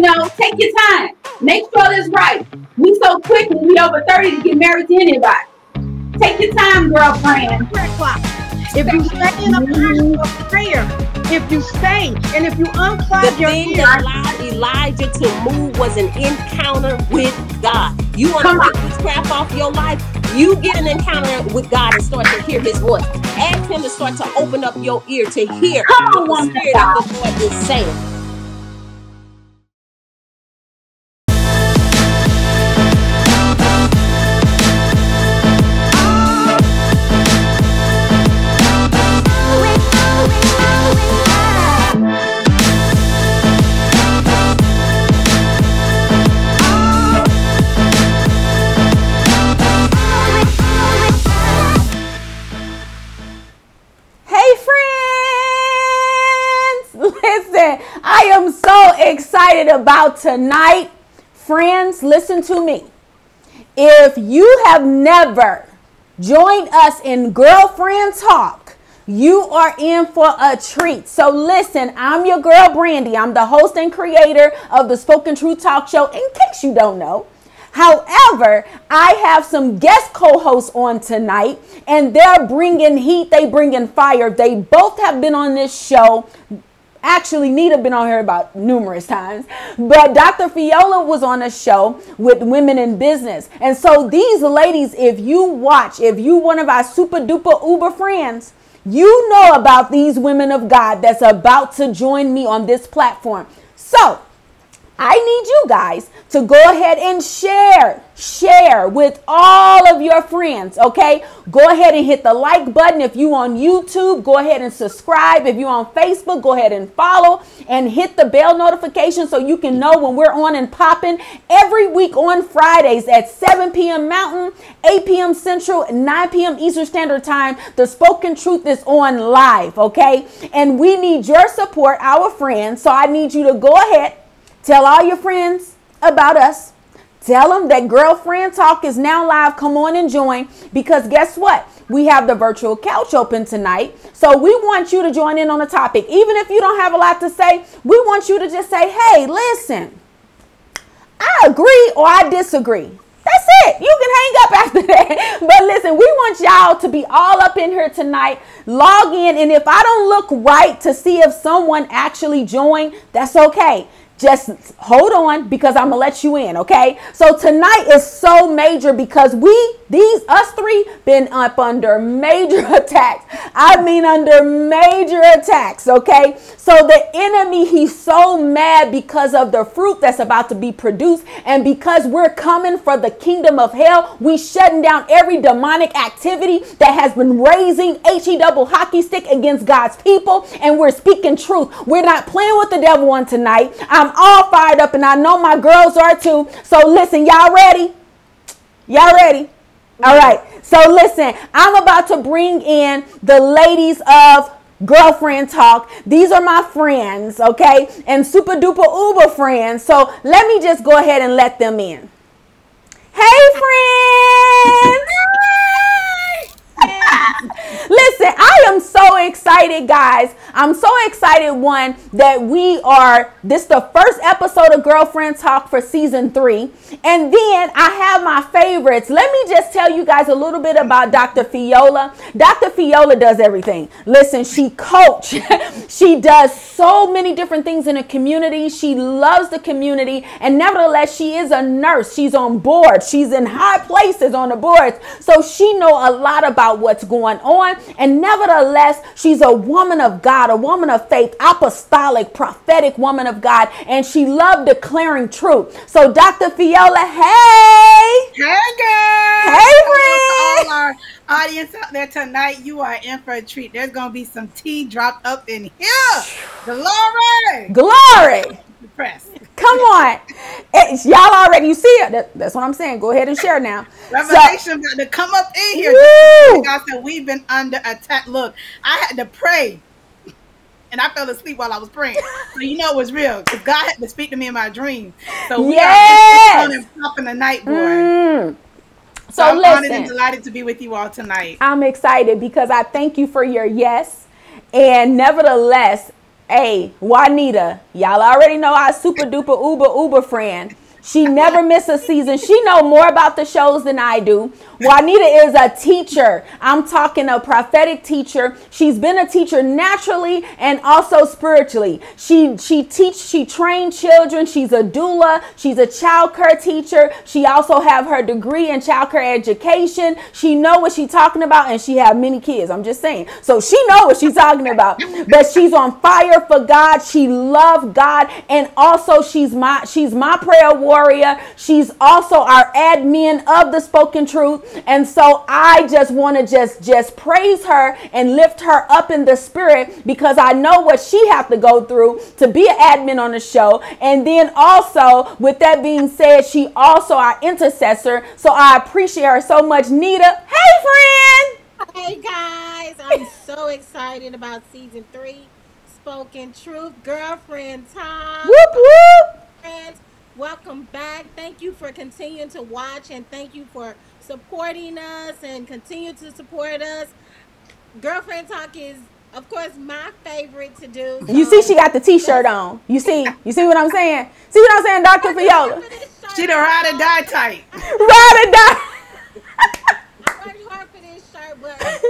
You know, take your time. Make sure it's right. We so quick when we over 30 to get married to anybody. Take your time, girlfriend. If you stay in a posture mm-hmm. of prayer, if you stay, and if you unclog The your thing ears, that allowed Elijah to move was an encounter with God. You want to Come this crap off your life? You get an encounter with God and start to hear His voice. Ask Him to start to open up your ear to hear Come what the Spirit of the Lord is saying. Excited about tonight. Friends, listen to me. If you have never joined us in Girlfriend Talk, you are in for a treat. So, listen, I'm your girl, Brandy. I'm the host and creator of the Spoken Truth Talk Show, in case you don't know. However, I have some guest co-hosts on tonight, and they're bringing heat. They bringing fire. They both have been on this show. Actually, Nita been on here about numerous times, but Dr. Fayola was on a show with Women in Business, and so these ladies, if you watch, if you one of our super duper uber friends, you know about these women of God that's about to join me on this platform. So. I need you guys to go ahead and share, share with all of your friends, okay? Go ahead and hit the like button if you on YouTube, go ahead and subscribe. If you on Facebook, go ahead and follow and hit the bell notification so you can know when we're on and popping every week on Fridays at 7 p.m. Mountain, 8 p.m. Central, 9 p.m. Eastern Standard Time. The Spoken Truth is on live, okay? And we need your support, our friends. So I need you to go ahead Tell all your friends about us. Tell them that Girlfriend Talk is now live. Come on and join because guess what? We have the virtual couch open tonight. So we want you to join in on the topic. Even if you don't have a lot to say, we want you to just say, hey, listen, I agree or I disagree. That's it. You can hang up after that. But listen, we want y'all to be all up in here tonight. Log in, and if I don't look right to see if someone actually joined, that's okay. Just hold on because I'm gonna let you in, okay? So tonight is so major because we, these, us three, been up under major attacks. I mean, under major attacks, okay? So the enemy, he's so mad because of the fruit that's about to be produced, and because we're coming for the kingdom of hell, we shutting down every demonic activity that has been raising he double hockey stick against God's people, and we're speaking truth. We're not playing with the devil on tonight. I'm all fired up, and I know my girls are too. So listen, y'all ready? Y'all ready? All right. So listen, I'm about to bring in the ladies of girlfriend talk. These are my friends, okay? And super duper uber friends. So let me just go ahead and let them in. Hey friends! Listen, I am so excited, guys. I'm so excited, one, that we are this the first episode of Girlfriend Talk for season three. And then I have my favorites. Let me just tell you guys a little bit about Dr. Fayola. Dr. Fayola does everything. Listen, she coach. she does so many different things in the community. She loves the community. And nevertheless, she is a nurse. She's on board. She's in high places on the boards. So she know a lot about what's going on. And nevertheless, she's a woman of God, a woman of faith, apostolic, prophetic woman of God. And she loved declaring truth. So Dr. Fayola, hey. Hey, girl. Hey, Hello friend. all our audience out there tonight. You are in for a treat. There's gonna be some tea dropped up in here. Glory. Glory. Press. Come on. It's, y'all already, you see it. That- that's what I'm saying. Go ahead and share now. So- Revelation about to come up in here. Woo! God said we've been under attack. Look, I had to pray. And I fell asleep while I was praying. So you know it was real. Because God had to speak to me in my dream. So we Yes! are just on and popping the night, boy. Mm. So, So I'm honored and delighted to be with you all tonight. I'm excited because I thank you for your yes. And nevertheless, Hey, Juanita, y'all already know our super duper uber uber friend. She never miss a season. She know more about the shows than I do. Juanita is a teacher. I'm talking a prophetic teacher. She's been a teacher naturally and also spiritually. She she teach she trained children. She's a doula. She's a child care teacher. She also have her degree in child care education. She know what she's talking about and she have many kids. I'm just saying. So she know what she's talking about. But she's on fire for God. She love God and also she's my she's my prayer warrior. She's also our admin of the spoken truth. And so I just want to just just praise her and lift her up in the spirit because I know what she have to go through to be an admin on the show. And then also, with that being said, she also our intercessor. So I appreciate her so much. Nita, hey friend. Hey guys, I'm so excited about season three. Spoken Truth, girlfriend time. Whoop whoop. Friends, welcome back. Thank you for continuing to watch and thank you for supporting us and continue to support us. Girlfriend Talk is, of course, my favorite to do. You see, she got the t-shirt on. You see, you see what I'm saying? See what I'm saying, Dr. Fayola? She the ride or die type. Ride or die. I already hard for this shirt,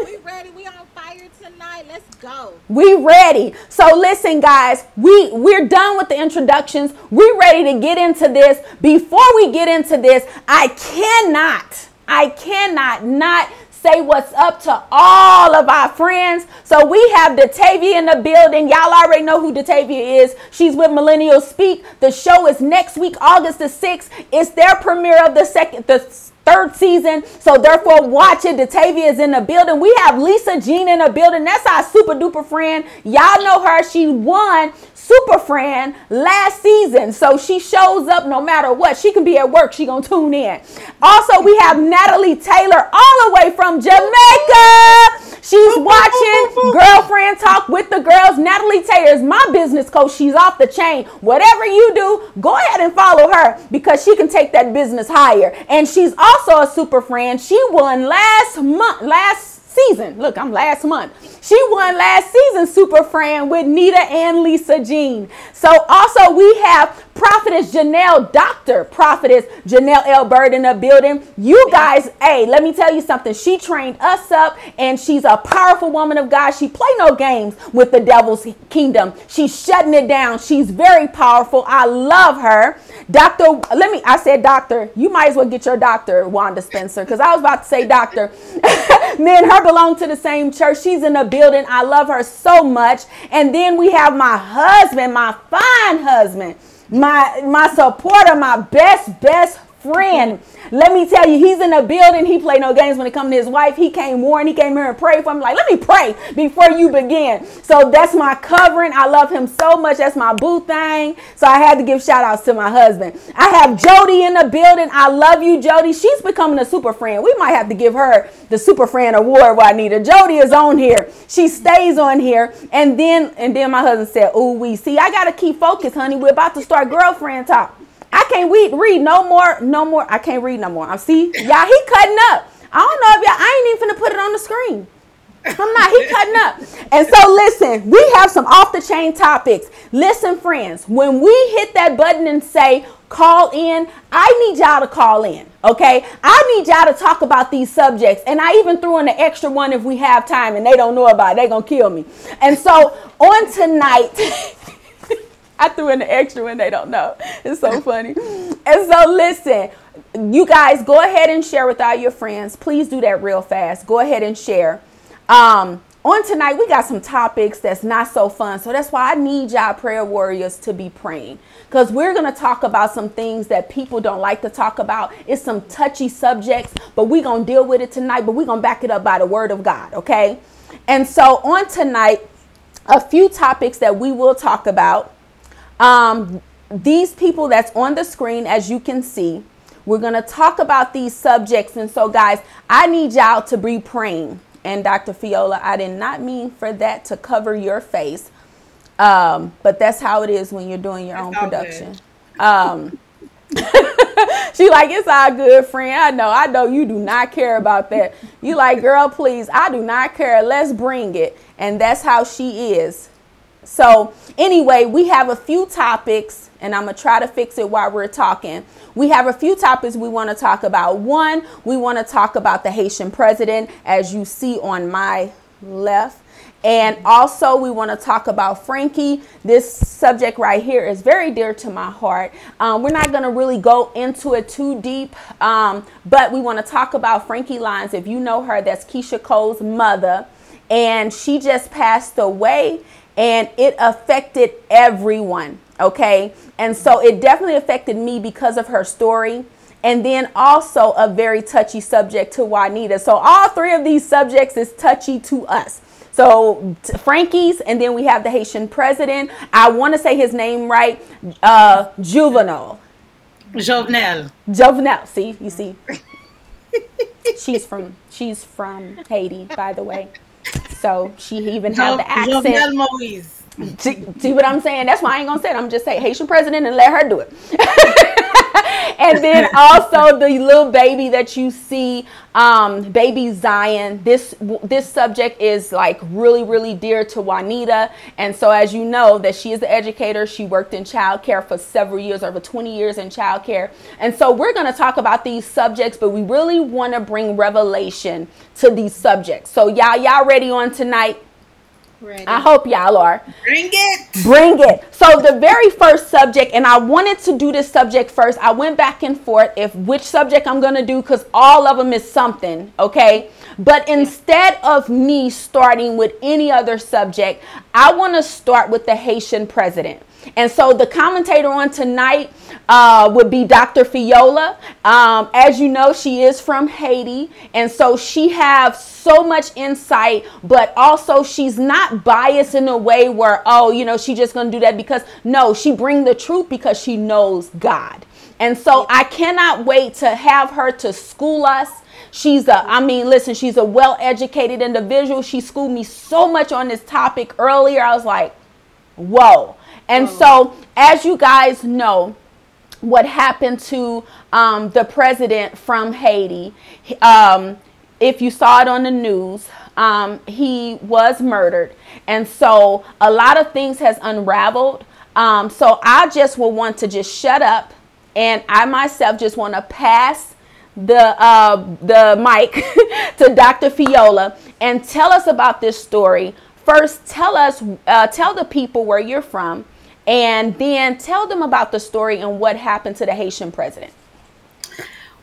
we ready. We on fire tonight. Let's go. We ready. So listen, guys, we we're done with the introductions. We ready to get into this. Before we get into this, I cannot, I cannot not say what's up to all of our friends. So we have Detavia in the building. Y'all already know who Detavia is. She's with Millennial Speak. The show is next week, August the 6th. It's their premiere of the second the third season. So therefore, watch it. Detavia is in the building. We have Lisa Jean in the building. That's our super duper friend. Y'all know her. She won super friend last season. So she shows up no matter what. She can be at work. She gonna tune in. Also, we have Natalie Taylor all the way from Jamaica. She's watching Girlfriend Talk with the girls. Natalie Taylor is my business coach. She's off the chain. Whatever you do, go ahead and follow her because she can take that business higher. And she's also a super friend. She won last month, last season. Look, I'm last month. She won last season Super Friend with Nita and Lisa Jean. So also we have Prophetess Janelle, Dr. Prophetess Janelle L. Bird in the building. You guys, hey, let me tell you something. She trained us up and she's a powerful woman of God. She play no games with the devil's kingdom. She's shutting it down. She's very powerful. I love her. Doctor, let me, I said doctor. You might as well get your doctor, Wanda Spencer, because I was about to say doctor. Me and her belong to the same church. She's in the building. I love her so much. And then we have my husband, my fine husband, my my supporter, my best best friend. Let me tell you, he's in the building. He play no games when it comes to his wife. He came warned. He came here and prayed for me. Like, let me pray before you begin. So that's my covering. I love him so much. That's my boo thing. So I had to give shout outs to my husband. I have Jody in the building. I love you, Jody. She's becoming a super friend. We might have to give her the super friend award, Juanita. Jody is on here. She stays on here. And then and then my husband said, "Ooh, we see. I gotta keep focused, honey. We're about to start girlfriend talk." I can't read, read no more, no more. I can't read no more. I see y'all. He cutting up. I don't know if y'all. I ain't even finna put it on the screen. I'm not. He cutting up. And so listen, we have some off the chain topics. Listen, friends, when we hit that button and say call in, I need y'all to call in. Okay, I need y'all to talk about these subjects, and I even threw in an extra one if we have time, and they don't know about it. They gonna kill me. And so on tonight. I threw in the extra when they don't know. It's so funny. And so listen, you guys go ahead and share with all your friends. Please do that real fast. Go ahead and share. Um, on tonight, we got some topics that's not so fun. So that's why I need y'all prayer warriors to be praying. Because we're going to talk about some things that people don't like to talk about. It's some touchy subjects, but we're going to deal with it tonight, but we're going to back it up by the word of God, okay? And so on tonight, a few topics that we will talk about. Um, these people that's on the screen, as you can see, we're going to talk about these subjects. And so, guys, I need y'all to be praying. And Dr. Fayola, I did not mean for that to cover your face. Um, but that's how it is when you're doing your own production. Um, she like it's all good, friend. I know, I know you do not care about that. You like, girl, please, I do not care. Let's bring it. And that's how she is. So, anyway, we have a few topics, and I'm going to try to fix it while we're talking. We have a few topics we want to talk about. One, we want to talk about the Haitian president, as you see on my left. And also, we want to talk about Frankie. This subject right here is very dear to my heart. Um, we're not going to really go into it too deep, um, but we want to talk about Frankie Lyons. If you know her, that's Keyshia Cole's mother. And she just passed away, and it affected everyone. Okay. And so it definitely affected me because of her story and then also a very touchy subject to Juanita. So all three of these subjects is touchy to us. So Frankie's, and then we have the Haitian president. I want to say his name right, uh, Juvenal. Jovenel. Jovenel. See, you see. she's from she's from Haiti, by the way. So she even had the accent. Moise. See, see, what I'm saying? That's why I ain't gonna say it. I'm just say Haitian president and let her do it. and then also the little baby that you see, um, baby Zion. This this subject is like really really dear to Juanita, and so as you know that she is the educator. She worked in childcare for several years, over 20 years in childcare, and so we're gonna talk about these subjects, but we really want to bring revelation to these subjects. So y'all y'all ready on tonight? Ready. I hope y'all are. Bring it. Bring it. So the very first subject, and I wanted to do this subject first. I went back and forth if which subject I'm gonna do because all of them is something. Okay. But instead of me starting with any other subject, I want to start with the Haitian president. And so the commentator on tonight uh, would be Dr. Fayola. Um, as you know, she is from Haiti, and so she has so much insight, but also she's not biased in a way where, oh, you know, she's just going to do that because no, she bring the truth because she knows God. And so I cannot wait to have her to school us. She's a, I mean, listen, she's a well educated individual. She schooled me so much on this topic earlier. I was like, whoa. And so, as you guys know, what happened to um, the president from Haiti, um, if you saw it on the news, um, he was murdered. And so, a lot of things has unraveled. Um, so, I just will want to just shut up, and I myself just want to pass the uh, the mic to Dr. Fayola and tell us about this story. First, tell us, uh, tell the people where you're from, and then tell them about the story and what happened to the Haitian president.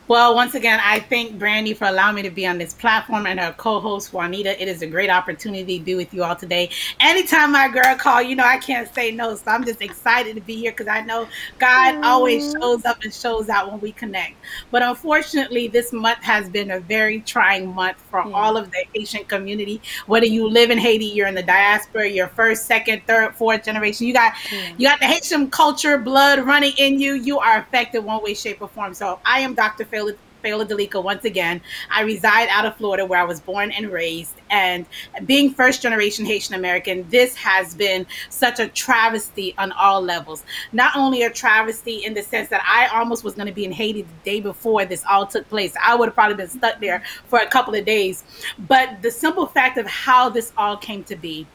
Well, once again, I thank Brandy for allowing me to be on this platform and her co-host Juanita. It is a great opportunity to be with you all today. Anytime my girl call, you know I can't say no. So I'm just excited to be here because I know God Aww. always shows up and shows out when we connect. But unfortunately, this month has been a very trying month for yeah. all of the Haitian community. Whether you live in Haiti, you're in the diaspora, you're first, second, third, fourth generation. You got yeah. you got the Haitian culture blood running in you. You are affected one way, shape, or form. So I am Dr. Delica once again. I reside out of Florida where I was born and raised. And being first generation Haitian American, this has been such a travesty on all levels. Not only a travesty in the sense that I almost was going to be in Haiti the day before this all took place. I would have probably been stuck there for a couple of days. But the simple fact of how this all came to be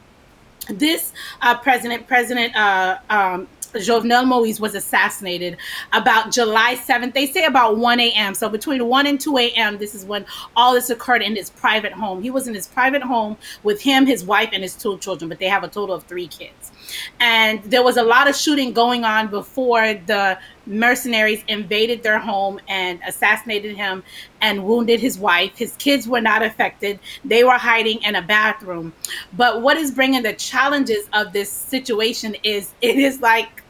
this uh, president, President uh, um, Jovenel Moise was assassinated about July 7th. They say about 1 a.m. So between 1 and 2 a.m., this is when all this occurred in his private home. He was in his private home with him, his wife, and his two children, but they have a total of three kids. And there was a lot of shooting going on before the mercenaries invaded their home and assassinated him and wounded his wife. His kids were not affected, they were hiding in a bathroom. But what is bringing the challenges of this situation is it is like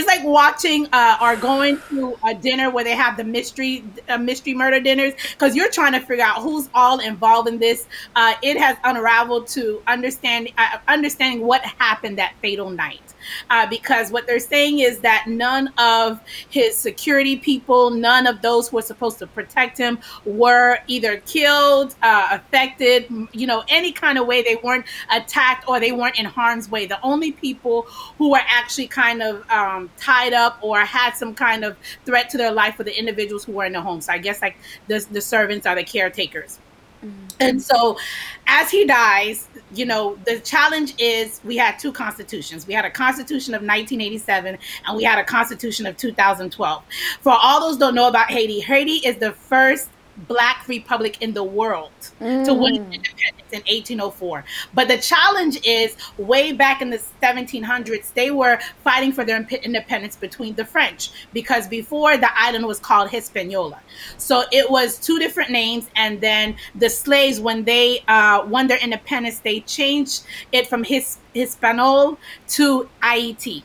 it's like watching uh, or going to a dinner where they have the mystery uh, mystery murder dinners because you're trying to figure out who's all involved in this. Uh, it has unraveled to understanding uh, understanding what happened that fatal night uh, because what they're saying is that none of his security people, none of those who were supposed to protect him, were either killed, uh, affected, you know, any kind of way. They weren't attacked or they weren't in harm's way. The only people who were actually kind of um, tied up or had some kind of threat to their life were the individuals who were in the home. So I guess like the, the servants are the caretakers. Mm-hmm. And so, as he dies, you know, the challenge is we had two constitutions. We had a constitution of 1987 and we had a constitution of 2012. For all those don't know about Haiti, Haiti is the first black republic in the world mm. to win mm. independence in 1804. But the challenge is way back in the 1700s, they were fighting for their independence between the French because before the island was called Hispaniola. So it was two different names. And then the slaves, when they uh, won their independence, they changed it from His- Hispanol to Haiti.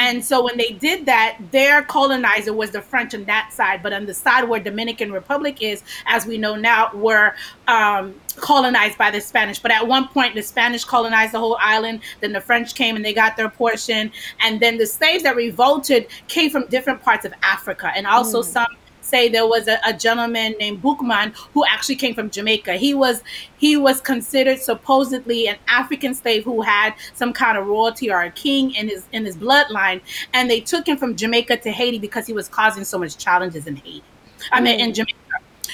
And so when they did that, their colonizer was the French on that side, but on the side where Dominican Republic is, as we know now, were um, colonized by the Spanish. But at one point, the Spanish colonized the whole island. Then the French came and they got their portion. And then the slaves that revolted came from different parts of Africa and also mm. some say there was a, a, gentleman named Boukman who actually came from Jamaica. He was he was considered supposedly an African slave who had some kind of royalty or a king in his in his bloodline, and they took him from Jamaica to Haiti because he was causing so much challenges in Haiti. I mean, in mm. Jamaica.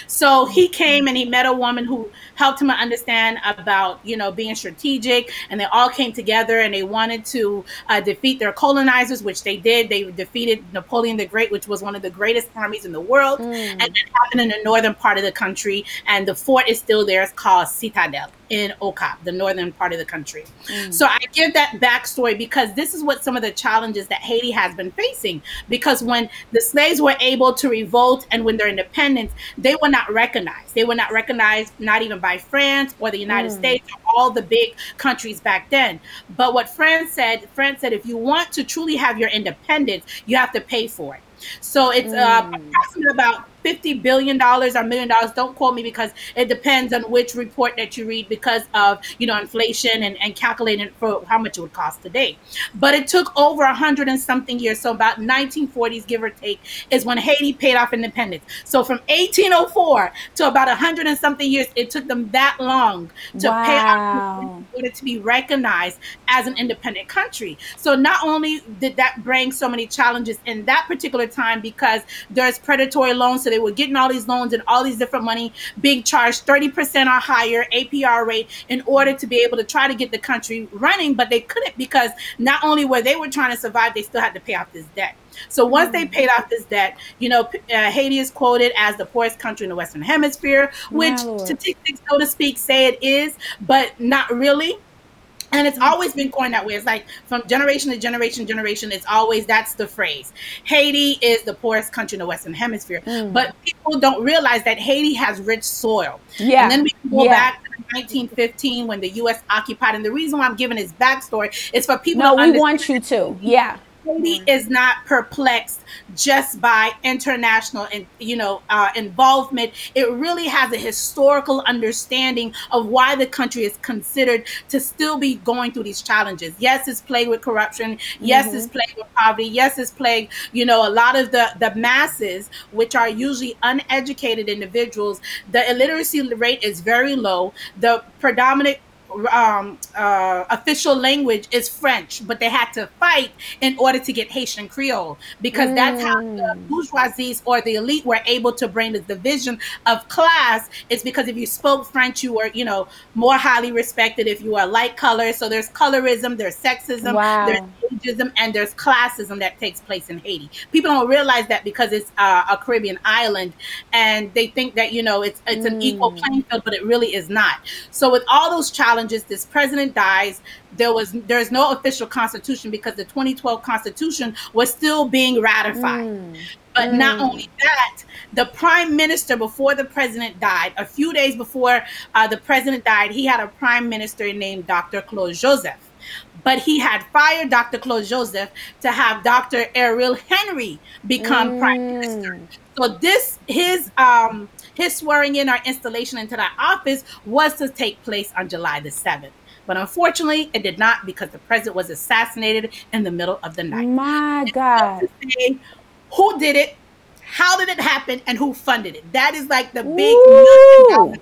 So he came and he met a woman who helped him understand about, you know, being strategic. And they all came together and they wanted to uh, defeat their colonizers, which they did. They defeated Napoleon the Great, which was one of the greatest armies in the world. Mm. And that happened in the northern part of the country. And the fort is still there. It's called Citadel in Okap, the northern part of the country. Mm. So I give that backstory because this is what some of the challenges that Haiti has been facing. Because when the slaves were able to revolt and when their independence, they were not recognized. They were not recognized, not even by France or the United mm. States or all the big countries back then. But what France said, France said, if you want to truly have your independence, you have to pay for it. So it's uh, mm. approximately about fifty billion dollars or million dollars. Don't quote me because it depends on which report that you read because of you know inflation and, and calculating for how much it would cost today. But it took over a hundred and something years, so about 1940s, give or take, is when Haiti paid off independence. So from 1804 to about a hundred and something years, it took them that long to wow. pay off in order to be recognized as an independent country. So not only did that bring so many challenges in that particular time because there's predatory loans. So they were getting all these loans and all these different money being charged 30% or higher APR rate in order to be able to try to get the country running, but they couldn't because not only were they were trying to survive, they still had to pay off this debt. So once they paid off this debt, you know, uh, Haiti is quoted as the poorest country in the Western Hemisphere, which statistics, so to speak, say it is, but not really and it's always been going that way. It's like from generation to generation, generation. It's always that's the phrase. Haiti is the poorest country in the Western Hemisphere, mm. but people don't realize that Haiti has rich soil. Yeah, and then we go yeah. back to 1915 when the U.S. occupied. And the reason why I'm giving this backstory is for people. No, we want you to. Yeah, Haiti is not perplexed just by international and you know uh, involvement. It really has a historical understanding of why the country is considered to still be going through these challenges. Yes, it's plagued with corruption. Yes, mm-hmm. it's plagued with poverty. Yes, it's plagued. You know, a lot of the the masses, which are usually uneducated individuals, the illiteracy rate is very low. The predominant um, uh, official language is French, but they had to fight in order to get Haitian Creole because mm. that's how the mm. bourgeoisies or the elite were able to bring the division of class. Is because if you spoke French, you were, you know, more highly respected if you were light color. So there's colorism, there's sexism, wow. there's ageism, and there's classism that takes place in Haiti. People don't realize that because it's uh, a Caribbean island, and they think that you know it's it's mm. an equal mm. playing field, but it really is not. So with all those challenges challenges. This president dies. There was there's no official constitution because the 2012 constitution was still being ratified. Mm. But mm. not only that, the prime minister before the president died, a few days before uh, the president died, he had a prime minister named Dr. Claude Joseph but he had fired Dr. Claude Joseph to have Dr. Ariel Henry become mm. prime minister. So this his um his swearing in or installation into that office was to take place on July the 7th. But unfortunately, it did not because the president was assassinated in the middle of the night. My God. who did it? How did it happen? And who funded it? That is like the big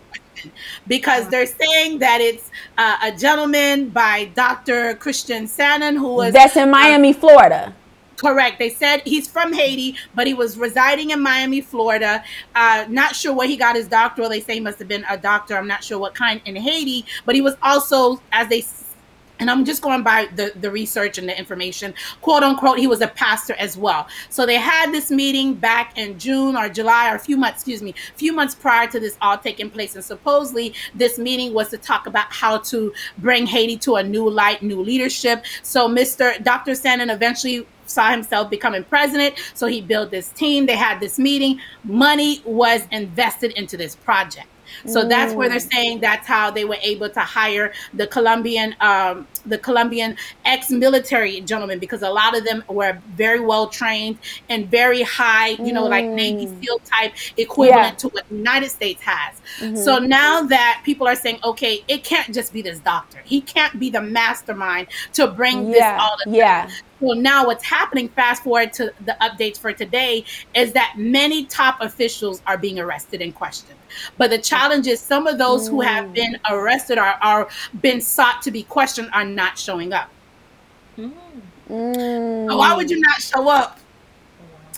because they're saying that it's uh, a gentleman by Dr. Christian Sanon who was that's in Miami, uh, Florida. Correct. They said he's from Haiti, but he was residing in Miami, Florida. Uh, not sure where he got his doctoral. They say he must have been a doctor. I'm not sure what kind in Haiti, but he was also, as they and I'm just going by the, the research and the information, quote unquote, he was a pastor as well. So they had this meeting back in June or July or a few months, excuse me, a few months prior to this all taking place. And supposedly this meeting was to talk about how to bring Haiti to a new light, new leadership. So Mr. Dr. Sanon eventually saw himself becoming president. So he built this team. They had this meeting. Money was invested into this project. So that's where they're saying that's how they were able to hire the Colombian, um, the Colombian ex-military gentlemen because a lot of them were very well trained and very high, you know, like Navy SEAL type equivalent Yeah. to what the United States has. So now that people are saying, okay, it can't just be this doctor. He can't be the mastermind to bring this all together. yeah. Well, now what's happening, fast forward to the updates for today, is that many top officials are being arrested and questioned. But the challenge is some of those who have mm. been arrested or are been sought to be questioned are not showing up. Mm. Why would you not show up?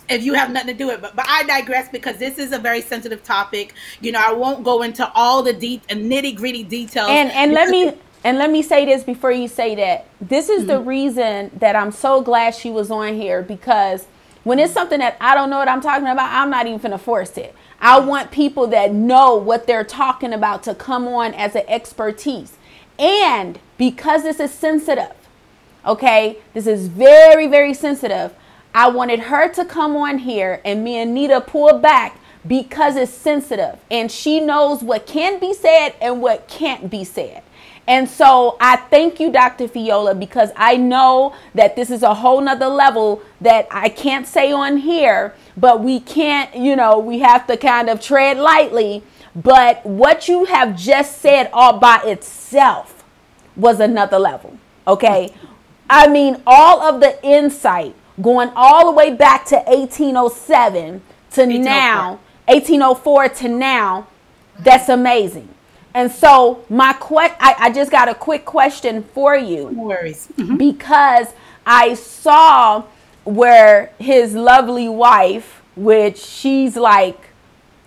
If you have nothing to do with it, but, but I digress because this is a very sensitive topic. You know, I won't go into all the deep and nitty gritty details. and and let me and let me say this before you say that this is the mm-hmm. reason that i'm so glad she was on here because when it's mm-hmm. something that i don't know what i'm talking about i'm not even gonna force it i want people that know what they're talking about to come on as an expertise. And because this is sensitive okay this is very very sensitive i wanted her to come on here and me and nita pull back because it's sensitive. And she knows what can be said and what can't be said and so I thank you, Dr. Fayola, because I know that this is a whole nother level that I can't say on here, but we can't, you know, we have to kind of tread lightly. But what you have just said all by itself was another level. Okay. I mean, all of the insight going all the way back to 1807 to 1804. now, 1804 to now, that's amazing. And so my que- I, I just got a quick question for you no worries. because I saw where his lovely wife, which she's like,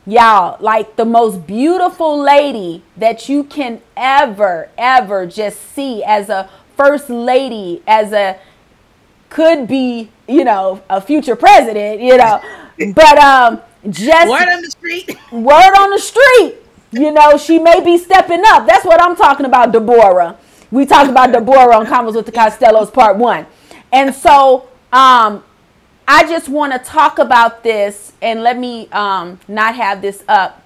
y'all, like the most beautiful lady that you can ever, ever just see as a first lady, as a could be, you know, a future president, you know, but um, just Word on the street. word on the street. You know, she may be stepping up. That's what I'm talking about, Deborah. We talked about Deborah on Convos with the Costellos Part 1. And so um, I just want to talk about this and let me um, not have this up.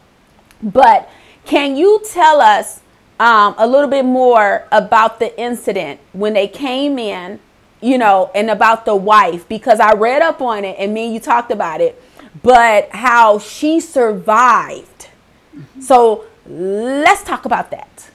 But can you tell us um, a little bit more about the incident when they came in, you know, and about the wife? Because I read up on it and me and you talked about it, but how she survived. So let's talk about that.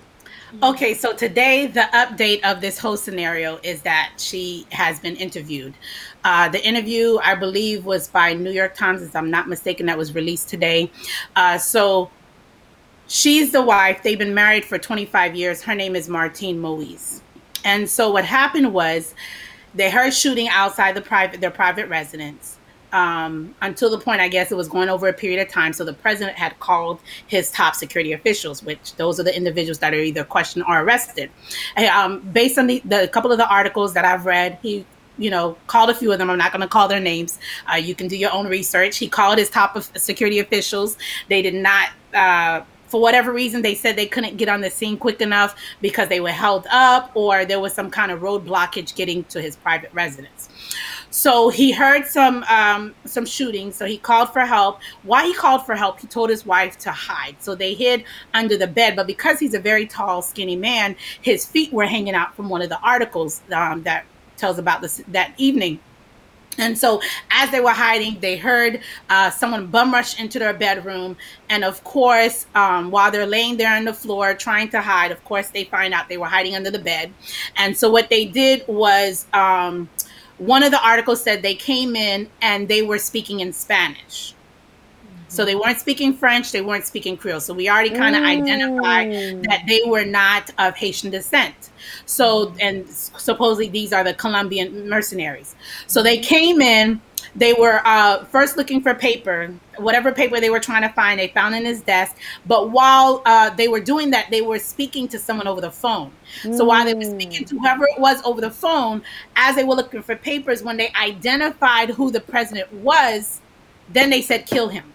Okay, so today the update of this whole scenario is that she has been interviewed. Uh, the interview, I believe, was by New York Times, if I'm not mistaken, that was released today. Uh, so she's the wife. They've been married for 25 years. Her name is Martine Moise. And so what happened was they heard shooting outside the private their private residence. Um, until the point, I guess it was going over a period of time. So the president had called his top security officials, which those are the individuals that are either questioned or arrested. Um, based on the, the couple of the articles that I've read, he you know, called a few of them. I'm not going to call their names. Uh, you can do your own research. He called his top of security officials. They did not, uh, for whatever reason, they said they couldn't get on the scene quick enough because they were held up or there was some kind of road blockage getting to his private residence. So he heard some um, some shooting. So he called for help. Why he called for help? He told his wife to hide. So they hid under the bed. But because he's a very tall, skinny man, his feet were hanging out from one of the articles um, that tells about this that evening. And so, as they were hiding, they heard uh, someone bum rush into their bedroom. And of course, um, while they're laying there on the floor trying to hide, of course, they find out they were hiding under the bed. And so, what they did was um, one of the articles said they came in and they were speaking in Spanish. So they weren't speaking French, they weren't speaking Creole. So we already kind of Mm. identified that they were not of Haitian descent. So, and supposedly these are the Colombian mercenaries. So they came in, they were uh, first looking for paper, whatever paper they were trying to find, they found in his desk. But while uh, they were doing that, they were speaking to someone over the phone. So while they were speaking to whoever it was over the phone, as they were looking for papers, when they identified who the president was, then they said, kill him.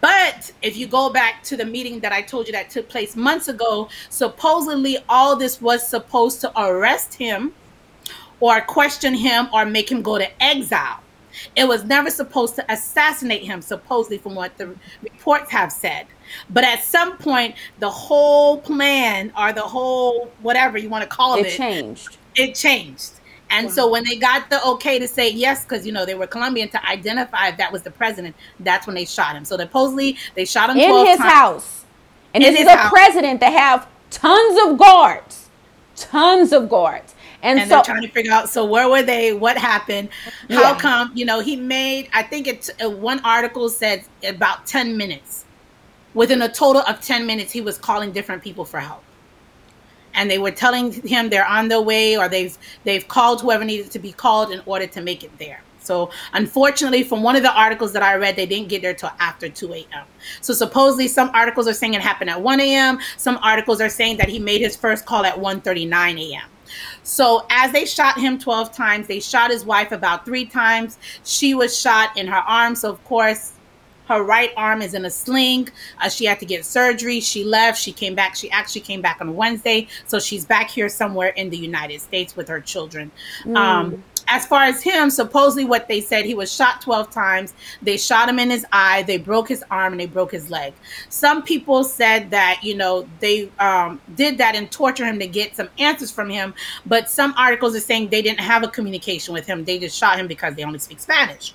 But if you go back to the meeting that I told you that took place months ago, supposedly all this was supposed to arrest him or question him or make him go to exile. It was never supposed to assassinate him, supposedly, from what the reports have said. But at some point, the whole plan or the whole whatever you want to call It it, changed. it changed. And so when they got the okay to say yes, because you know they were Colombian to identify if that was the president, that's when they shot him. So supposedly they shot him In 12 his times. house. And In this is a house. president that have tons of guards. Tons of guards. And, and so they're trying to figure out so where were they? What happened? How Yeah. come you know he made i think it's uh, one article said about 10 minutes. Within a total of 10 minutes he was calling different people for help. And they were telling him they're on their way or they've they've called whoever needed to be called in order to make it there. So unfortunately from one of the articles that i read they didn't get there till after 2 a.m so supposedly some articles are saying it happened at 1 a.m some articles are saying that he made his first call at 1.39 a.m so as they shot him 12 times, they shot his wife about three times. She was shot in her arm. So of course, her right arm is in a sling. Uh, she had to get surgery. She left. She came back. She actually came back on Wednesday. So she's back here somewhere in the United States with her children. Um, as far as him, supposedly what they said, he was shot 12 times. They shot him in his eye. They broke his arm and they broke his leg. Some people said that, you know, they um, did that and torture him to get some answers from him. But some articles are saying they didn't have a communication with him. They just shot him because they only speak Spanish.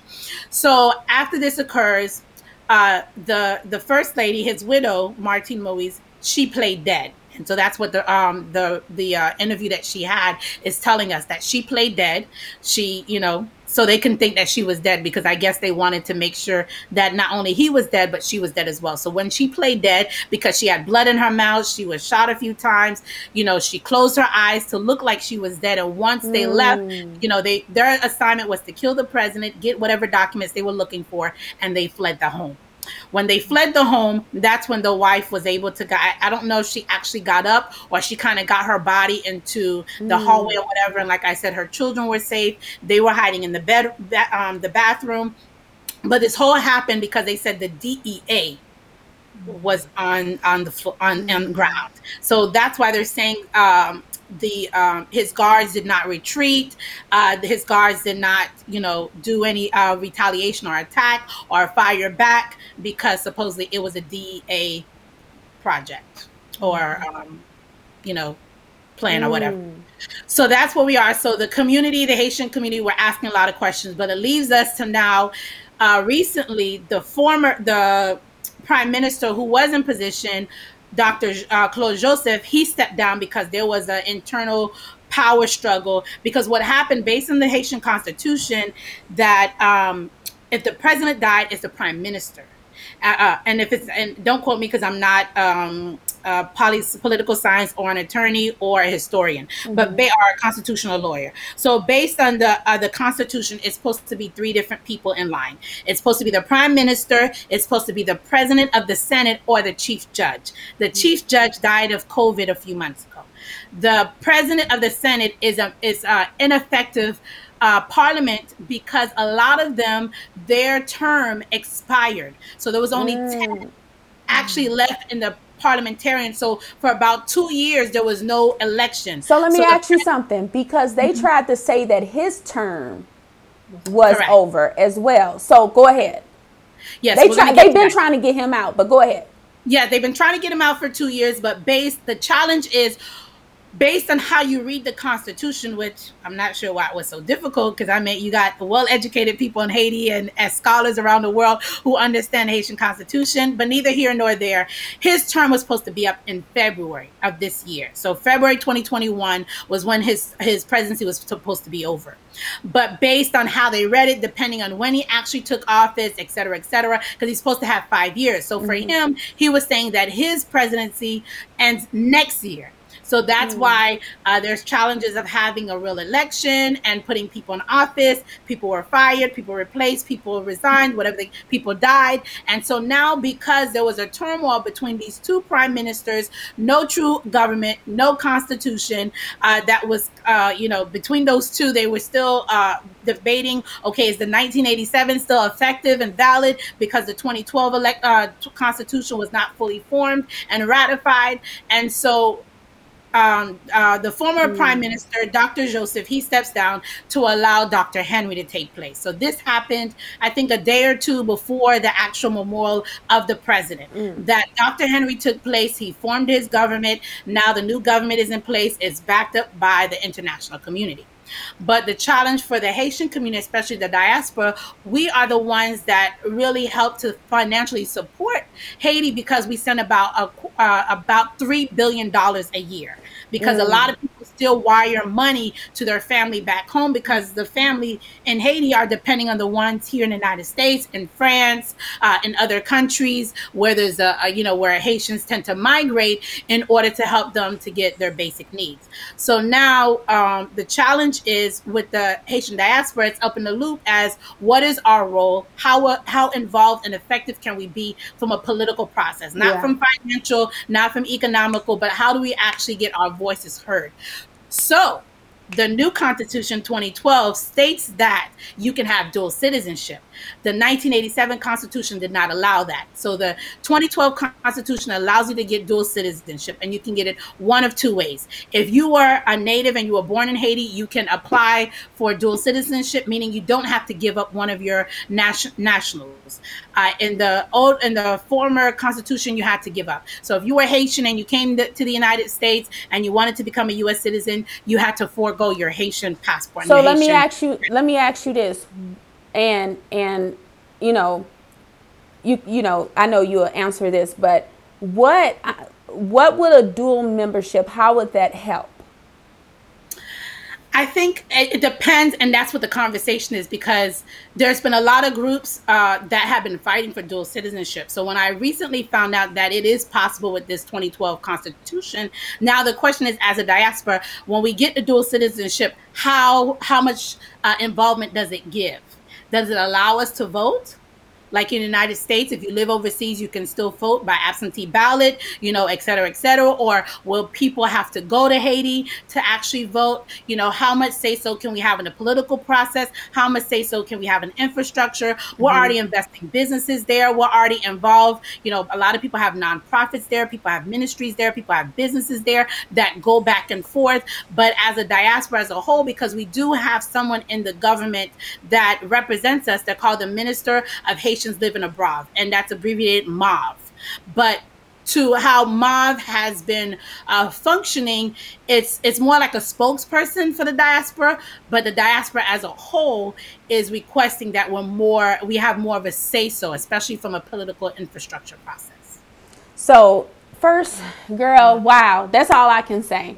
So after this occurs, uh, the the first lady, his widow, Martine Moise, she played dead. And so that's what the um the the uh, interview that she had is telling us that she played dead. She, you know, so they can think that she was dead because I guess they wanted to make sure that not only he was dead but she was dead as well. So when she played dead because she had blood in her mouth, she was shot a few times, you know, she closed her eyes to look like she was dead and once they left, you know, they their assignment was to kill the president, get whatever documents they were looking for and they fled the home. When they fled the home, that's when the wife was able to. I don't know if she actually got up or she kind of got her body into the hallway or whatever. And like I said, her children were safe. They were hiding in the bed, um, the bathroom. But this whole happened because they said the DEA was on on the on on ground. So that's why they're saying um, the um, his guards did not retreat. Uh, his guards did not, you know, do any uh, retaliation or attack or fire back because supposedly it was a DEA project or um, you know plan or whatever. So that's where we are. So the community, the Haitian community, we're asking a lot of questions, but it leaves us to now. Uh, recently, the former the prime minister who was in position, Dr. Uh, Claude Joseph, he stepped down because there was an internal power struggle. Because what happened, based on the Haitian constitution, that um, if the president died, it's the prime minister. Uh, uh, and if it's and don't quote me because I'm not um, uh, poly, political science or an attorney or a historian, but they are a constitutional lawyer. So based on the uh, the Constitution, it's supposed to be three different people in line. It's supposed to be the prime minister. It's supposed to be the president of the Senate or the chief judge. The chief judge died of COVID a few months ago. The president of the Senate is a is uh, ineffective uh, parliament because a lot of them their term expired. So there was only ten actually left in the parliamentarian. So for about two years there was no election. So let me the ask you something because they tried to say that his term was Correct. over as well. So go ahead. Yes, They try, they've been trying to get him out, but go ahead. Yeah, they've been trying to get him out for two years, but base the challenge is based on how you read the Constitution, which I'm not sure why it was so difficult, because I mean, you got well-educated people in Haiti and as scholars around the world who understand the Haitian Constitution, but neither here nor there. His term was supposed to be up in February of this year, so February 2021 was when his his presidency was supposed to be over. But based on how they read it, depending on when he actually took office, et cetera, et cetera, because he's supposed to have five years. So for mm-hmm. him, he was saying that his presidency ends next year. So that's mm. why uh, there's challenges of having a real election and putting people in office. People were fired, people replaced, people resigned, whatever. They, people died, and so now because there was a turmoil between these two prime ministers, no true government, no constitution. Uh, that was, uh, you know, between those two, they were still uh, debating. Okay, is the 1987 still effective and valid because the 2012 elect, uh, constitution was not fully formed and ratified, and so um, uh, the former mm. prime minister, Dr. Joseph, he steps down to allow Dr. Henry to take place. So this happened, I think, a day or two before the actual memorial of the president. Mm. That Dr. Henry took place. He formed his government. Now the new government is in place. It's backed up by the international community. But the challenge for the Haitian community, especially the diaspora, we are the ones that really help to financially support Haiti because we send about a, uh, about three billion dollars a year. Because mm. a lot of people still wire money to their family back home because the family in Haiti are depending on the ones here in the United States, in France, uh, in other countries where there's a, a, you know where Haitians tend to migrate in order to help them to get their basic needs. So now um, the challenge is with the Haitian diaspora, it's up in the loop as what is our role? How uh, how involved and effective can we be from a political process, not yeah. from financial, not from economical, but how do we actually get our voices heard? So, the new Constitution 2012 states that you can have dual citizenship. The 1987 Constitution did not allow that. So the 2012 Constitution allows you to get dual citizenship, and you can get it one of two ways. If you are a native and you were born in Haiti, you can apply for dual citizenship, meaning you don't have to give up one of your nation- nationals. Uh, in the old, in the former Constitution, you had to give up. So if you were Haitian and you came to, to the United States and you wanted to become a U.S. citizen, you had to forego your Haitian passport. So let Haitian- me ask you. Let me ask you this and and you know you you know I know you'll answer this, but what what would a dual membership? How would that help? I think it, depends, and that's what the conversation is because there's been a lot of groups uh, that have been fighting for dual citizenship. So when I recently found out that it is possible with this 2012 Constitution, now the question is, as a diaspora, when we get the dual citizenship, how how much uh, involvement does it give? Does it allow us to vote? Like in the United States, if you live overseas, you can still vote by absentee ballot, you know, et cetera, et cetera. Or will people have to go to Haiti to actually vote? You know, how much say so can we have in the political process? How much say so can we have in infrastructure? We're mm-hmm. already investing businesses there. We're already involved. You know, a lot of people have nonprofits there, people have ministries there, people have businesses there that go back and forth. But as a diaspora as a whole, because we do have someone in the government that represents us, they're called the Minister of Haitian Haitians living abroad, and that's abbreviated MOV. But to how MOV has been uh, functioning, it's it's more like a spokesperson for the diaspora, but the diaspora as a whole is requesting that we're more we have more of a say so, especially from a political infrastructure process. So first, girl, wow, that's all I can say.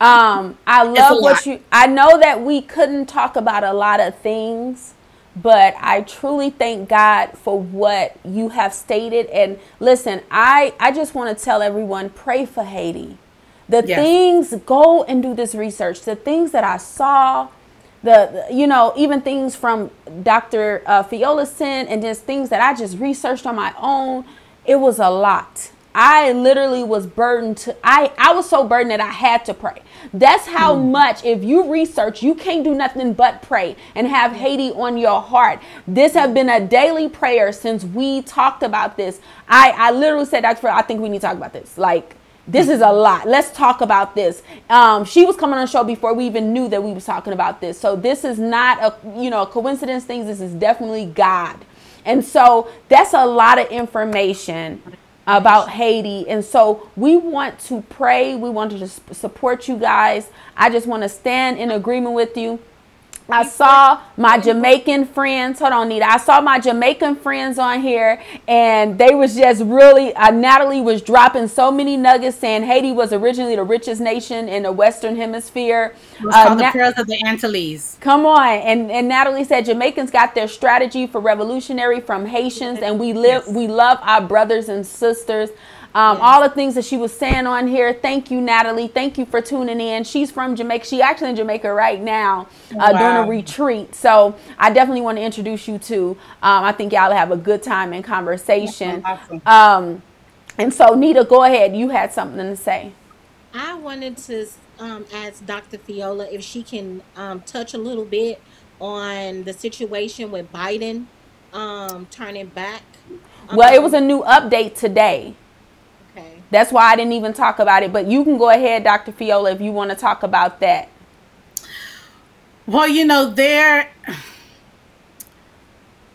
Um, I love what you. I know that we couldn't talk about a lot of things but I truly thank God for what you have stated. And listen, I, I just want to tell everyone pray for Haiti. The yes. things, go and do this research. The things that I saw, the, you know, even things from Dr. Uh, Fiolason and just things that I just researched on my own, it was a lot. I literally was burdened to I I was so burdened that I had to pray. That's how mm. much if you research, you can't do nothing but pray and have Haiti on your heart. This have been a daily prayer since we talked about this. I I literally said Dr. I think we need to talk about this. Like this is a lot. Let's talk about this. Um, she was coming on the show before we even knew that we was talking about this. So this is not a you know a coincidence thing. This is definitely God. And so that's a lot of information about Haiti. And so we want to pray. We want to support you guys. I just want to stand in agreement with you. I saw my Jamaican friends. Hold on, Nita. I saw my Jamaican friends on here, and they was just really. Uh, Natalie was dropping so many nuggets, saying Haiti was originally the richest nation in the Western Hemisphere. Uh, the Pearls of the Antilles. Come on, and and Natalie said Jamaicans got their strategy for revolutionary from Haitians, and we live. Yes. We love our brothers and sisters. Um, all the things that she was saying on here. Thank you, Natalie. Thank you for tuning in. She's from Jamaica. She actually in Jamaica right now uh, wow. doing a retreat. So I definitely want to introduce you to. Um, I think y'all have a good time in conversation. Awesome. Um, and so, Nita, go ahead. You had something to say. I wanted to um, ask Dr. Fayola if she can um, touch a little bit on the situation with Biden um, turning back. Well, it was a new update today. That's why I didn't even talk about it. But you can go ahead, Dr. Fayola, if you want to talk about that. Well, you know, there.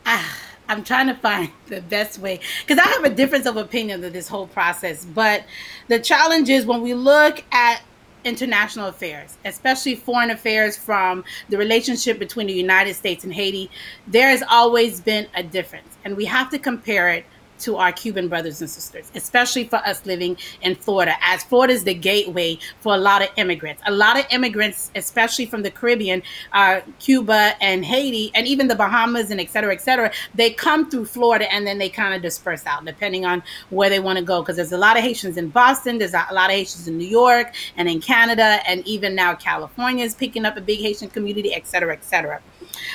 Ah, I'm trying to find the best way because I have a difference of opinion of this whole process. But the challenge is when we look at international affairs, especially foreign affairs from the relationship between the United States and Haiti, there has always been a difference. And we have to compare it to our Cuban brothers and sisters, especially for us living in Florida, as Florida is the gateway for a lot of immigrants. A lot of immigrants, especially from the Caribbean, uh, Cuba and Haiti, and even the Bahamas and et cetera, et cetera, they come through Florida and then they kind of disperse out depending on where they want to go. Because there's a lot of Haitians in Boston, there's a lot of Haitians in New York and in Canada, and even now California is picking up a big Haitian community, et cetera, et cetera.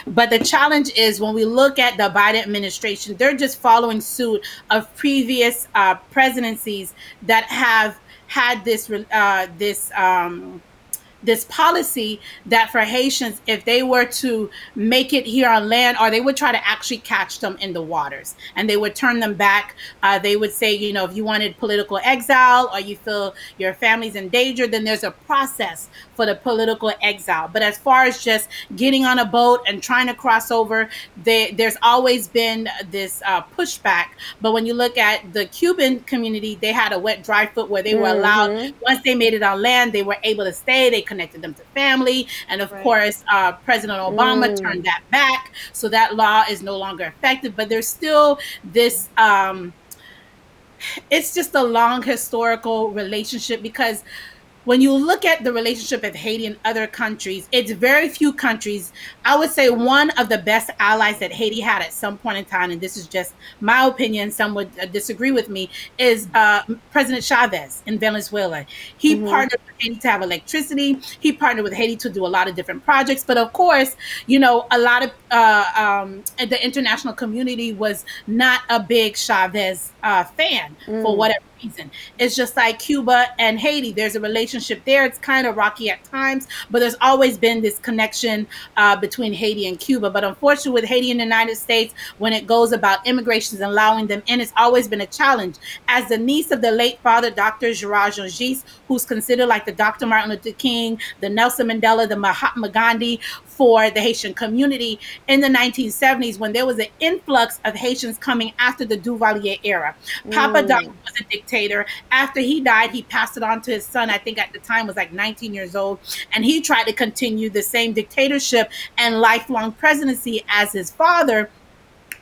But the challenge is when we look at the Biden administration, they're just following suit of previous uh, presidencies that have had this uh, this um, this policy that for Haitians, if they were to make it here on land, or they would try to actually catch them in the waters and they would turn them back. Uh, they would say, you know, if you wanted political exile or you feel your family's in danger, then there's a process for the political exile. But as far as just getting on a boat and trying to cross over, they, there's always been this uh, pushback. But when you look at the Cuban community, they had a wet, dry foot where they were mm-hmm. allowed, once they made it on land, they were able to stay. They connected them to family. And of right. course, uh, President Obama mm. turned that back. So that law is no longer effective. But there's still this. Um, it's just a long historical relationship because when you look at the relationship of Haiti and other countries, it's very few countries. I would say one of the best allies that Haiti had at some point in time, and this is just my opinion, some would uh, disagree with me, is uh, President Chavez in Venezuela. He mm-hmm. partnered with Haiti to have electricity. He partnered with Haiti to do a lot of different projects. But of course, you know, a lot of uh, um, the international community was not a big Chavez uh, fan mm. for whatever It's just like Cuba and Haiti. There's a relationship there. It's kind of rocky at times, but there's always been this connection uh, between Haiti and Cuba. But unfortunately, with Haiti and the United States, when it goes about immigrations and allowing them in, it's always been a challenge. As the niece of the late father, Dr. Gerard Jean-Juste, who's considered like the Dr. Martin Luther King, the Nelson Mandela, the Mahatma Gandhi for the Haitian community in the 1970s when there was an influx of Haitians coming after the Duvalier era. Papa mm. Doc was a dictator. After he died, he passed it on to his son. I think at the time was like 19 years old, and he tried to continue the same dictatorship and lifelong presidency as his father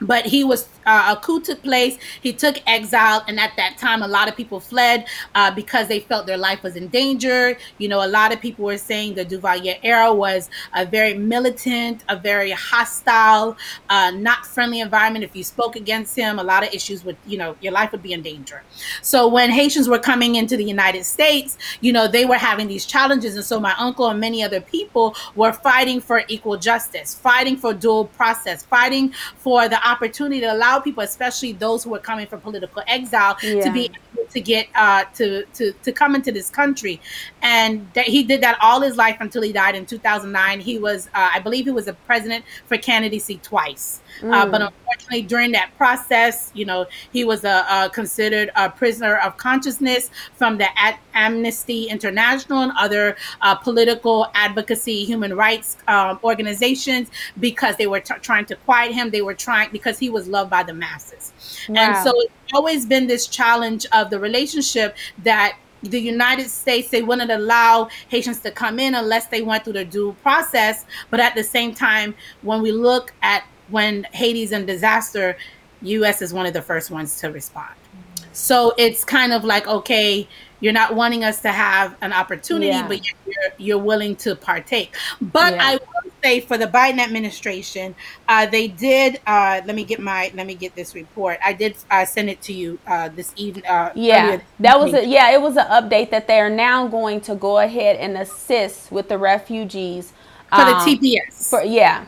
but he was uh, a coup took place. He took exile, and at that time, a lot of people fled uh, because they felt their life was in danger. You know, a lot of people were saying the Duvalier era was a very militant, a very hostile, uh, not friendly environment. If you spoke against him, a lot of issues would, you know, your life would be in danger. So when Haitians were coming into the United States, you know, they were having these challenges, and so my uncle and many other people were fighting for equal justice, fighting for dual process, fighting for the opportunity to allow people, especially those who are coming from political exile, yeah. to be able to get uh, to to to come into this country, and that he did that all his life until he died in 2009. He was, uh, I believe, he was a president for candidacy twice. Uh, mm. uh, but unfortunately, during that process, you know, he was a, a considered a prisoner of consciousness from the Amnesty International and other uh, political advocacy, human rights um, organizations because they were t- trying to quiet him. They were trying because he was loved by the masses, wow. and so it's always been this challenge of the relationship that the United States, they wouldn't allow Haitians to come in unless they went through the due process. But at the same time, when we look at when Haiti's in disaster, U.S. is one of the first ones to respond. So it's kind of like, okay, you're not wanting us to have an opportunity, yeah. but you're, you're willing to partake. But yeah. I will say for the Biden administration, uh, they did. Uh, let me get my. Let me get this report. I did uh, send it to you uh, this evening. Uh, yeah, that was a, yeah. It was an update that they are now going to go ahead and assist with the refugees for um, the TPS. For yeah,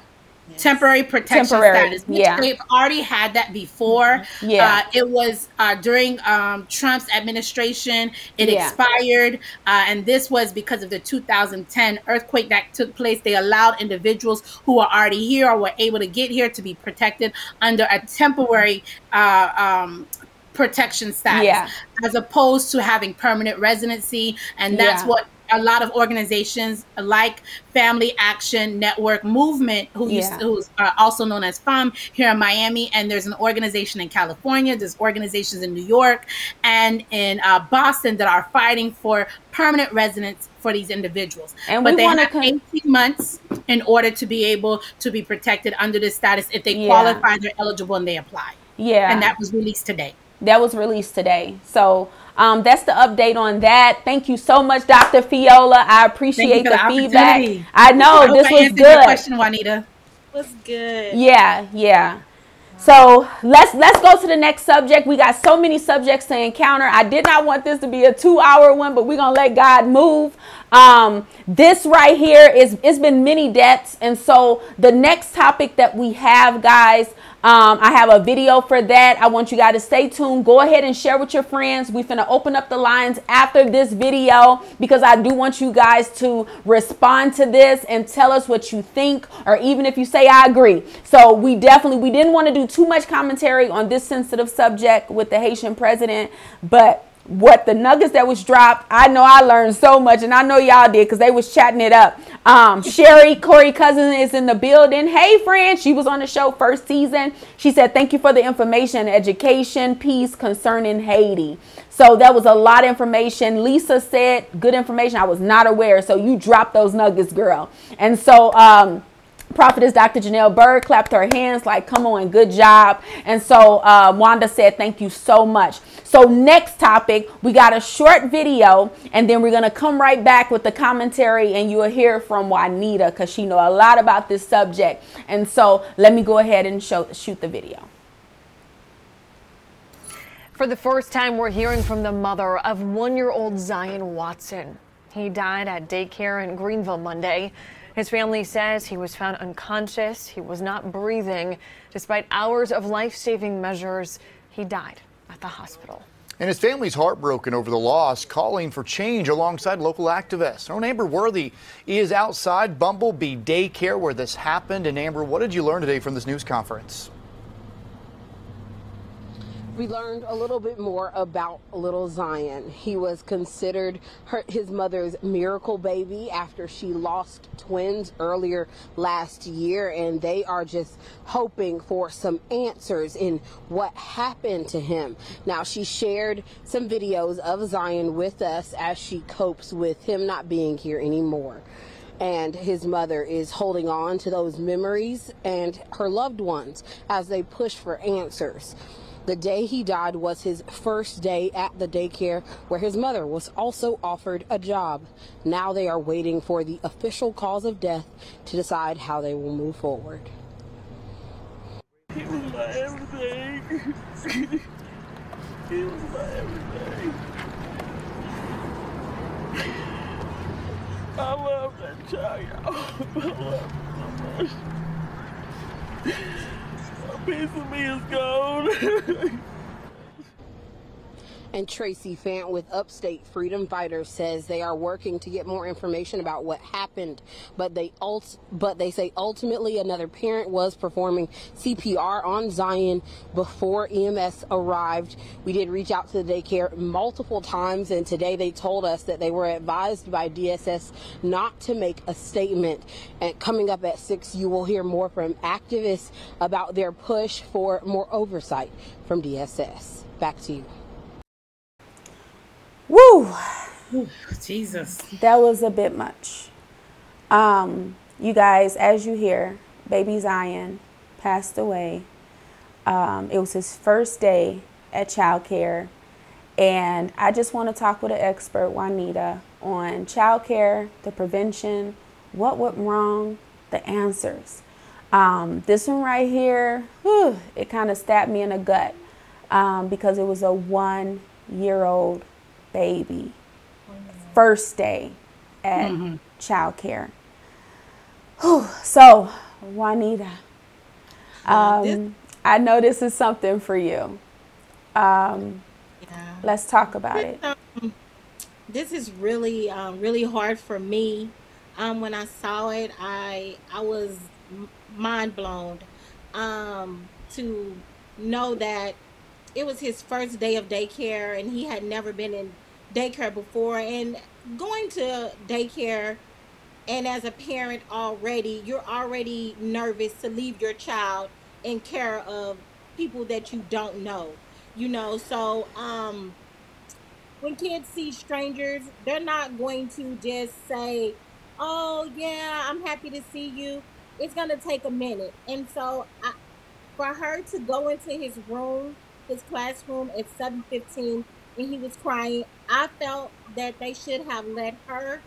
temporary protection temporary, status. yeah, they've already had that before. Yeah, uh, it was uh, during um, Trump's administration. It yeah. expired, uh, and this was because of the 2010 earthquake that took place. They allowed individuals who were already here or were able to get here to be protected under a temporary uh, um, protection status yeah. as opposed to having permanent residency and that's yeah. what a lot of organizations like Family Action Network Movement, who yeah. who's uh, also known as FANM here in Miami, and there's an organization in California, there's organizations in New York and in uh, Boston that are fighting for permanent residence for these individuals. And but they have con- 18 months in order to be able to be protected under this status. If they yeah. qualify, they're eligible and they apply. Yeah, and that was released today. That was released today. So um, that's the update on that. Thank you so much, Dr. Fayola. I appreciate the, the feedback. I know I this was good. That was a good question, Juanita. Was good. Yeah, yeah. So let's let's go to the next subject. We got so many subjects to encounter. I did not want this to be a two-hour one, but we're gonna let God move. Um, this right here is it's been many deaths, and so the next topic that we have, guys, um, I have a video for that. I want you guys to stay tuned. Go ahead and share with your friends. We finna open up the lines after this video because I do want you guys to respond to this and tell us what you think, or even if you say I agree. So we definitely we didn't want to do too much commentary on this sensitive subject with the Haitian president, but what the nuggets that was dropped. I know I learned so much, and I know y'all did because they was chatting it up. Um, Sherry Corey Cousin is in the building. Hey, friend, she was on the show first season. She said, "Thank you for the information, education, piece concerning Haiti." So that was a lot of information. Lisa said, "Good information. I was not aware." So you dropped those nuggets, girl. And so. Um, Prophetess Dr. Janelle Bird clapped her hands like, come on, good job. And so uh, Wanda said, thank you so much. So next topic, we got a short video and then we're to come right back with the commentary and you'll hear from Juanita because she know a lot about this subject. And so let me go ahead and show, shoot the video. For the first time, we're hearing from the mother of one-year-old Zion Watson. He died at daycare in Greenville Monday. His family says he was found unconscious. He was not breathing. Despite hours of life saving measures, he died at the hospital. And his family's heartbroken over the loss, calling for change alongside local activists. Our Amber Worthy is outside Bumblebee Daycare where this happened. And Amber, what did you learn today from this news conference? We learned a little bit more about little Zion. He was considered her, his mother's miracle baby after she lost twins earlier last year, and they are just hoping for some answers in what happened to him. Now, she shared some videos of Zion with us as she copes with him not being here anymore and his mother is holding on to those memories and her loved ones as they push for answers. The day he died was his first day at the daycare where his mother was also offered a job. Now they are waiting for the official cause of death to decide how they will move forward. He was my everything. he was my everything. I love that child, I love him so much piece of me is gone. And Traci Fant with Upstate Freedom Fighters says they are working to get more information about what happened, but they ult- but they say ultimately another parent was performing CPR on Zion before EMS arrived. We did reach out to the daycare multiple times, and today they told us that they were advised by DSS not to make a statement. And coming up at six, you will hear more from activists about their push for more oversight from DSS. Back to you. Woo! Jesus. That was a bit much. Um, you guys, as you hear, baby Zion passed away. Um, it was his first day at childcare. And I just want to talk with an expert, Juanita, on childcare, the prevention, what went wrong, the answers. Um, this one right here, whew, it kind of stabbed me in the gut um, because it was a one year old baby. First day at Mm-hmm. childcare. Whew. So, Juanita, um, I know this is something for you. Um, Yeah. let's talk about it. Um, this is really, um, really hard for me. Um, when I saw it, I I was mind blown. Um, to know that it was his first day of daycare and he had never been in daycare before and going to daycare and as a parent already you're already nervous to leave your child in care of people that you don't know you know? So um when kids see strangers they're not going to just say oh yeah i'm happy to see you. It's going to take a minute. And so I, for her to go into his room his classroom at 7.15 and he was crying i felt that they should have let her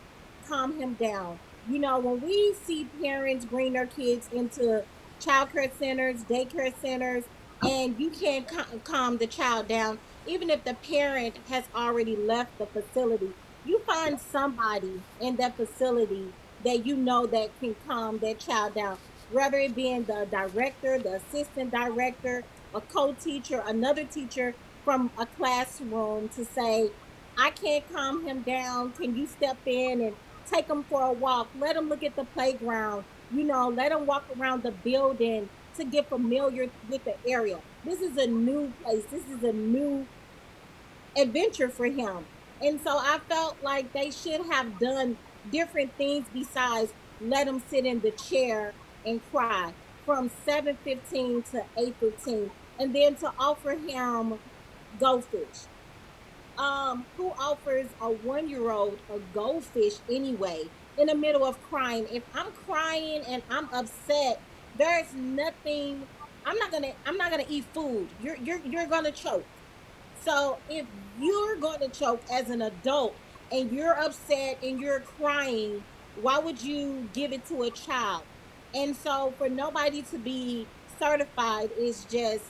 calm him down. You know when we see parents bring their kids into childcare centers daycare centers and you can't calm the child down even if the parent has already left the facility you find somebody in that facility that you know that can calm that child down whether it being the director the assistant director a co-teacher another teacher from a classroom to say i can't calm him down. Can you step in and take him for a walk? Let him look at the playground you know let him walk around the building to get familiar with the area. This is a new place. This is a new adventure for him. And so I felt like they should have done different things besides let him sit in the chair and cry from 7:15 to 8:15 and then to offer him goldfish. Um who offers a 1-year-old a goldfish anyway in the middle of crying? If I'm crying and I'm upset, there's nothing I'm not to I'm not to eat food. You're you're you're to choke. So if you're going to choke as an adult and you're upset and you're crying, why would you give it to a child? And so for nobody to be certified is just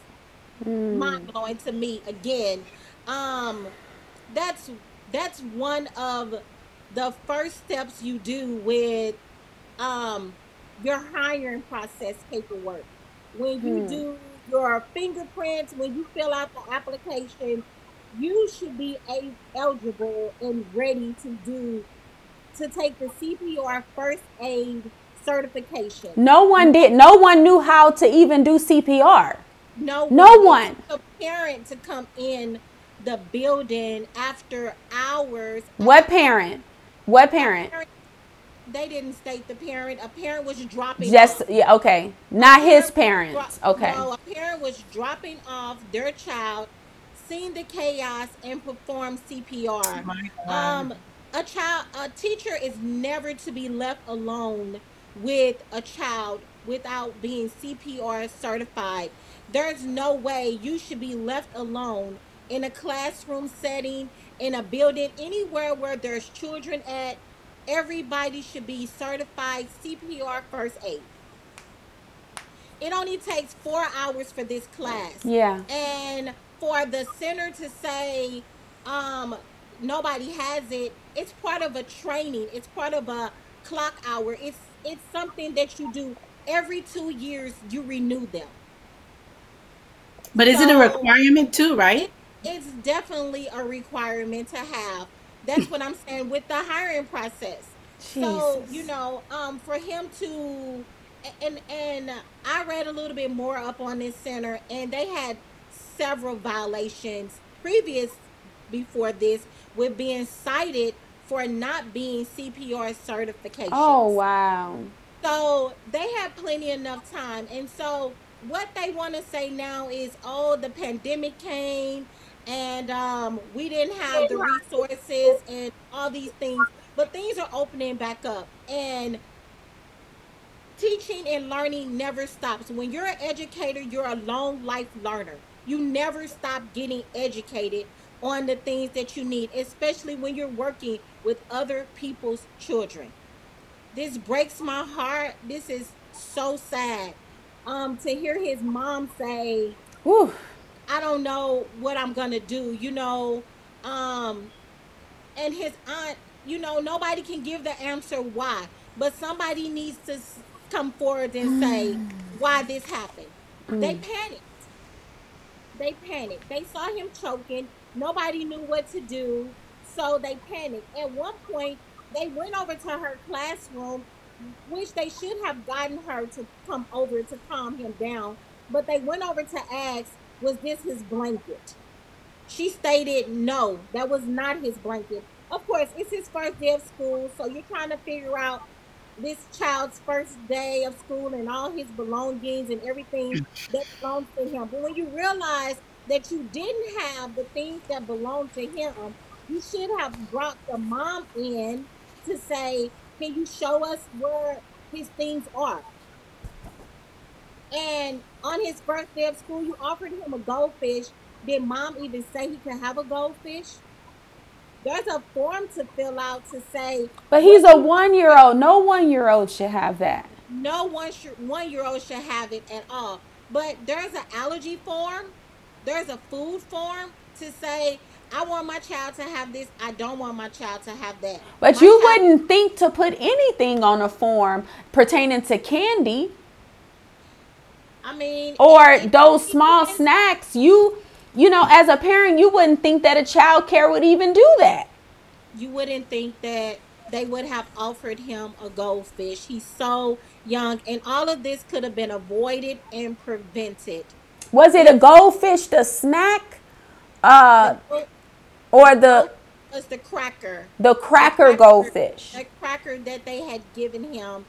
mind blowing to me again. Um that's that's one of the first steps you do with um your hiring process paperwork when you do your fingerprints when you fill out the application you should be a- eligible and ready to do to take the cpr first aid certification No one did. No one knew how to even do CPR. No No one one. It a parent to come in the building after hours What parent? What parent? Parent- they didn't state the parent a parent was dropping Just off. yeah. Okay. Not his parent parents. dro- Okay. No, a parent was dropping off their child, seen the chaos, and performed CPR. My God. Um, a child, a teacher is never to be left alone with a child without being CPR certified. There's no way you should be left alone in a classroom setting, in a building, anywhere where there's children at. Everybody should be certified CPR first aid. It only takes four hours for this class. Yeah. And for the center to say, um, nobody has it, it's part of a training. It's part of a clock hour. It's it's something that you do every two years. You renew them. But is it a requirement too, right? it's definitely a requirement to have. That's what I'm saying with the hiring process. So you know, um, for him to and and I read a little bit more up on this center, and they had several violations previous before this with being cited for not being CPR certification. Oh wow. So they had plenty enough time. And so what they want to say now is, oh, the pandemic came and um, we didn't have the resources and all these things. But things are opening back up. And teaching and learning never stops. When you're an educator, you're a long life learner. You never stop getting educated on the things that you need, especially when you're working with other people's children this breaks my heart. This is so sad. Um, to hear his mom say, Whew. I don't know what I'm gonna do, you know, um, and his aunt, you know, nobody can give the answer why, but somebody needs to come forward and say why this happened. They panicked. They panicked. They saw him choking. Nobody knew what to do, so they panicked. At one point, they went over to her classroom, which they should have gotten her to come over to calm him down, but they went over to ask, Was this his blanket? She stated no, that was not his blanket. Of course, it's his first day of school, so you're trying to figure out this child's first day of school and all his belongings and everything that belongs to him. But when you realize that you didn't have the things that belong to him, you should have brought the mom in to say, Can you show us where his things are? And on his first day of school, you offered him a goldfish. Did mom even say he could have a goldfish? There's a form to fill out to say But he's a one year old. No one year old should have that. no one should one year old should have it at all. But there's an allergy form, there's a food form to say, I want my child to have this, I don't want my child to have that. But My you child- wouldn't think to put anything on a form pertaining to candy I mean or it- it- those it small snacks. You, you know, as a parent, you wouldn't think that a child care would even do that. you wouldn't think that they would have offered him a goldfish. He's so young, and all of this could have been avoided and prevented. Was it a goldfish, the snack, uh, or the was the cracker, the cracker goldfish? the cracker that they had given him,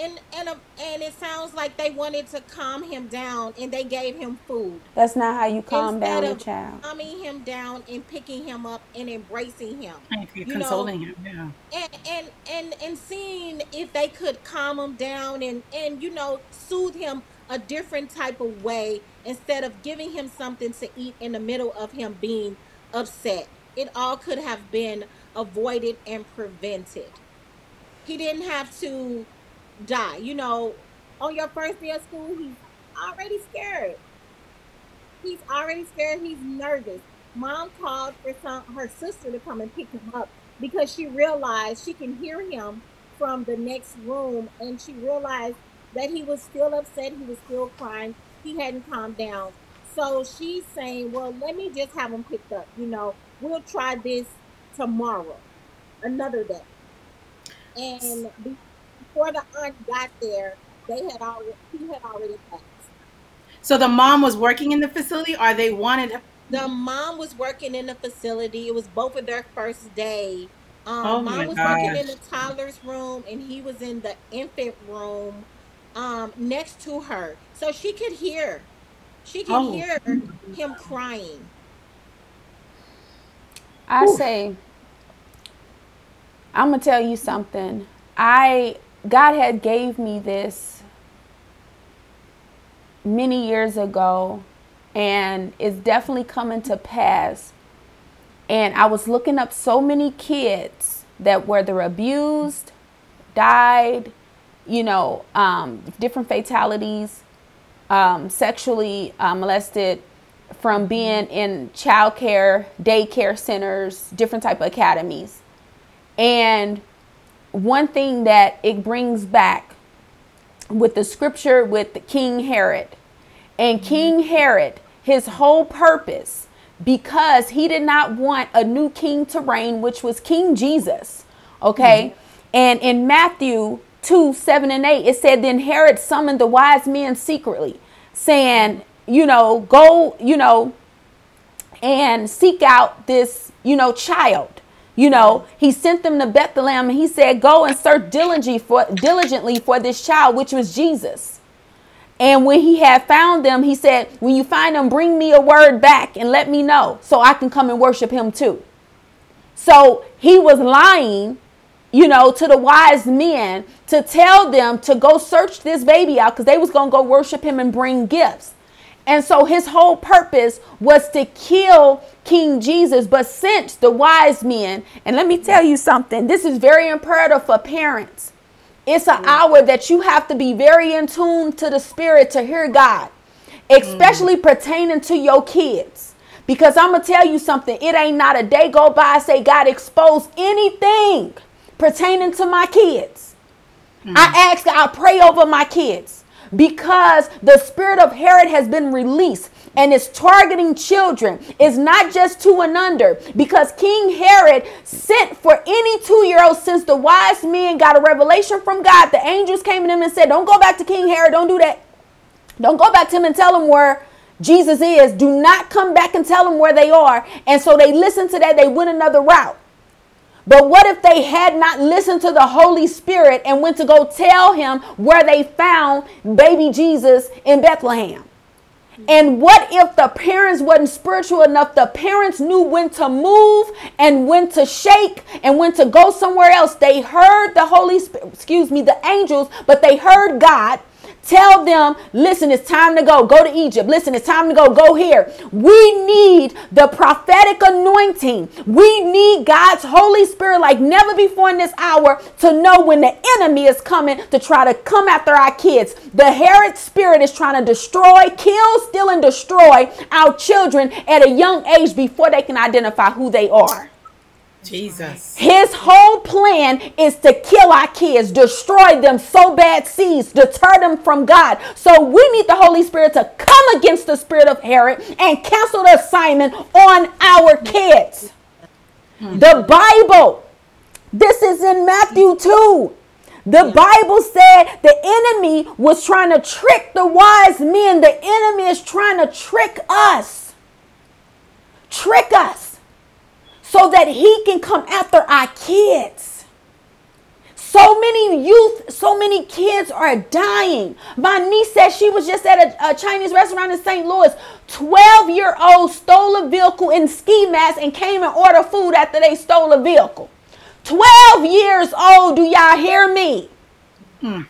and and uh, and it sounds like they wanted to calm him down, and they gave him food That's not how you calm instead down a child. calming him down and picking him up and embracing him. Thank you, You know, him. Yeah. and and and and seeing if they could calm him down and and you know soothe him a different type of way instead of giving him something to eat in the middle of him being upset. It all could have been avoided and prevented. He didn't have to die. You know on your first day of school he's already scared. He's already scared. He's nervous. Mom called for some her sister to come and pick him up because she realized she can hear him from the next room and she realized that he was still upset. He was still crying. He hadn't calmed down so she's saying well let me just have them picked up you know we'll try this tomorrow another day and before the aunt got there they had already he had already passed So the mom was working in the facility, or they wanted. The mom was working in the facility. It was both of their first day. Um, Oh mom was working in the toddler's room, and he was in the infant room um, next to her, so she could hear. She can Oh. hear him crying. I say, I'm gonna tell you something. I God had gave me this many years ago, and it's definitely coming to pass. And I was looking up so many kids that whether abused, died, you know, um, different fatalities, um, sexually uh, molested from being in childcare, daycare centers, different type of academies. And one thing that it brings back with the scripture with King Herod. And King Herod, his whole purpose because he did not want a new king to reign, which was King Jesus. Okay. Mm-hmm. And in Matthew 2 7 and 8, it said, Then Herod summoned the wise men secretly, saying, You know, go, you know, and seek out this, you know, child. You know, he sent them to Bethlehem and he said, Go and search diligently for diligently for this child, which was Jesus. And when he had found them, he said, When you find them, bring me a word back and let me know so I can come and worship him too. So he was lying, you know, to the wise men to tell them to go search this baby out because they was going to go worship him and bring gifts. And so his whole purpose was to kill King Jesus. But since the wise men, and let me tell you something, this is very imperative for parents. It's an hour that you have to be very in tune to the spirit to hear God, especially mm. pertaining to your kids. Because I'm gonna tell you something, it ain't not a day go by say God expose anything pertaining to my kids. Mm. I ask, I pray over my kids because the spirit of Herod has been released and is targeting children. It's not just two and under because King Herod sent for any two year old since the wise men got a revelation from God. The angels came to them and said, Don't go back to King Herod. Don't do that. Don't go back to him and tell him where Jesus is. Do not come back and tell them where they are. And so they listened to that. They went another route. But what if they had not listened to the Holy Spirit and went to go tell him where they found baby Jesus in Bethlehem? And what if the parents wasn't spiritual enough? The parents knew when to move and when to shake and when to go somewhere else. They heard the Holy Spirit, excuse me, the angels, but they heard God Tell them, listen, it's time to go. Go to Egypt. Listen, it's time to go. Go here. We need the prophetic anointing. We need God's Holy Spirit like never before in this hour to know when the enemy is coming to try to come after our kids. The Herod spirit is trying to destroy, kill, steal, and destroy our children at a young age before they can identify who they are. Jesus. His whole plan is to kill our kids, destroy them, sow bad seeds, deter them from God. So we need the Holy Spirit to come against the spirit of Herod and cancel the assignment on our kids. The Bible, this is in Matthew 2. The Bible said the enemy was trying to trick the wise men. The enemy is trying to trick us. Trick us so that he can come after our kids. So many youth, so many kids are dying. My niece said she was just at a, a Chinese restaurant in St. Louis. 12 year old stole a vehicle in ski mask and came and ordered food after they stole a vehicle. 12 years old, do y'all hear me? Hmm.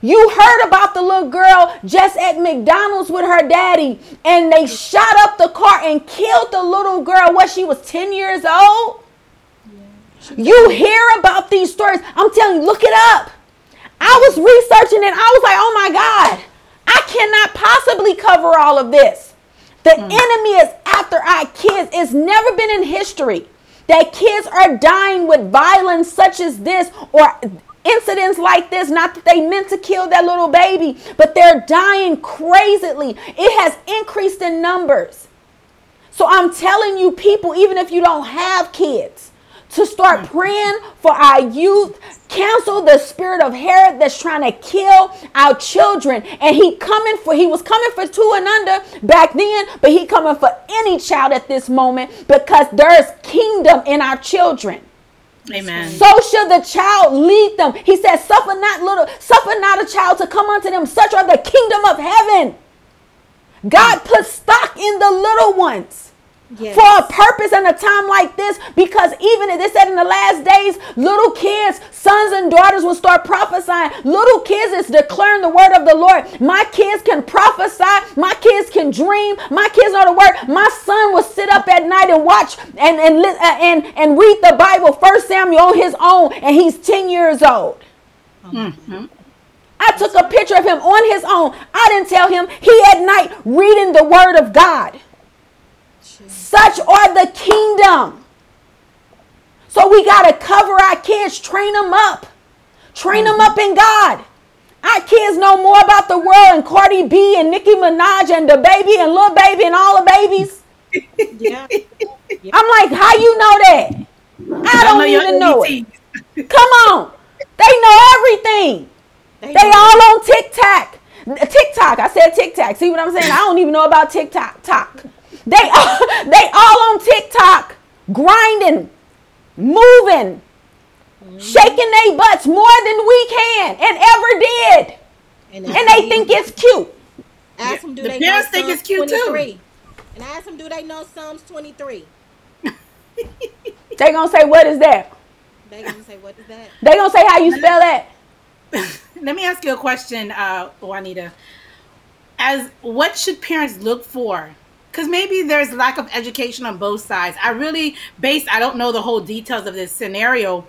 You heard about the little girl just at McDonald's with her daddy, and they shot up the car and killed the little girl. What she was 10 years old? You hear about these stories. I'm telling you, look it up. I was researching it. I was like, oh my God, I cannot possibly cover all of this. The mm. enemy is after our kids. It's never been in history that kids are dying with violence such as this or incidents like this. Not that they meant to kill that little baby, but they're dying crazily. It has increased in numbers. So I'm telling you, people, even if you don't have kids, to start mm. praying for our youth. Cancel the spirit of Herod that's trying to kill our children. And he coming for he was coming for two and under back then, but he coming for any child at this moment because there's kingdom in our children. Amen. So shall the child lead them. He said, Suffer not little, suffer not a child to come unto them. Such are the kingdom of heaven. God put stock in the little ones. Yes. For a purpose and a time like this, because even if they said in the last days, little kids, sons and daughters will start prophesying. Little kids is declaring the word of the Lord. My kids can prophesy. My kids can dream. My kids know the word. My son will sit up at night and watch and and uh, and and read the Bible, First Samuel on his own, and he's ten years old. Mm-hmm. I took a picture of him on his own. I didn't tell him he at night reading the word of God. Such are the kingdom. So we got to cover our kids, train them up, train them up in God. Our kids know more about the world and Cardi B and Nicki Minaj and the baby and little baby and all the babies Yeah. I'm like, how you know that? I don't, know even know it. Come on. They know everything. They, They know. all on TikTok. TikTok. I said TikTok. See what I'm saying? I don't even know about TikTok. Talk. They all, they all on TikTok, grinding, moving, shaking their butts more than we can and ever did. and, And they think it's cute. ask them do The they parents know think Psalms it's cute, too. 23? And ask them do they know Psalms 23? They gonna say, what is that? They gonna say what is that? They gonna say how you spell that? Let me ask you a question, uh, Juanita. As what should parents look for? Because maybe there's lack of education on both sides. I really based. I don't know the whole details of this scenario,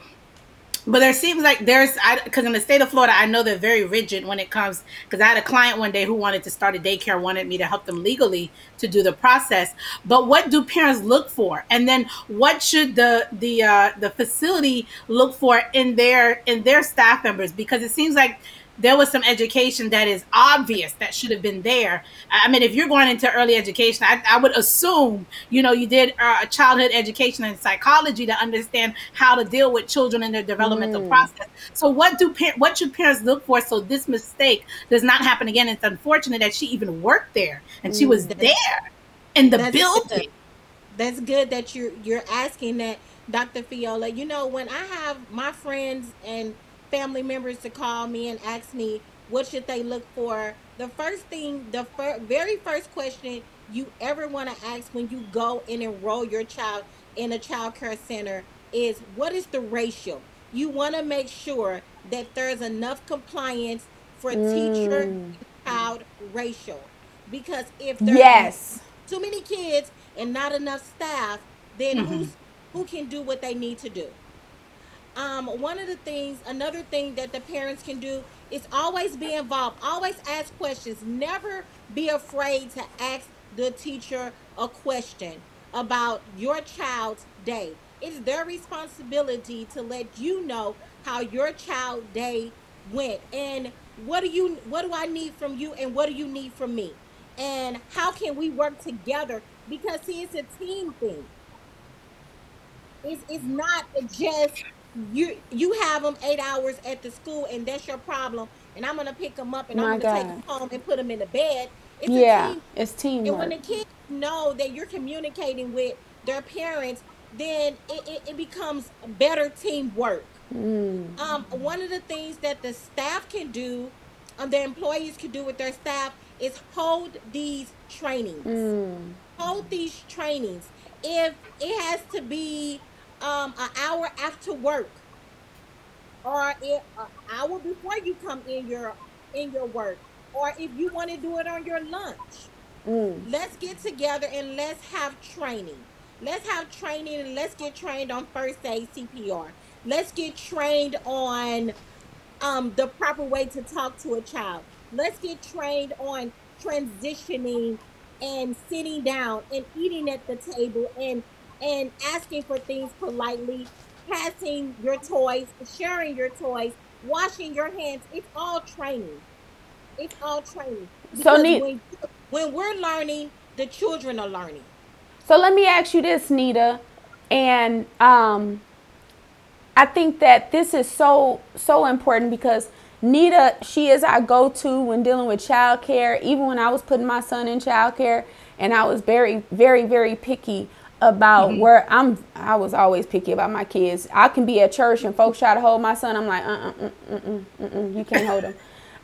but there seems like there's. Because in the state of Florida, I know they're very rigid when it comes. Because I had a client one day who wanted to start a daycare, wanted me to help them legally to do the process. But what do parents look for? And then what should the the uh, the facility look for in their in their staff members? Because it seems like there was some education that is obvious that should have been there. I mean, if you're going into early education, I, I would assume you know you did uh, a childhood education in psychology to understand how to deal with children in their developmental process. So, what do par- what should parents look for so this mistake does not happen again? It's unfortunate that she even worked there and she was there in the That's building. good. That's good that you're you're asking that, Dr. Fayola. You know, when I have my friends and family members to call me and ask me what should they look for, the first thing, the fir- very first question you ever want to ask when you go and enroll your child in a child care center is what is the ratio? You want to make sure that there's enough compliance for teacher mm. and child ratio. Because if there's Yes. too many kids and not enough staff, then mm-hmm. who's who can do what they need to do? Um, one of the things, another thing that the parents can do is always be involved. Always ask questions. Never be afraid to ask the teacher a question about your child's day. It's their responsibility to let you know how your child day went and what do you what do I need from you and what do you need from me? And how can we work together? Because see, it's a team thing. It's, it's not just you you have them eight hours at the school and that's your problem and i'm gonna pick them up and My i'm gonna take them home and put them in the bed it's Yeah, a team it's and when teamwork. the kids know that you're communicating with their parents then it, it, it becomes better teamwork Mm. um, one of the things that the staff can do um, the employees can do with their staff is hold these trainings Mm. hold these trainings if it has to be um, an hour after work or if an hour before you come in your in your work or if you want to do it on your lunch Mm. let's get together and let's have training let's have training and let's get trained on first aid cpr let's get trained on um, the proper way to talk to a child. Let's get trained on transitioning and sitting down and eating at the table and and asking for things politely, passing your toys, sharing your toys, washing your hands. It's all training. It's all training. So Because neat. when, when we're learning, the children are learning. So let me ask you this, Nita, and um, I think that this is so so important because Nita, she is our go-to when dealing with childcare. Even when I was putting my son in childcare, and I was very, very, very picky about where I'm. I was always picky about my kids. I can be at church and folks try to hold my son. I'm like, uh, uh, uh, uh, uh, uh, you can't hold him.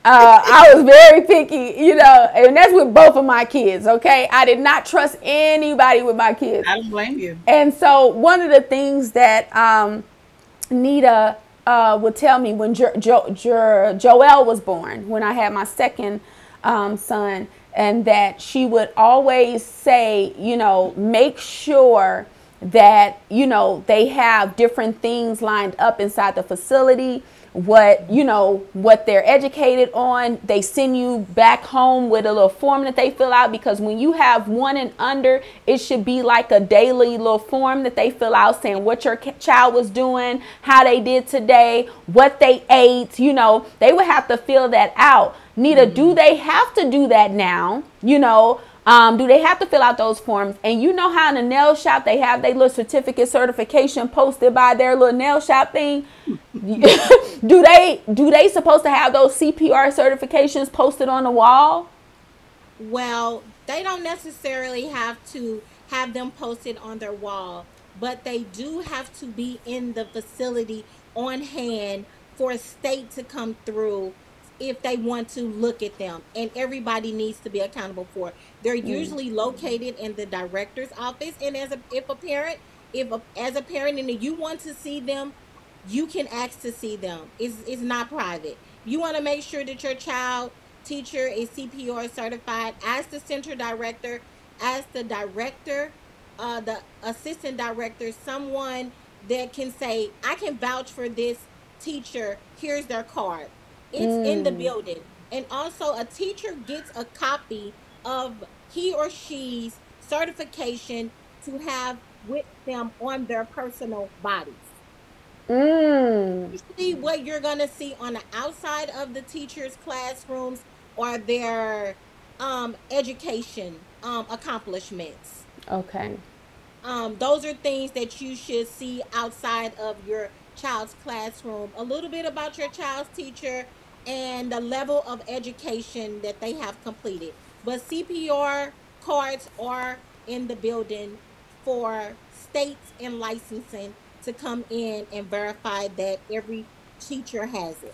Uh, I was very picky, you know, and that's with both of my kids. Okay, I did not trust anybody with my kids. I don't blame you. And so one of the things that um, Nita uh, would tell me when jo- jo- jo- Joel was born, when I had my second um, son, and that she would always say, you know, make sure that you know they have different things lined up inside the facility what you know what they're educated on. They send you back home with a little form that they fill out because when you have one and under it should be like a daily little form that they fill out saying what your child was doing how they did today what they ate you know. They would have to fill that out nita do they have to do that now you know Um, do they have to fill out those forms? And you know how in a nail shop they have their little certificate certification posted by their little nail shop thing. do they do they supposed to have those CPR certifications posted on the wall? Well, they don't necessarily have to have them posted on their wall, but they do have to be in the facility on hand for a state to come through if they want to look at them and everybody needs to be accountable for it. they're Mm. usually located in the director's office and as a if a parent if a, as a parent and you want to see them you can ask to see them. It's, it's not private. You want to make sure that your child teacher is cpr certified. Ask the center director ask the director uh, the assistant director someone that can say i can vouch for this teacher. Here's their card it's in the building. And also a teacher gets a copy of he or she's certification to have with them on their personal bodies. Mm. usually what you're going to see on the outside of the teachers classrooms or their um, education um, accomplishments. Okay. um, those are things that you should see outside of your child's classroom. A little bit about your child's teacher and the level of education that they have completed but cpr cards are in the building for states and licensing to come in and verify that every teacher has it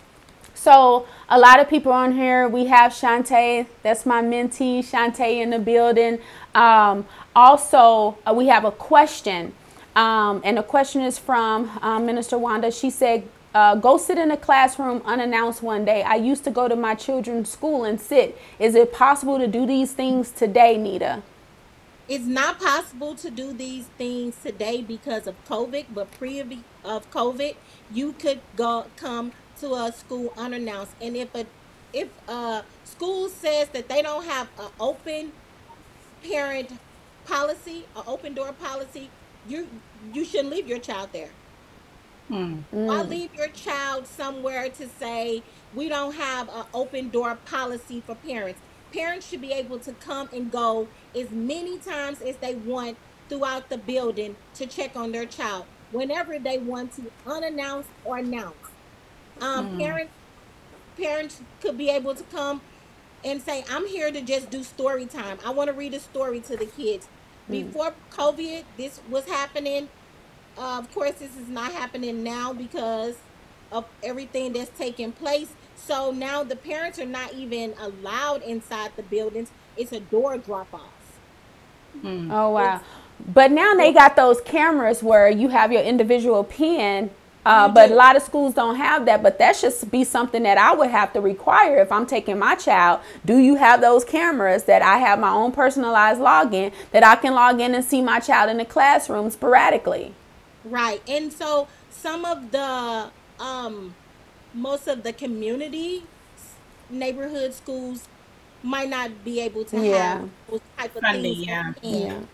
So a lot of people on here. We have Shantae. That's my mentee, Shantae, in the building. Um, also, uh, we have a question, um, and the question is from um, Minister Wanda. She said, uh, "Go sit in a classroom unannounced one day. I used to go to my children's school and sit. Is it possible to do these things today, Nita?" it's not possible to do these things today because of COVID, but pre of COVID, you could go come to a school unannounced. And if a if a school says that they don't have an open parent policy, an open door policy, you you shouldn't leave your child there. Mm. Why leave your child somewhere to say we don't have an open door policy for parents? Parents should be able to come and go as many times as they want throughout the building to check on their child whenever they want to, unannounced or announced. Um, mm. Parents parents could be able to come and say, I'm here to just do story time. I want to read a story to the kids. Mm. Before COVID, this was happening. Uh, of course, this is not happening now because of everything that's taking place. So now the parents are not even allowed inside the buildings. It's a door drop off. Oh wow! But now they got those cameras where you have your individual pen. Uh, but do. a lot of schools don't have that. But that should be something that I would have to require if I'm taking my child. Do you have those cameras that I have my own personalized login that I can log in and see my child in the classroom sporadically? Right. And so some of the um most of the community neighborhood schools might not be able to Yeah. have those type of Funding, things. yeah. Yeah.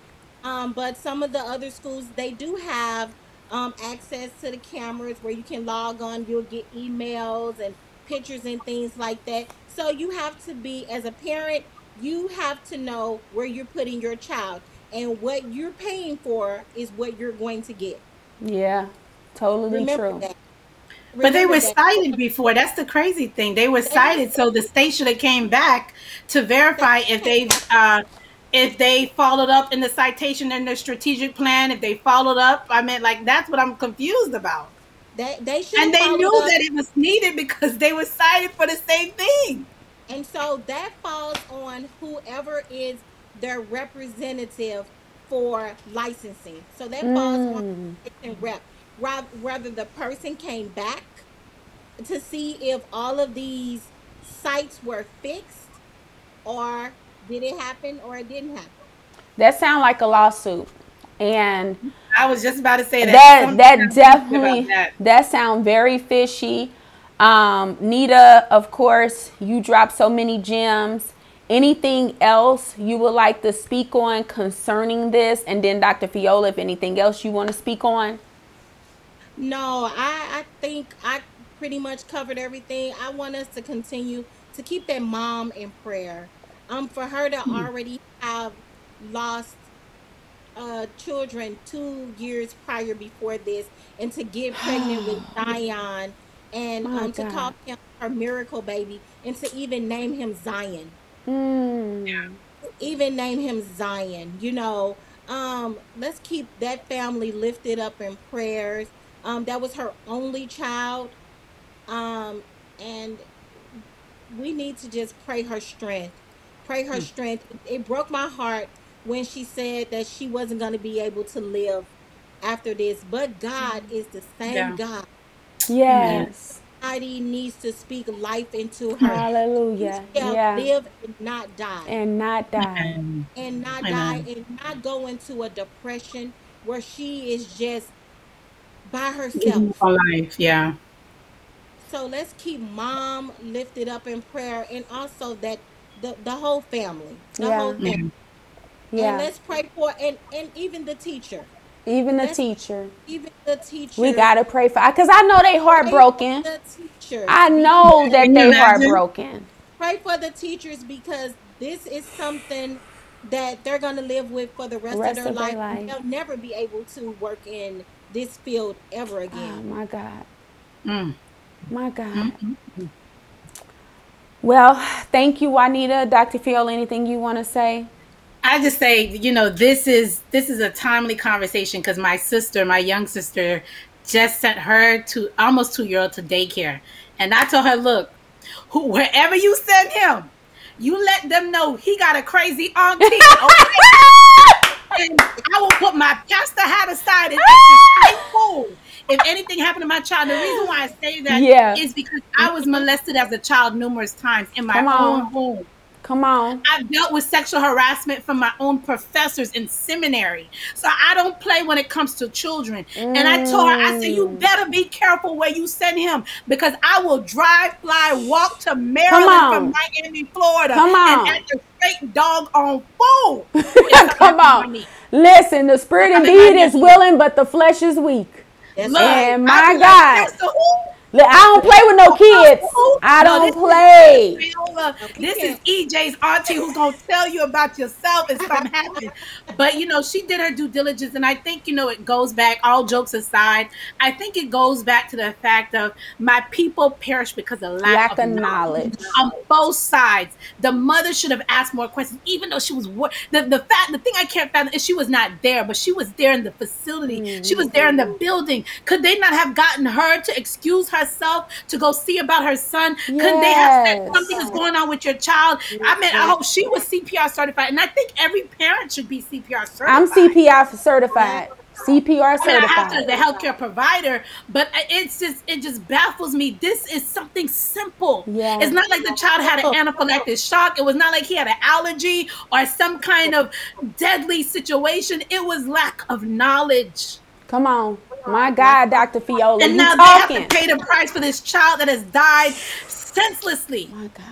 Um, but some of the other schools they do have um access to the cameras where you can log on, you'll get emails and pictures and things like that. So you have to be as a parent, you have to know where you're putting your child and what you're paying for is what you're going to get. Yeah, totally Remember true. that. But they were that. cited before. That's the crazy thing. They were cited, so the state should have came back to verify if they uh, if they followed up in the citation and the strategic plan. If they followed up, I mean, like that's what I'm confused about. They they should And they knew up. that it was needed because they were cited for the same thing. And so that falls on whoever is their representative for licensing. So that falls on the rep. Ra- Whether the person came back to see if all of these sites were fixed or did it happen or it didn't happen. That sounds like a lawsuit, and I was just about to say that. that that definitely that. that sound very fishy. Um, Nita, of course, you dropped so many gems. Anything else you would like to speak on concerning this? And then Dr. Fayola, if anything else you want to speak on? No, I, I think I pretty much covered everything. I want us to continue to keep that mom in prayer. Um, for her to already have lost uh, children two years prior before this, and to get pregnant with Zion, and um, to call him her miracle baby, and to even name him Zion Mm. even name him Zion. You know, um, let's keep that family lifted up in prayers. Um, that was her only child, um, and we need to just pray her strength. Pray her strength. It broke my heart when she said that she wasn't going to be able to live after this, but God is the same Yeah. God. Yes. Somebody needs to speak life into her. Hallelujah. She shall Yeah. live and not die. And not die. And and not Amen. die and not go into a depression where she is just by herself. for life, yeah. So let's keep mom lifted up in prayer and also that the, the whole family. The Yeah. whole family. Mm-hmm. And Yeah. let's pray for and, and even the teacher. Even the let's- teacher. Even the teacher. We gotta pray for because I know they Pray for heartbroken. The teacher. I know that Can you they imagine? heartbroken. Pray for the teachers because this is something that they're gonna live with for the rest, Rest of their of their life. life. They'll never be able to work in this field ever again. Oh again. my God. Mm. My God. Mm, mm, mm. Well, thank you, Juanita. Dr. Fiol, anything you want to say? I just say, you know, this is this is a timely conversation because my sister, my young sister, just sent her to almost two year old to daycare, and I told her, look, who, wherever you send him, you let them know he got a crazy auntie. Okay? and I will put my pastor hat aside and act fool. If anything happened to my child, the reason why I say that is Yeah. because I was molested as a child numerous times in my Come on. own home. Come on. I've dealt with sexual harassment from my own professors in seminary. So I don't play when it comes to children. And I told her, I said, you Mm. better be careful where you send him because I will drive, fly, walk to. Maryland from Miami, Florida, Come on. and act a straight dog on fool. Come on. Listen, the spirit indeed is willing, but the flesh is weak. That's Look. And my be like, God. Pastor, who? Look, I don't play with no kids. I don't this play. Viola. This is EJ's auntie who's gonna tell you about yourself if something happens. But you know, she did her due diligence, and I think you know it goes back. All jokes aside, I think it goes back to the fact of my people perish because of lack, Lack of knowledge. on both sides. The mother should have asked more questions, even though she was wor- the the fact. The thing I can't fathom is she was not there, but she was there in the facility. She was there in the mm-hmm. building. Could they not have gotten her to excuse herself to go see about her son? Could they have said something is going on with your child? I mean, I hope she was CPR certified, and I think every parent should be CPR certified. I'm CPR certified. CPR I mean, I have to a healthcare provider, but it's just it just baffles me. This is something simple. Yeah. It's not like the child had an anaphylactic shock. It was not like he had an allergy or some kind of deadly situation. It was lack of knowledge. Come on. My God, Dr. Fayola, And you now they have to pay the price for this child that has died senselessly. My God.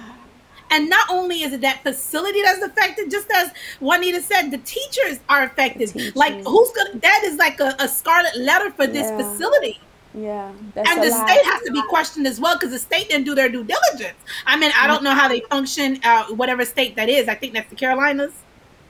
And not only is it that facility that's affected, just as Juanita said, the teachers are affected. teachers. Like who's gonna that is like a, a scarlet letter for this Yeah. facility. Yeah. That's and the lot. state has to be questioned as well because the state didn't do their due diligence. I mean, I don't know how they function, uh, whatever state that is. I think that's the Carolinas.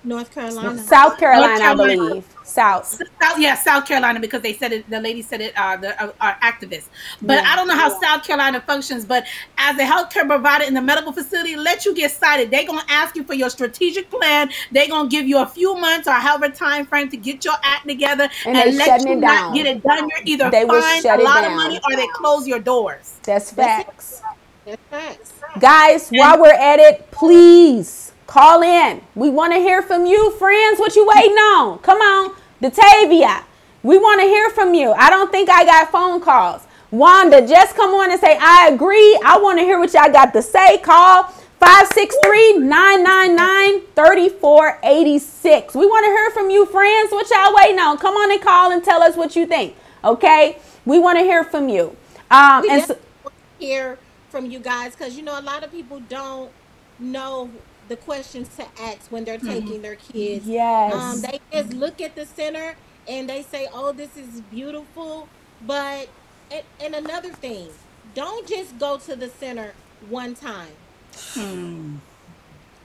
North Carolina. South Carolina, I Carolina. believe. South. South, yeah, South Carolina because they said it. The lady said it. Uh, the uh, uh, activists, but I don't know how South Carolina functions. But as a healthcare provider in the medical facility, let you get cited. They're gonna ask you for your strategic plan. They're gonna give you a few months or however time frame to get your act together And and, let you it not down. get it done. You're either They will fined shut a it lot of money or they close your doors. That's facts. That's facts. Guys, while we're at it, please call in. We want to hear from you, friends. What you waiting on? Come on, Detavia. We want to hear from you. I don't think I got phone calls. Wanda, just come on and say, I agree. I want to hear what y'all got to say. Call 563-999-3486. We want to hear from you, friends. What y'all waiting on? Come on and call and tell us what you think. Okay? We want to hear from you. Um, We and so, want to hear from you guys because you know a lot of people don't know the questions to ask when they're taking their kids. Yes. Um, they just look at the center and they say, "Oh, this is beautiful," but and, and another thing, don't just go to the center one time.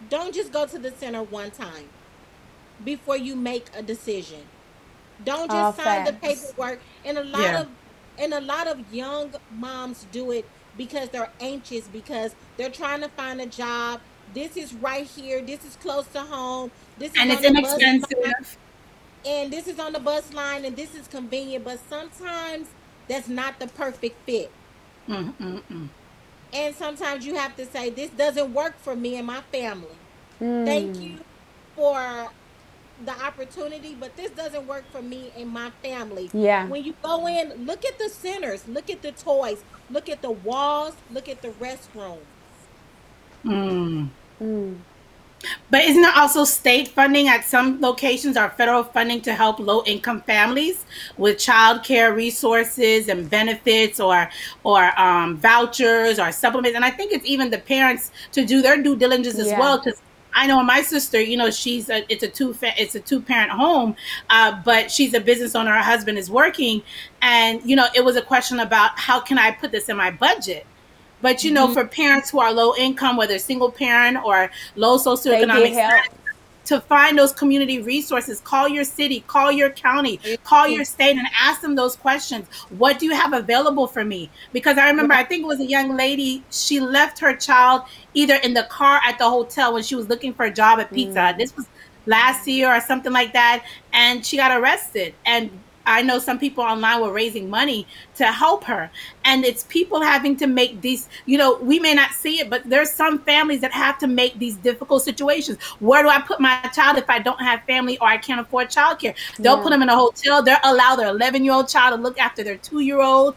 Don't just go to the center one time. before you make a decision. Don't All just sign the paperwork. And a lot Yeah. of and a lot of young moms do it because they're anxious because they're trying to find a job. This is right here. This is close to home. This is And on it's the bus line, inexpensive. and this is on the bus line and this is convenient, but sometimes that's not the perfect fit. Mm, mm, mm. And sometimes you have to say this doesn't work for me and my family. Mm. Thank you for the opportunity, but this doesn't work for me and my family. Yeah. When you go in, look at the centers, look at the toys, look at the walls, look at the restrooms. Mm. Mm. But isn't there also state funding at some locations or federal funding to help low income families with child care resources and benefits or or um, vouchers or supplements? And I think it's even the parents to do their due diligence as Yeah. well because I know my sister, you know, she's a, it's a two fa- it's a two parent home, uh, but she's a business owner. Her husband is working, and you know, it was a question about how can I put this in my budget. But you know, Mm-hmm. for parents who are low income, whether single parent or low socioeconomic status, to find those community resources, call your city, call your county, call your state, and ask them those questions. What do you have available for me? Because I remember, I think it was a young lady. She left her child either in the car at the hotel when she was looking for a job at Pizza. Hut. This was last year or something like that, and she got arrested. And I know some people online were raising money to help her. And it's people having to make these, you know, we may not see it, but there's some families that have to make these difficult situations. Where do I put my child if I don't have family or I can't afford childcare? They'll Yeah. put them in a hotel. They'll allow their 11 year old child to look after their two year old,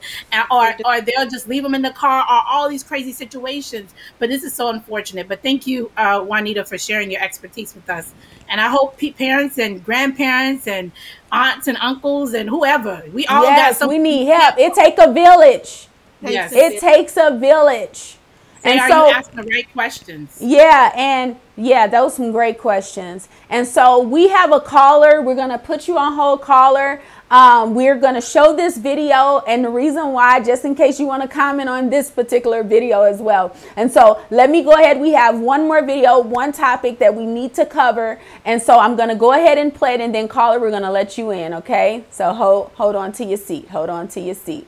or, or they'll just leave them in the car, or all these crazy situations. But this is so unfortunate. But thank you, uh, Juanita, for sharing your expertise with us. And I hope parents and grandparents and aunts and uncles and whoever, we all got yes, some. we need help. It take a village. Yes. It takes a village. Say, And are so you asking the right questions? Yeah, and yeah, those some great questions. And so we have a caller. We're gonna put you on hold, caller. Um, we're gonna show this video, and the reason why, just in case you want to comment on this particular video as well. And so let me go ahead. We have one more video, one topic that we need to cover, and so I'm gonna go ahead and play it, and then caller, we're gonna let you in. Okay? So hold hold on to your seat. Hold on to your seat.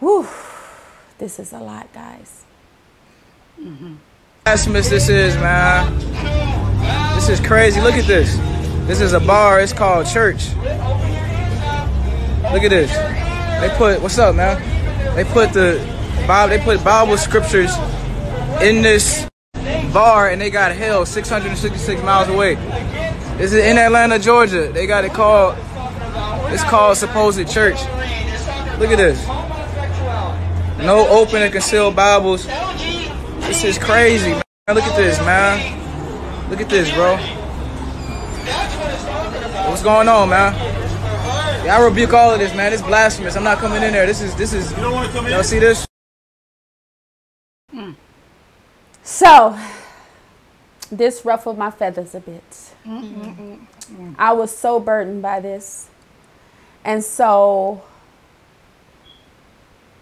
Whew, this is a lot, guys. Mm-hmm. blasphemous this is, man. This is crazy. Look at this. This is a bar. It's called church. Look at this. They put what's up, man? They put the Bible. They put Bible scriptures in this bar, and they got hell 666 miles away. This is in Atlanta, Georgia. They got it called. It's called supposed church. Look at this. No open and concealed Bibles. This is crazy, man. Look at this, man. Look at this, bro. What's going on, man? Yeah, I rebuke all of this, man. It's blasphemous. I'm not coming in there. This is this is. You don't want to come in. Y'all see this? Hmm. So, this ruffled my feathers a bit. I was so burdened by this. And so,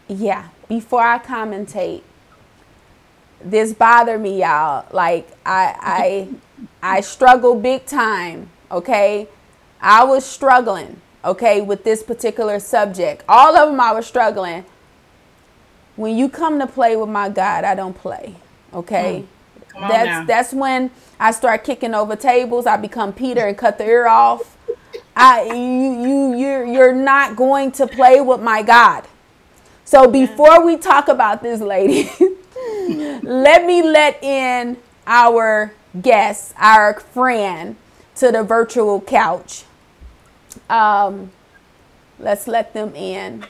yeah, before I commentate, this bothered me, y'all. Like I I I struggle big time, okay? I was struggling, okay, with this particular subject. All of them I was struggling. When you come to play with my God, I don't play. Okay? Hmm. On that's now. that's when I start kicking over tables. I become Peter and cut the ear off. I you you you're you're not going to play with my God. So before we talk about this lady, let me let in our guest, our friend to the virtual couch. Um, let's let them in.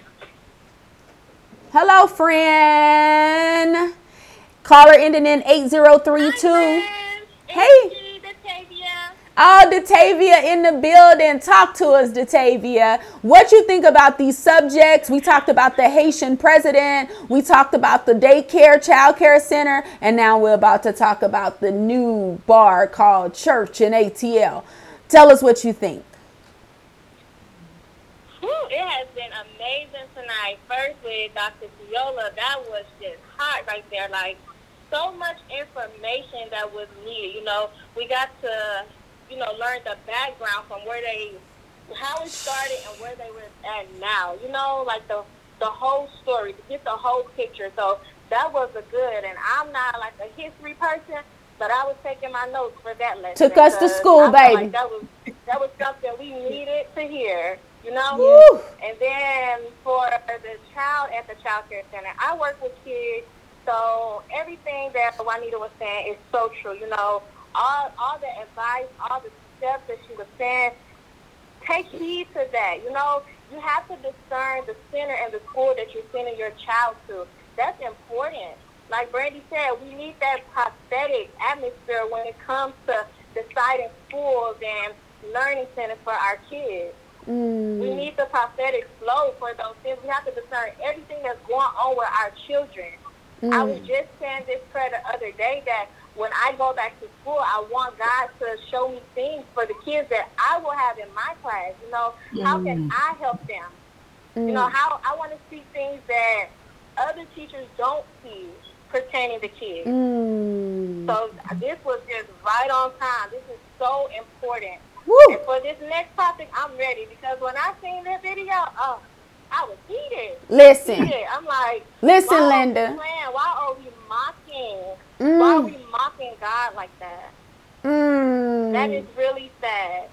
Hello, friend. Caller ending in 8032. Hey. Oh, Datavia in the building. Talk to us, Datavia. What you think about these subjects? We talked about the Haitian president. We talked about the daycare, child care center, and now we're about to talk about the new bar called Church in ATL. Tell us what you think. Whew, it has been amazing tonight. First with Dr. Fayola, that was just hot right there. Like so much information that was needed. You know, we got to, you know, learn the background from where they, how it started and where they were at now. You know, like the the whole story, to get the whole picture. So that was a good. And I'm not like a history person, but I was taking my notes for that lesson. Took us to school, baby. Like that was that was something we needed to hear. You know. Woo. And then for the child at the child care center, I work with kids, so everything that Juanita was saying is so true. You know, all all the advice, all the steps that she was saying, take heed to that. You know, you have to discern the center and the school that you're sending your child to. That's important. Like Brandy said, we need that prophetic atmosphere when it comes to deciding schools and learning centers for our kids. Mm. The prophetic flow for those things. We have to discern everything that's going on with our children. I was mm. just saying this prayer the other day that when I go back to school, I want God to show me things for the kids that I will have in my class. You know, how can mm. I help them? You know, mm. how I want to see things that other teachers don't see pertaining to kids. Mm. So this was just right on time. This is so important. Woo. And for this next topic, I'm ready because when I seen that video, oh, I was heated. Listen, Heated. I'm like, Listen, why are Linda. playing? Why are we mocking? Why are Mm. we mocking God like that? That is mm. really sad.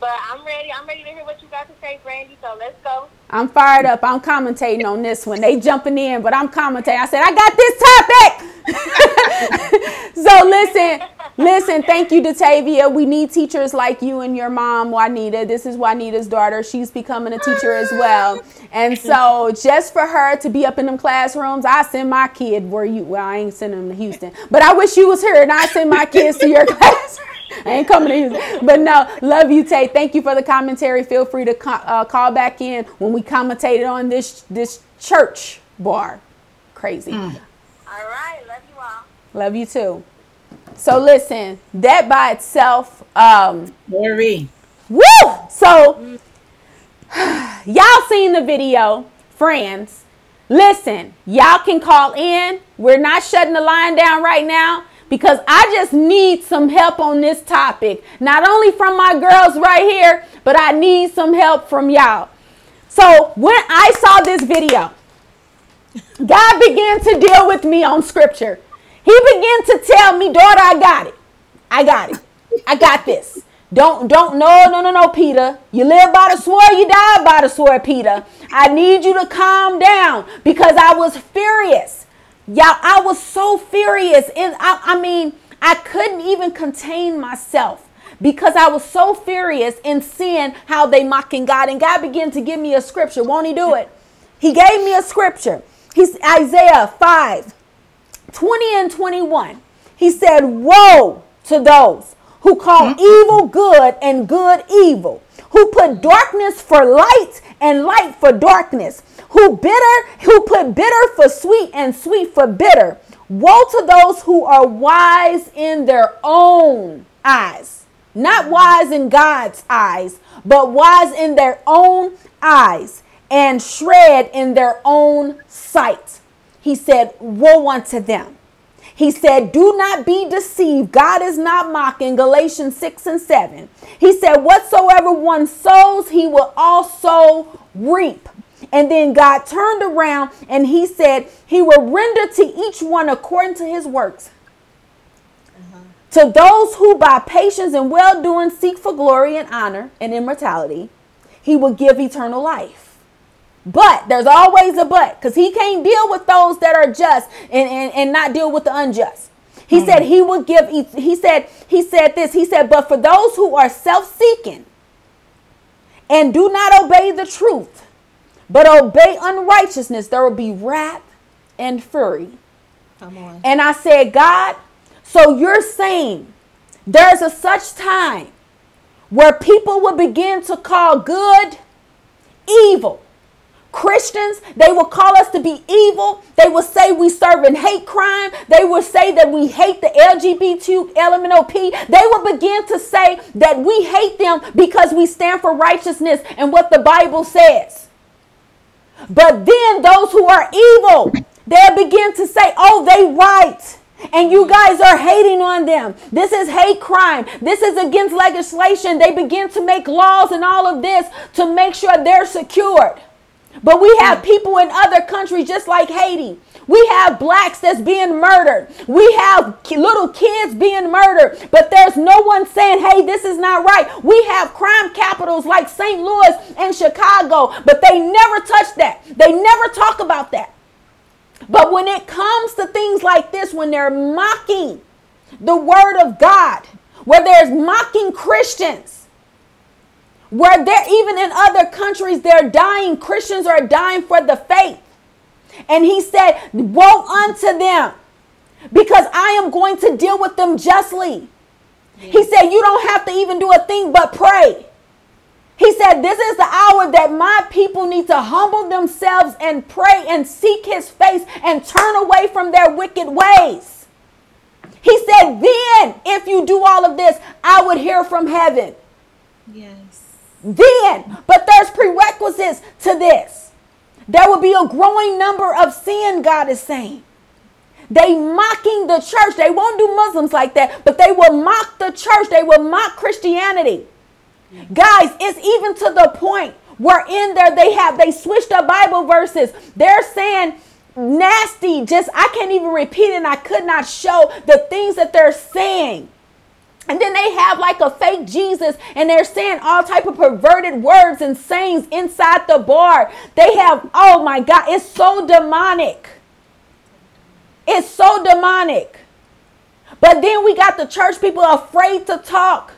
But I'm ready. I'm ready to hear what you got to say, Brandy. So let's go. I'm fired up. I'm commentating on this one. They jumping in, but I'm commentating. I said, I got this topic. so listen, listen. Thank you, Datavia. We need teachers like you and your mom, Juanita. This is Juanita's daughter. She's becoming a teacher as well. And so just for her to be up in them classrooms, I send my kid where you. Well, I ain't sending them to Houston, but I wish you was here, and I send my kids to your class. I ain't coming to Houston. But no, love you, Tay. Thank you for the commentary. Feel free to co- uh, call back in when we commentated on this this church bar. Crazy. All right. Love you all. Love you too. So listen, that by itself, um, Marie. woo! So y'all seen the video, friends. Listen, y'all can call in. We're not shutting the line down right now because I just need some help on this topic. Not only from my girls right here, but I need some help from y'all. So when I saw this video, God began to deal with me on scripture. He began to tell me, daughter, I got it. I got it. I got this. Don't, don't, no, no, no, no, Peter. You live by the sword, you die by the sword, Peter. I need you to calm down because I was furious. Y'all, I was so furious. And I, I mean, I couldn't even contain myself because I was so furious in seeing how they mocking God. And God began to give me a scripture. Won't he do it? He gave me a scripture. He's Isaiah 5, 20 and 21. He said, Woe to those who call evil good and good evil, who put darkness for light and light for darkness, who bitter, who put bitter for sweet and sweet for bitter. Woe to those who are wise in their own eyes. Not wise in God's eyes, but wise in their own eyes and shred in their own sight. He said, Woe unto them. He said, Do not be deceived. God is not mocking. Galatians 6 and 7. He said, Whatsoever one sows, he will also reap. And then God turned around and he said, He will render to each one according to his works. Uh-huh. To those who by patience and well doing seek for glory and honor and immortality, he will give eternal life. But there's always a but because he can't deal with those that are just and, and, and not deal with the unjust. He hmm. said he would give, e- he said, he said this, he said, but for those who are self-seeking and do not obey the truth, but obey unrighteousness, there will be wrath and fury. Come on. And I said, God, so you're saying there's a such time where people will begin to call good evil. Christians, they will call us to be evil. They will say we serve in hate crime. They will say that we hate the LGBT, LMNOP. They will begin to say that we hate them because we stand for righteousness and what the Bible says. But then those who are evil, they'll begin to say, oh, they right. And you guys are hating on them. This is hate crime. This is against legislation. They begin to make laws and all of this to make sure they're secured. But we have mm. people in other countries, just like Haiti. We have blacks that's being murdered. We have little kids being murdered. But there's no one saying, hey, this is not right. We have crime capitals like St. Louis and Chicago, but they never touch that. They never talk about that. But when it comes to things like this, when they're mocking the word of God, where there's mocking Christians, where they're even in other countries, they're dying, Christians are dying for the faith. And he said, Woe unto them, because I am going to deal with them justly. He said, You don't have to even do a thing but pray. He said, This is the hour that my people need to humble themselves and pray and seek his face and turn away from their wicked ways. He said, Then, if you do all of this, I would hear from heaven. Yes. Then, but there's prerequisites to this. There will be a growing number of sin, God is saying. They mocking the church. They won't do Muslims like that, but they will mock the church. They will mock Christianity. Guys, it's even to the point where in there they have they switched up Bible verses. They're saying nasty, just I can't even repeat it, and I could not show the things that they're saying. And then they have like a fake Jesus and they're saying all type of perverted words and sayings inside the bar. They have, oh my God, it's so demonic. It's so demonic. But then we got the church people afraid to talk,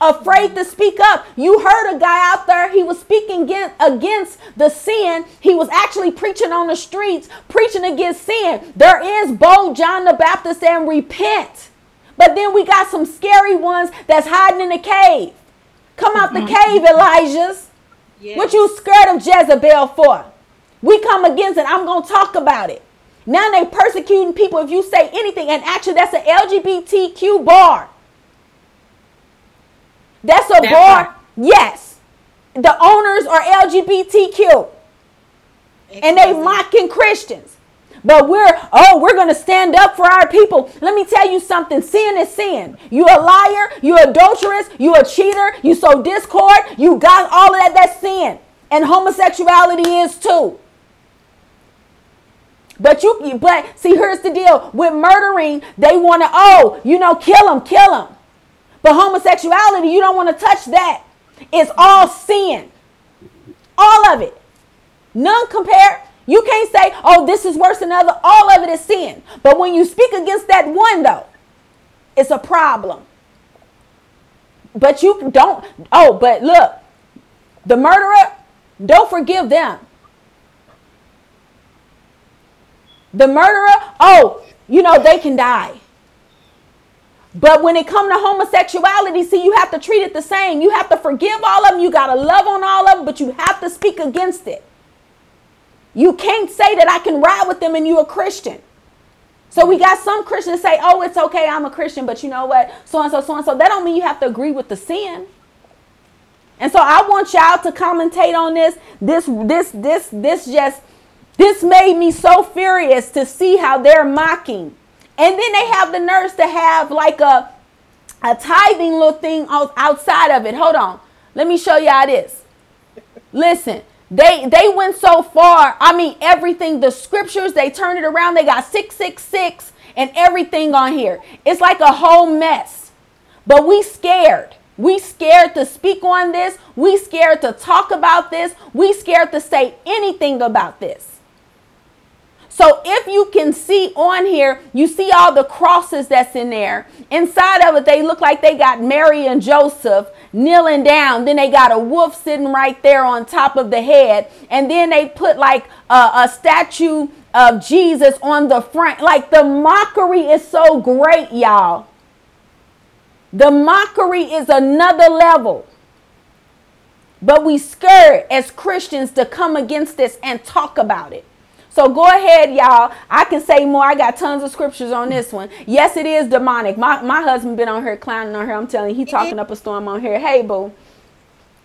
afraid to speak up. You heard a guy out there, he was speaking against, the sin. He was actually preaching on the streets, preaching against sin. There is bold John the Baptist and repent. But then we got some scary ones that's hiding in the cave. Come out the mm-hmm. cave, Elijah's. What you scared of Jezebel for? We come against it. I'm going to talk about it. Now they persecuting people if you say anything. And actually, that's an LGBTQ bar. That's a That bar. part. Yes. The owners are LGBTQ. And they mocking Christians. But we're, oh, we're going to stand up for our people. Let me tell you something. Sin is sin. You a liar. You adulterous. You a cheater. You sow discord. You got all of that. That's sin. And homosexuality is too. But you, but see, here's the deal. With murdering, they want to, oh, you know, kill them, kill them. But homosexuality, you don't want to touch that. It's all sin. All of it. None compare. You can't say, oh, this is worse than other. All of it is sin. But when you speak against that one, though, it's a problem. But you don't, oh, but look, the murderer, don't forgive them. The murderer, oh, you know, they can die. But when it come to homosexuality, see, you have to treat it the same. You have to forgive all of them. You got to love on all of them, but you have to speak against it. You can't say that I can ride with them and you a Christian. So we got some Christians say, "Oh, it's okay, I'm a Christian," but you know what? So and so, so and so. That don't mean you have to agree with the sin. And so I want y'all to commentate on this. This, this, this, this just, this made me so furious to see how they're mocking. And then they have the nerves to have like a, a tithing little thing outside of it. Hold on. Let me show y'all this. Listen, they they went so far. I mean, everything, the scriptures, they turned it around. They got 666 and everything on here. It's like a whole mess. But we scared. We scared to speak on this. We scared to talk about this. We scared to say anything about this. So if you can see on here, you see all the crosses that's in there. Inside of it, they look like they got Mary and Joseph kneeling down. Then they got a wolf sitting right there on top of the head. And then they put like a, a statue of Jesus on the front. Like the mockery is so great, y'all. The mockery is another level. But we scared as Christians to come against this and talk about it. So go ahead, y'all. I can say more. I got tons of scriptures on this one. Yes, it is demonic. My my husband been on here clowning on her. I'm telling you, he talking up a storm on here. Hey, boo.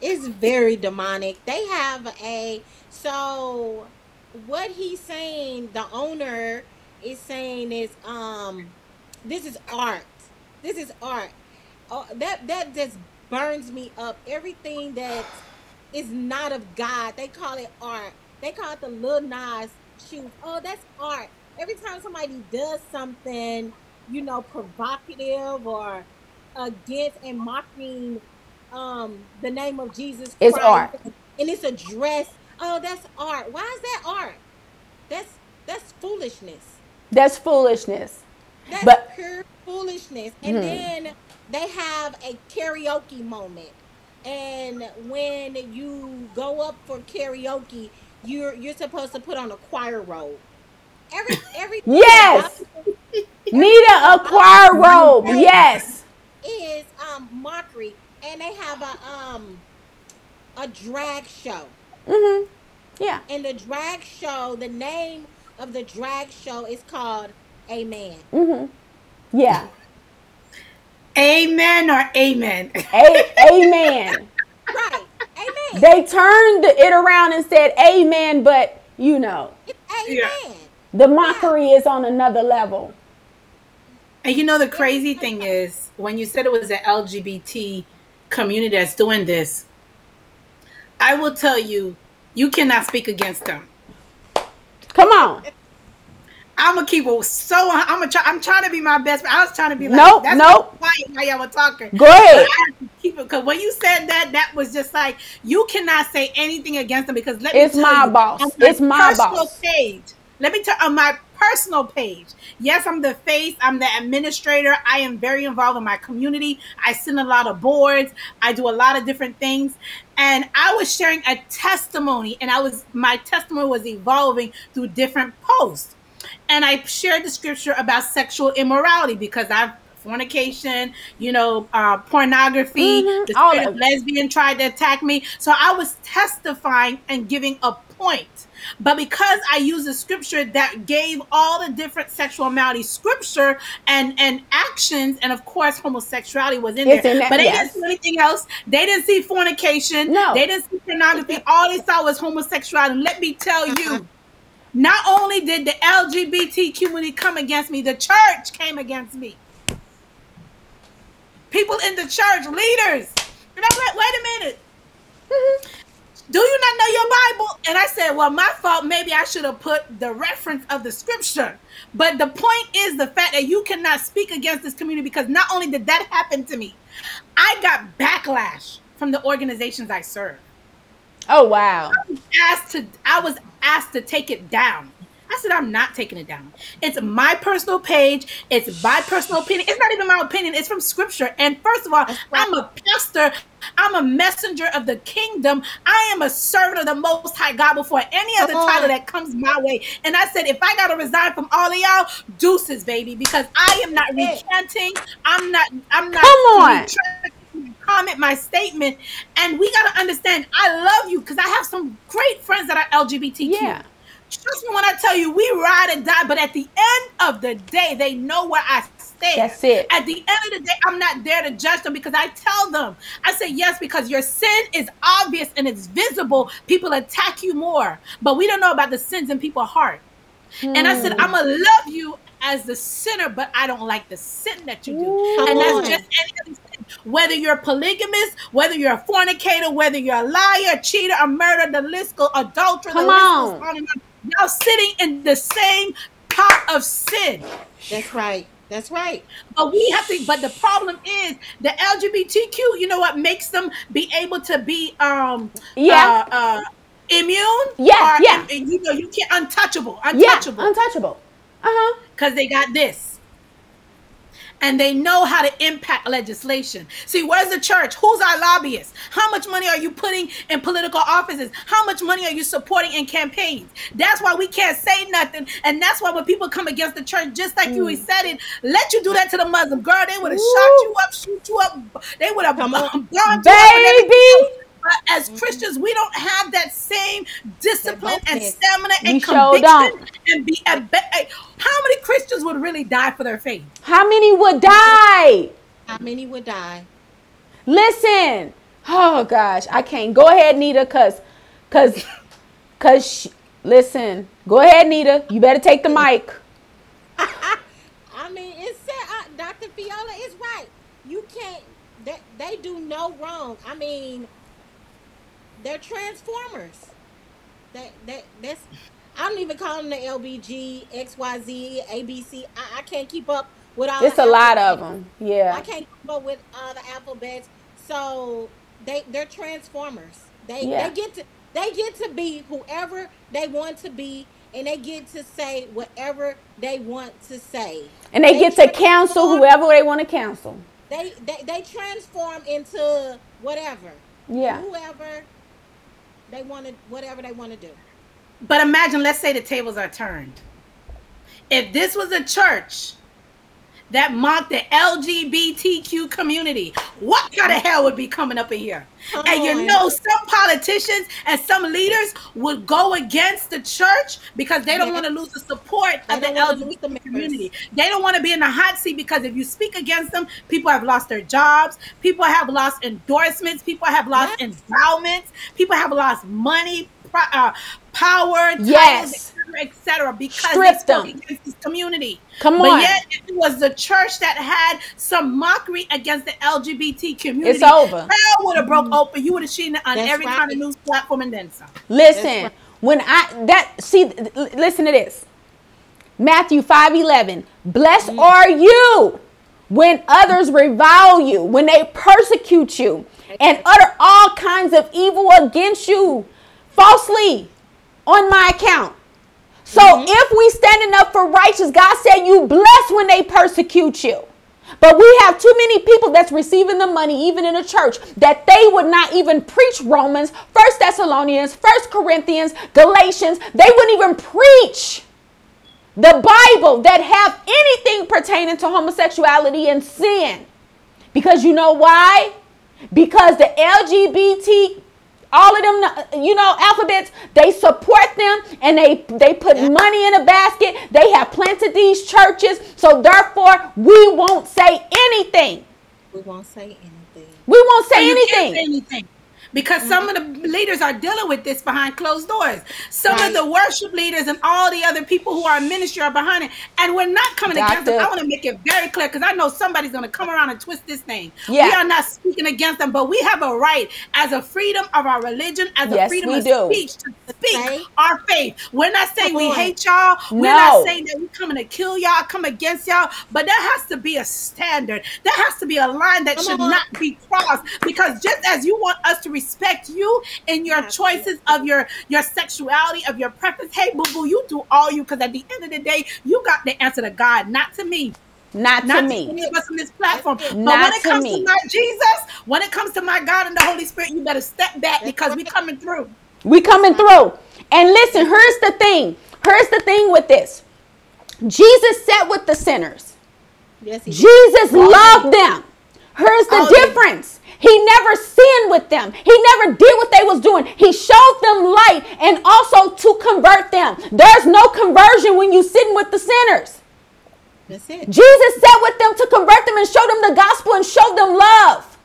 It's very demonic. They have a so what he's saying, the owner, is saying is um this is art. This is art. Oh, that that just burns me up. Everything that is not of God, they call it art. They call it the Lil Nas shoes. Oh, that's art. Every time somebody does something, you know, provocative or against and mocking um the name of Jesus It's Christ, art. and it's a dress. Oh, that's art. Why is that art? That's that's foolishness. That's foolishness. That's But- pure foolishness. And Mhm. then they have a karaoke moment. And when you go up for karaoke, you're you're supposed to put on a choir robe. Every every Yes. Nita a choir robe. Yes. is um mockery, and they have a um a drag show. Mhm. Yeah. And the drag show, the name of the drag show is called Amen. Mhm. Yeah. Amen or amen. A- amen. Right. Amen. They turned it around and said amen, but you know, Amen. the mockery is on another level. And you know the crazy thing is when you said it was the LGBT community that's doing this, I will tell you, you cannot speak against them. Come on. I'm gonna keep it so. I'm gonna try. I'm trying to be my best. Friend. I was trying to be like, Nope, that's nope. why while y'all were talking. Go ahead. But I have to keep it because when you said that, that was just like you cannot say anything against them because let It's me tell my you, boss. It's my personal boss. Page. Let me tell on my personal page. Yes, I'm the face. I'm the administrator. I am very involved in my community. I send a lot of boards. I do a lot of different things. And I was sharing a testimony, and I was my testimony was evolving through different posts and I shared the scripture about sexual immorality because I've fornication, you know, uh, pornography, Mhm, the all spirit of of lesbian tried to attack me. So I was testifying and giving a point. But because I used a scripture that gave all the different sexual malady scripture and and actions, and of course homosexuality was in It's there, in that- but they yes. didn't see anything else. They didn't see fornication. No. they didn't see pornography. All they saw was homosexuality. And let me tell you. Not only did the LGBT community come against me, the church came against me. People in the church, leaders. And I'm like, wait a minute. Do you not know your Bible? And I said, well, my fault. Maybe I should have put the reference of the scripture. But the point is the fact that you cannot speak against this community because not only did that happen to me, I got backlash from the organizations I serve Oh wow. asked to I was asked to take it down. I said I'm not taking it down. It's my personal page. It's my personal opinion. It's not even my opinion. It's from scripture. And first of all, I'm a pastor. I'm a messenger of the kingdom. I am a servant of the most high God before any other title that comes my way. And I said, if I gotta resign from all of y'all, deuces, baby, because I am not recanting. I'm not, I'm not Come on. Comment, my statement. And we gotta understand, I love you because I have some great friends that are LGBTQ. Yeah. Trust me when I tell you, we ride and die, but at the end of the day, they know where I stand. That's it. At the end of the day, I'm not there to judge them because I tell them, I say, yes, because your sin is obvious and it's visible. People attack you more, but we don't know about the sins in people's heart. And I Hmm. said, I'm going to love you as the sinner, but I don't like the sin that you do. Come and that's on. just any other sin. Whether you're polygamous, whether you're a fornicator, whether you're a liar, a cheater, a murderer, the list goes, adulterer, Come the list on. goes on and on. Y'all sitting in the same pot of sin. That's right. That's right. But we have to. But the problem is the LGBTQ. You know what makes them be able to be um Yeah. uh, uh immune? Yeah, Or, yeah. and, you know you can't untouchable, Yeah. untouchable, Untouchable. Uh huh. because they got this. And they know how to impact legislation. See, where's the church? Who's our lobbyists? How much money are you putting in political offices? How much money are you supporting in campaigns? That's why we can't say nothing. And that's why when people come against the church, just like you said it, let you do that to the Muslim girl. They would have shot you up, shoot you up. They would have Come on. bombed you up Baby. But as mm-hmm. Christians, we don't have that same discipline and stamina and we conviction and be a, a, how many Christians would really die for their faith? How many would die? How many would die? Listen. Oh gosh, I can't. Go ahead, Nita, cuz cuz cuz listen. Go ahead, Nita. You better take the mic. I mean, it's uh, Dr. Fayola is right. You can't they, they do no wrong. I mean, they're transformers. That that that's. I don't even call them the LBG, XYZ, ABC. I, I can't keep up with all. It's the a lot of alphabets. them. Yeah. I can't keep up with all the alphabets. So they they're transformers. They Yeah. they get to they get to be whoever they want to be, and they get to say whatever they want to say. And they get to counsel transform- whoever they want to counsel. They, they they transform into whatever. Yeah. Whoever they want to, whatever they want to do. But imagine, let's say the tables are turned. If this was a church that mocked the LGBTQ community, what kind of hell would be coming up in here? And you know, some politicians and some leaders would go against the church because they don't Yeah. want to lose the support of the don't wanna lose the LGBT community. They don't want to be in the hot seat because if you speak against them, people have lost their jobs, people have lost endorsements, people have lost Yes. endowments, people have lost money, pro- uh, power, Yes. Titles, etc., because Strip they spoke them. against this community. Come but on. yet, if it was the church that had some mockery against the LGBT community, It's over. Hell would have broke open. You would have seen it on That's every kind of news platform and then some. Listen, when I that see listen to this. Matthew 5:11. Blessed Mm. are you when others revile you, when they persecute you and utter all kinds of evil against you falsely on my account. So Mm-hmm. if we standing up for righteous, God said you bless when they persecute you. But we have too many people that's receiving the money, even in the church, that they would not even preach Romans, First Thessalonians, First Corinthians, Galatians. They wouldn't even preach the Bible that have anything pertaining to homosexuality and sin. Because you know why? Because the LGBT, all of them, uh, you know, alphabets, they support them and they they put money in a basket. They have planted these churches, so therefore we won't say anything. We won't say anything. We won't say You can't anything. say anything. Because some of the leaders are dealing with this behind closed doors. Some Right. of the worship leaders and all the other people who are in ministry are behind it. And we're not coming against them. I want to make it very clear because I know somebody's going to come around and twist this thing. Yeah. We are not speaking against them, but we have a right as a freedom of our religion, as Yes, a freedom of do. speech to speak Say. our faith. We're not saying we hate y'all. We're No. not saying that we're coming to kill y'all, come against y'all, but there has to be a standard. There has to be a line that Come should on. not be crossed because just as you want us to respect you in your choices of your your sexuality of your preference hey boo boo you do all you because at the end of the day you got the answer to god not to me Not not to to any me. of us on this platform but Not when it to comes me. to my jesus when it comes to my god and the holy spirit you better step back because we coming through We coming through. And listen, here's the thing. Here's the thing with this. Jesus sat with the sinners. Yes, he Jesus loved them. Here's the All day. difference. He never sinned with them. He never did what they was doing. He showed them light and also to convert them. There's no conversion when you sitting with the sinners. That's it. Jesus sat with them to convert them and show them the gospel and show them love.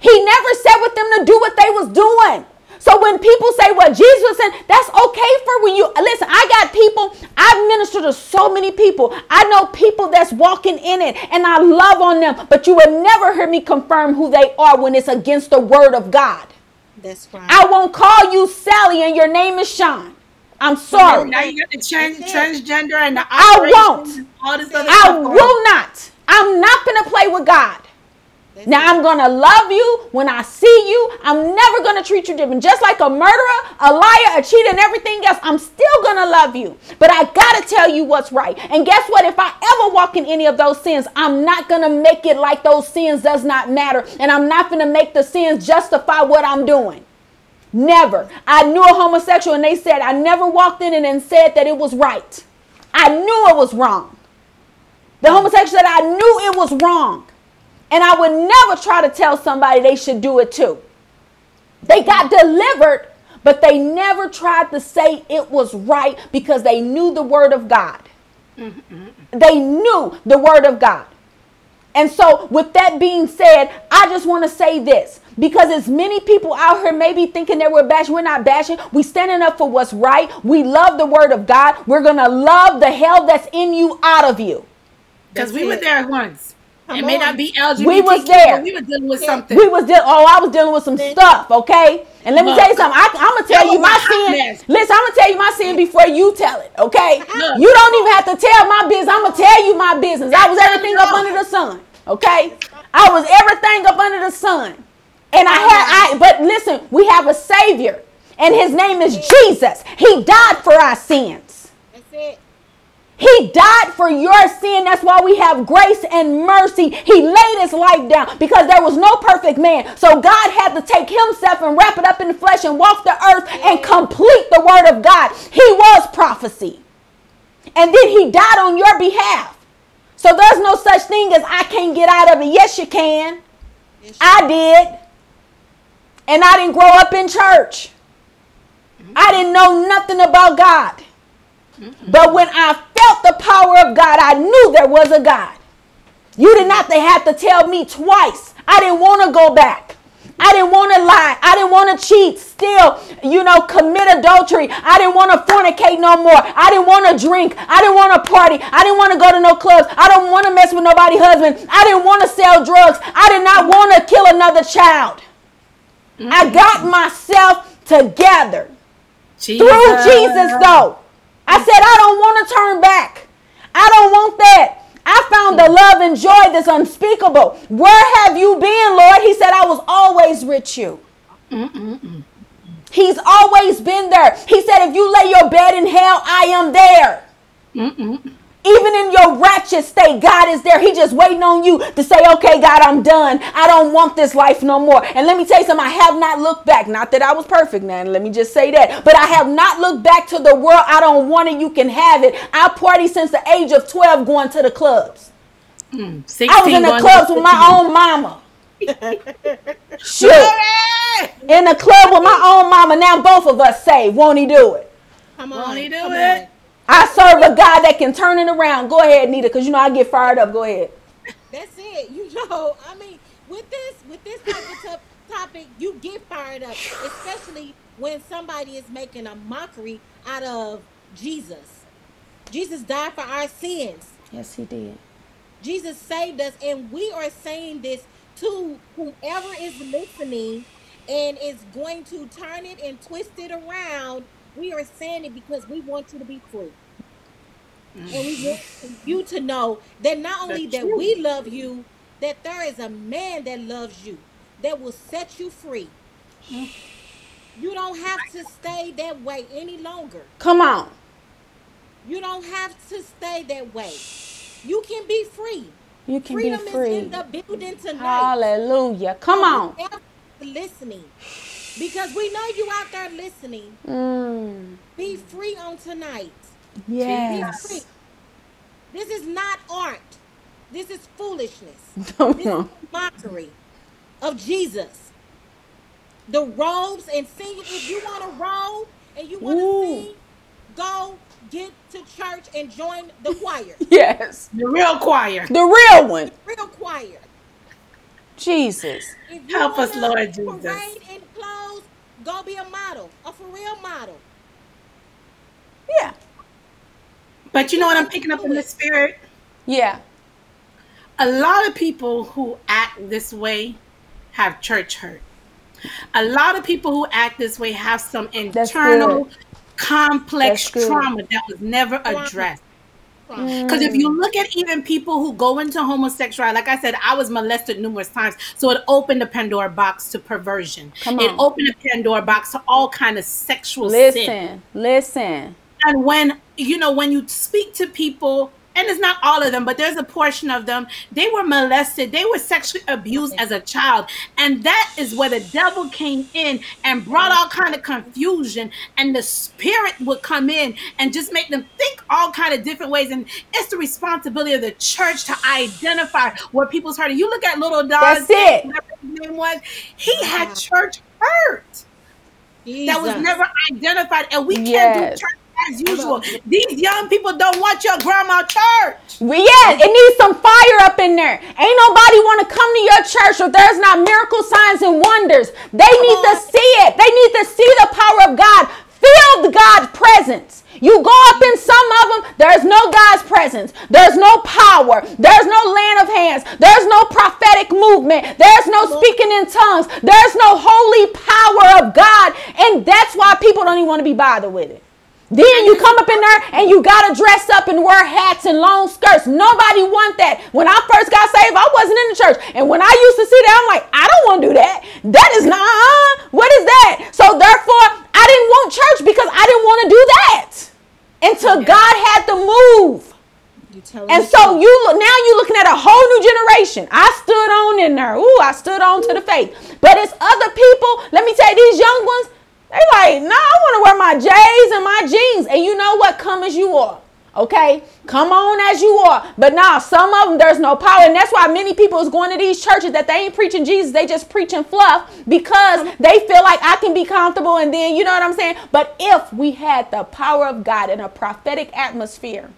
He never sat with them to do what they was doing. So when people say what Jesus said, that's okay for when you listen. I got people, I've ministered to so many people. I know people that's walking in it and I love on them, but you will never hear me confirm who they are when it's against the word of God. That's right. I won't call you Sally and your name is Sean. I'm sorry. now you got the trans, That's transgender and the I won't. all this other I stuff going on. will not. I'm not going to play with God. That's Now. I'm gonna love you when I see you. I'm never gonna treat you different. Just like a murderer, a liar, a cheater, and everything else, I'm still gonna love you. But I gotta tell you what's right. And guess what? If I ever walk in any of those sins, I'm not gonna make it like those sins does not matter. And I'm not gonna make the sins justify what I'm doing. Never. I knew a homosexual and they said I never walked in and said that it was right. I knew it was wrong. The homosexual said I knew it was wrong. And I would never try to tell somebody they should do it too. They got delivered, but they never tried to say it was right because they knew the word of God. They knew the word of God. And so, with that being said, I just want to say this because as many people out here maybe thinking that we're bashing, we're not bashing. We standing up for what's right. We love the word of God. We're gonna love the hell that's in you out of you. Because That's we were it. there once. It may not be LGBT. We was there. We were dealing with something. We was dealing. Oh, I was dealing with some stuff. Okay. And let me Look. tell you something. I, I'm gonna tell you my sin. mess. Listen, I'm gonna tell you my sin before you tell it. Okay. Look. You don't even have to tell my business. I'm gonna tell you my business. I was everything up under the sun. Okay. I was everything up under the sun. And I had. I. But listen, we have a Savior, and His name is Jesus. He died for our sins. That's it. He died for your sin. That's why we have grace and mercy. He laid his life down because there was no perfect man. So God had to take himself and wrap it up in the flesh and walk the earth and complete the word of God. He was prophecy. And then he died on your behalf. So there's no such thing as I can't get out of it. Yes, you can. I did. And I didn't grow up in church. I didn't know nothing about God. But when I felt the power of God, I knew there was a God. You did not have to tell me twice. I didn't want to go back. I didn't want to lie. I didn't want to cheat, steal, you know, commit adultery. I didn't want to fornicate no more. I didn't want to drink. I didn't want to party. I didn't want to go to no clubs. I don't want to mess with nobody's husband. I didn't want to sell drugs. I did not want to kill another child. I got myself together through Jesus, though. I said, I don't want to turn back. I don't want that. I found the love and joy that's unspeakable. Where have you been, Lord? He said, I was always with you. He's always been there. He said, if you lay your bed in hell, I am there. Even in your ratchet state, God is there. He just waiting on you to say, okay, God, I'm done. I don't want this life no more. And let me tell you something, I have not looked back. Not that I was perfect, man. Let me just say that. But I have not looked back to the world. I don't want it. You can have it. I party since the age of 12 going to the clubs. Hmm, I was in the clubs with my own mama. Shoot. In the club with my own mama. Now both of us say, won't he do it? Come on. Won't he do come it? I serve a God that can turn it around. Go ahead, Nita, because you know I get fired up. Go ahead. That's it. You know, I mean, with this with this type of top- topic, you get fired up, especially when somebody is making a mockery out of Jesus. Jesus died for our sins. Yes, he did. Jesus saved us, and we are saying this to whoever is listening and is going to turn it and twist it around. We are saying it because we want you to be free. And we mm-hmm. want you to know that not only that we love you, that there is a man that loves you that will set you free. Mm-hmm. You don't have to stay that way any longer. Come on. You don't have to stay that way. You can be free. You can Freedom be is free. in the building tonight. Hallelujah. Come on. Whoever Listening. Because we know you out there listening. Mm, Be free on tonight. Be yes. free. This is not art. This is foolishness. This is mockery of Jesus. The robes and sing. If you want to roll and you want to sing, go get to church and join the choir. Yes. The real choir. The real one. The Real choir. Jesus. If you Help us, wanna Lord Jesus. Parade in clothes, go be a model, a for real model. Yeah. But you know what I'm picking up in the spirit? Yeah. A lot of people who act this way have church hurt. A lot of people who act this way have some That's internal complex That's good. trauma that was never addressed. Mm. Because if you look at even people who go into homosexuality, like I said, I was molested numerous times, so it opened the Pandora box to perversion. Come It opened the Pandora box to all kind of sexual sin. Listen. Listen. And when you know when you speak to people, and it's not all of them, but there's a portion of them, they were molested, they were sexually abused as a child, and that is where the devil came in and brought all kind of confusion, and the spirit would come in and just make them think all kind of different ways. And it's the responsibility of the church to identify where people's hurting. You look at little Don, That's it. whatever his name was, he had church hurt that was never identified, and we can't Yes. do church as usual. These young people don't want your grandma church. Yeah, it needs some fire up in there. Ain't nobody want to come to your church if there's not miracle signs and wonders. They need to see it. They need to see the power of God. Feel the God's presence. You go up in some of them, there's no God's presence. There's no power. There's no land of hands. There's no prophetic movement. There's no speaking in tongues. There's no holy power of God. And that's why people don't even want to be bothered with it. Then you come up in there and you gotta dress up and wear hats and long skirts. Nobody want that. When I first got saved, I wasn't in the church. And when I used to see that, I'm like, I don't want to do that. That is not, uh, what is that? So therefore, I didn't want church because I didn't want to do that until God had to move. And so you look now you're looking at a whole new generation. I stood on in there. Ooh, I stood on to the faith. But it's other people. Let me tell you, these young ones, they like, nah, I want to wear my J's and my jeans. And you know what? Come as you are. Okay, come on as you are. But now some of them there's no power, and that's why many people is going to these churches that they ain't preaching Jesus, they just preaching fluff because they feel like I can be comfortable, and then you know what I'm saying. But if we had the power of God in a prophetic atmosphere,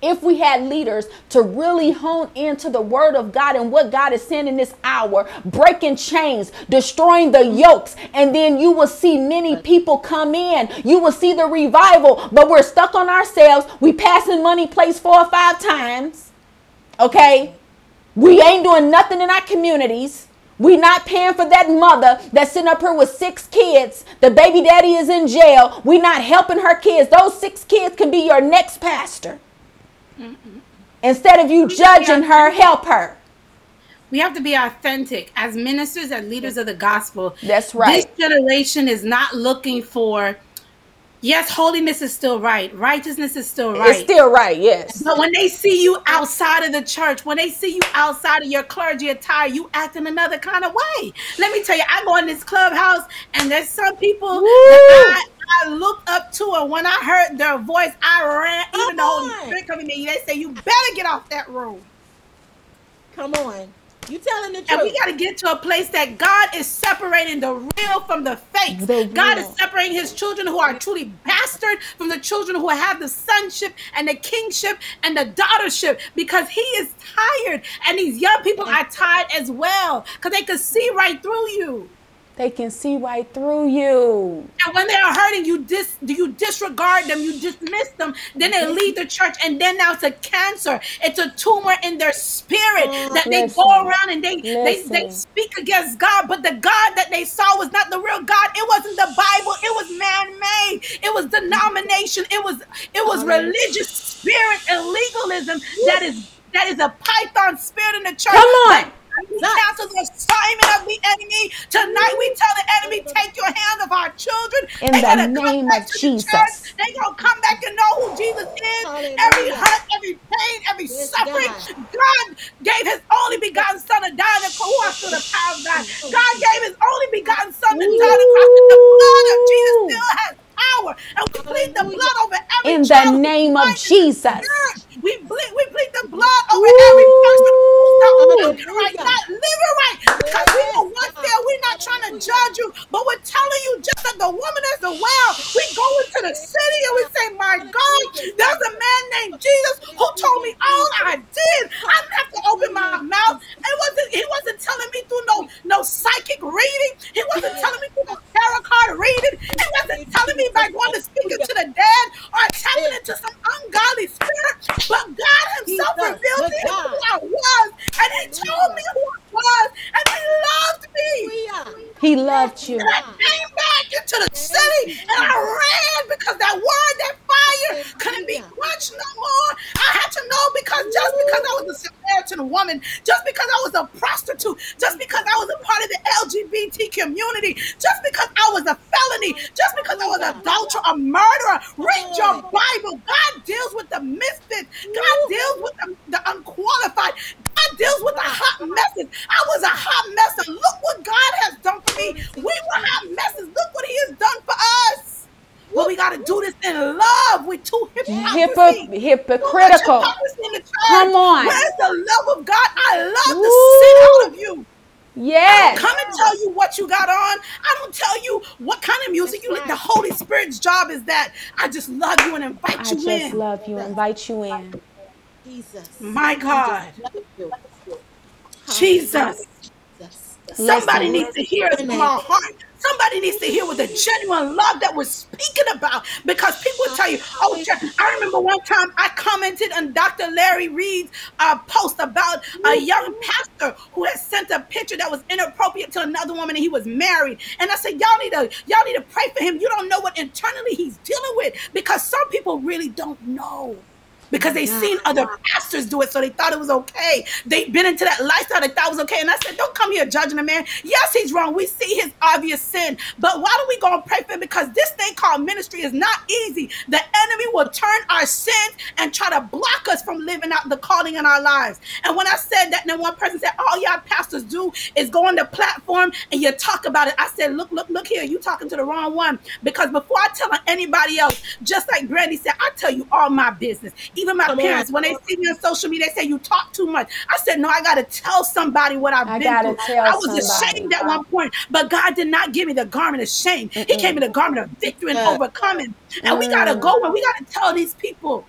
if we had leaders to really hone into the word of God and what God is saying in this hour, breaking chains, destroying the yokes, and then you will see many people come in. You will see the revival, but we're stuck on ourselves. We passing money place four or five times. Okay? We ain't doing nothing in our communities. We not paying for that mother that's sitting up here with six kids. The baby daddy is in jail. We not helping her kids. Those six kids can be your next pastor. Instead of you judging her, help her. We have to be authentic as ministers and leaders of the gospel. That's right. This generation is not looking for, yes, holiness is still right, righteousness is still right. It's still right, yes. But when they see you outside of the church, when they see you outside of your clergy attire, you act in another kind of way. Let me tell you, I go in this clubhouse and there's some people that I, I looked up to, and when I heard their voice, I ran. Even the Holy Spirit coming to me, they say, "You better get off that room." Come on. You telling the truth. And we got to get to a place that God is separating the real from the fake. The God is separating his children who are truly bastard from the children who have the sonship and the kingship and the daughtership because he is tired. And these young people are tired as well because they can see right through you. They can see right through you. And when they are hurting, you dis you disregard them, you dismiss them. Then they mm-hmm. leave the church, and then now it's a cancer. It's a tumor in their spirit oh, that they go around and they, they they speak against God. But the God that they saw was not the real God. It wasn't the Bible. It was man-made. It was denomination. It was it was religious spirit and legalism that is that is a python spirit in the church. Come on. We cancel the assignment of the enemy. Tonight we tell the enemy, take your hand of our children. In They the gotta come name back of to the Jesus. church. They gonna come back and know who Jesus is. Every Hallelujah. hurt, every pain, every Yes, suffering. God. God gave his only begotten son to die on the cross. Who else to the power of God? God gave his only begotten son to die on the cross. The blood of Jesus still has power. And we plead the blood over every In the child who's name of blind in the Jesus. We plead, we plead the blood over every person who's not living right, not living right. Because we were once there, we're not trying to judge you, but we're telling you just like the woman is the well. We go into the city and we say, My God, there's a man named Jesus who told me all I did. I didn't have to open my mouth. It wasn't, he wasn't telling me through no, no psychic reading. He wasn't telling me through no tarot card reading. He wasn't telling me by going to speaking to the dead or tapping into some ungodly spirit. But God Himself revealed to God. who I was, and He told me who I was, and He loved me. He loved you. And I came back into the city and I ran because that word, that fire couldn't be quenched no more. I had to know because just because I was a Samaritan woman, just because I was a prostitute, just because I was a part of the LGBT community, just because I was a felony, just because I was an adulterer, a murderer, read your Bible. God deals with the misfits. God deals with the, the unqualified. God deals with the hot messes. I was a hot mess, and look what God has done for me. We were hot messes. Look what He has done for us. But we got to do this in love. We're too hypocrisy. Hypo- hypocritical. Hypocrisy in the church. Come on. Where's the love of God? I love the sin out of you. I don't come and tell you what you got on. I don't tell you what kind of music you like. The Holy Spirit's job is that I just love you and invite I you in. I just love you. Invite you in. Jesus. My God. Jesus. Somebody needs to hear it from our heart. Somebody needs to hear with the genuine love that we're speaking about because people tell you, oh, I remember one time I commented on Dr. Larry Reid's uh, post about a young pastor who had sent a picture that was inappropriate to another woman and he was married. And I said, y'all need to, y'all need to pray for him. You don't know what internally he's dealing with because some people really don't know because they seen other pastors do it, so they thought it was okay. They've been into that lifestyle, they thought it was okay. And I said, Don't come here judging a man. Yes, he's wrong. We see his obvious sin, but why don't we go and pray for him? Because this thing called ministry is not easy. The enemy will turn our sins and try to block us from living out the calling in our lives. And when I said that, then one person said, All y'all pastors do is go on the platform and you talk about it. I said, Look, look, look here, you talking to the wrong one. Because before I tell anybody else, just like Brandy said, I tell you all my business. Even my Come parents, on. when they see me on social media, they say you talk too much. I said, no, I got to tell somebody what I've I been through. I was somebody. ashamed at one point, but God did not give me the garment of shame. Mm-mm. He gave me the garment of victory and overcoming. And mm. we got to go and we got to tell these people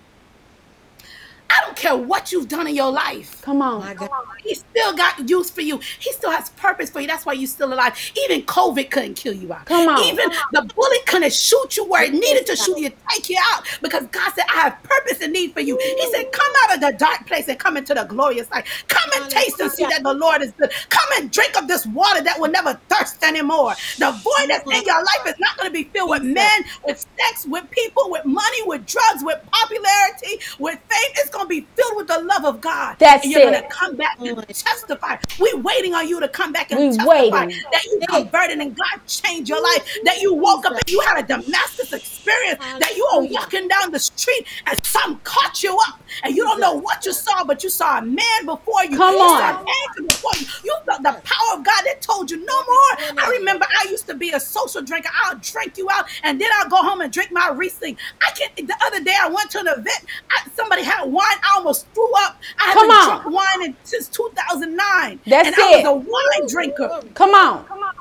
I don't care what you've done in your life. Come on. He still got use for you. He still has purpose for you. That's why you're still alive. Even COVID couldn't kill you out. Come on. Even the bullet couldn't shoot you where it needed to shoot you, take you out. Because God said, I have purpose and need for you. He said, Come out of the dark place and come into the glorious light. Come and taste and see that the Lord is good. Come and drink of this water that will never thirst anymore. The void that's in your life is not going to be filled with men, with sex, with people, with money, with drugs, with popularity, with fame. It's to be filled with the love of God. That's and you're going to come back and testify. We're waiting on you to come back and we testify waiting. that you converted and God changed your life. That you woke up and you had a Damascus experience. That you are walking down the street and some caught you up and you don't know what you saw, but you saw a man before you. Come you on. Saw an angel before you. You felt the power of God that told you no more. I remember I used to be a social drinker. I'll drink you out and then I'll go home and drink my Riesling. I can't. The other day I went to an event. I, somebody had wine. I almost threw up. I haven't drunk wine in, since 2009. That's and it. I was a wine drinker. Come on. Come on.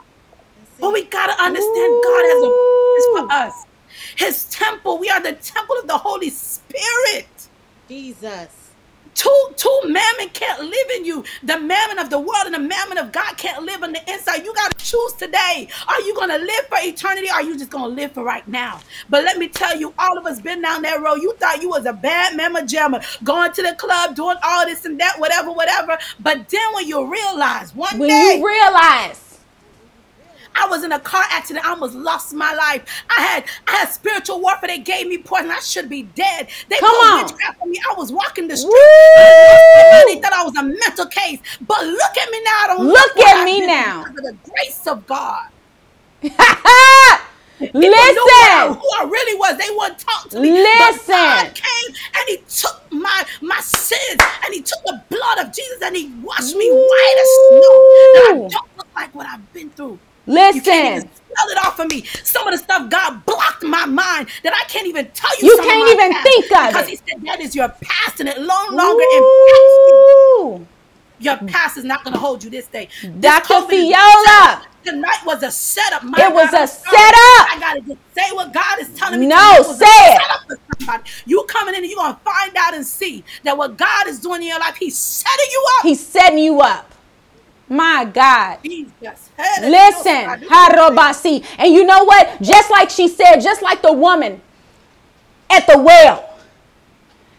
But we gotta understand Ooh. God has a purpose for us. His temple. We are the temple of the Holy Spirit. Jesus. Two, two mammon can't live in you. The mammon of the world and the mammon of God can't live on the inside. You got to choose today. Are you going to live for eternity or are you just going to live for right now? But let me tell you, all of us been down that road. You thought you was a bad mama jammer, going to the club, doing all this and that, whatever, whatever. But then when you realize one when day. When you realize I was in a car accident. I almost lost my life. I had I had spiritual warfare. They gave me poison. I should be dead. They Come put on. witchcraft on me. I was walking the street. They thought I was a mental case. But look at me now. I don't look, at me now. Because of the grace of God. People Listen, who I really was, they wouldn't talk to me. Listen, but God came and He took my my sins and He took the blood of Jesus and He washed me Ooh. white as snow. That I don't look like what I've been through. Listen. You can't even spell it off of me. Some of the stuff God blocked my mind that I can't even tell you. You can't even think of because it. He said that is your past and it no longer impacts you. Your past is not going to hold you this day. Dr. Fayola. Tonight was a setup. My it was God, a setup. I gotta just say what God is telling me. No, say it. You coming in and you're gonna find out and see that what God is doing in your life, He's setting you up. He's setting you up. My God. Jesus. Listen, Harobasi. And you know what? Just like she said, just like the woman at the well.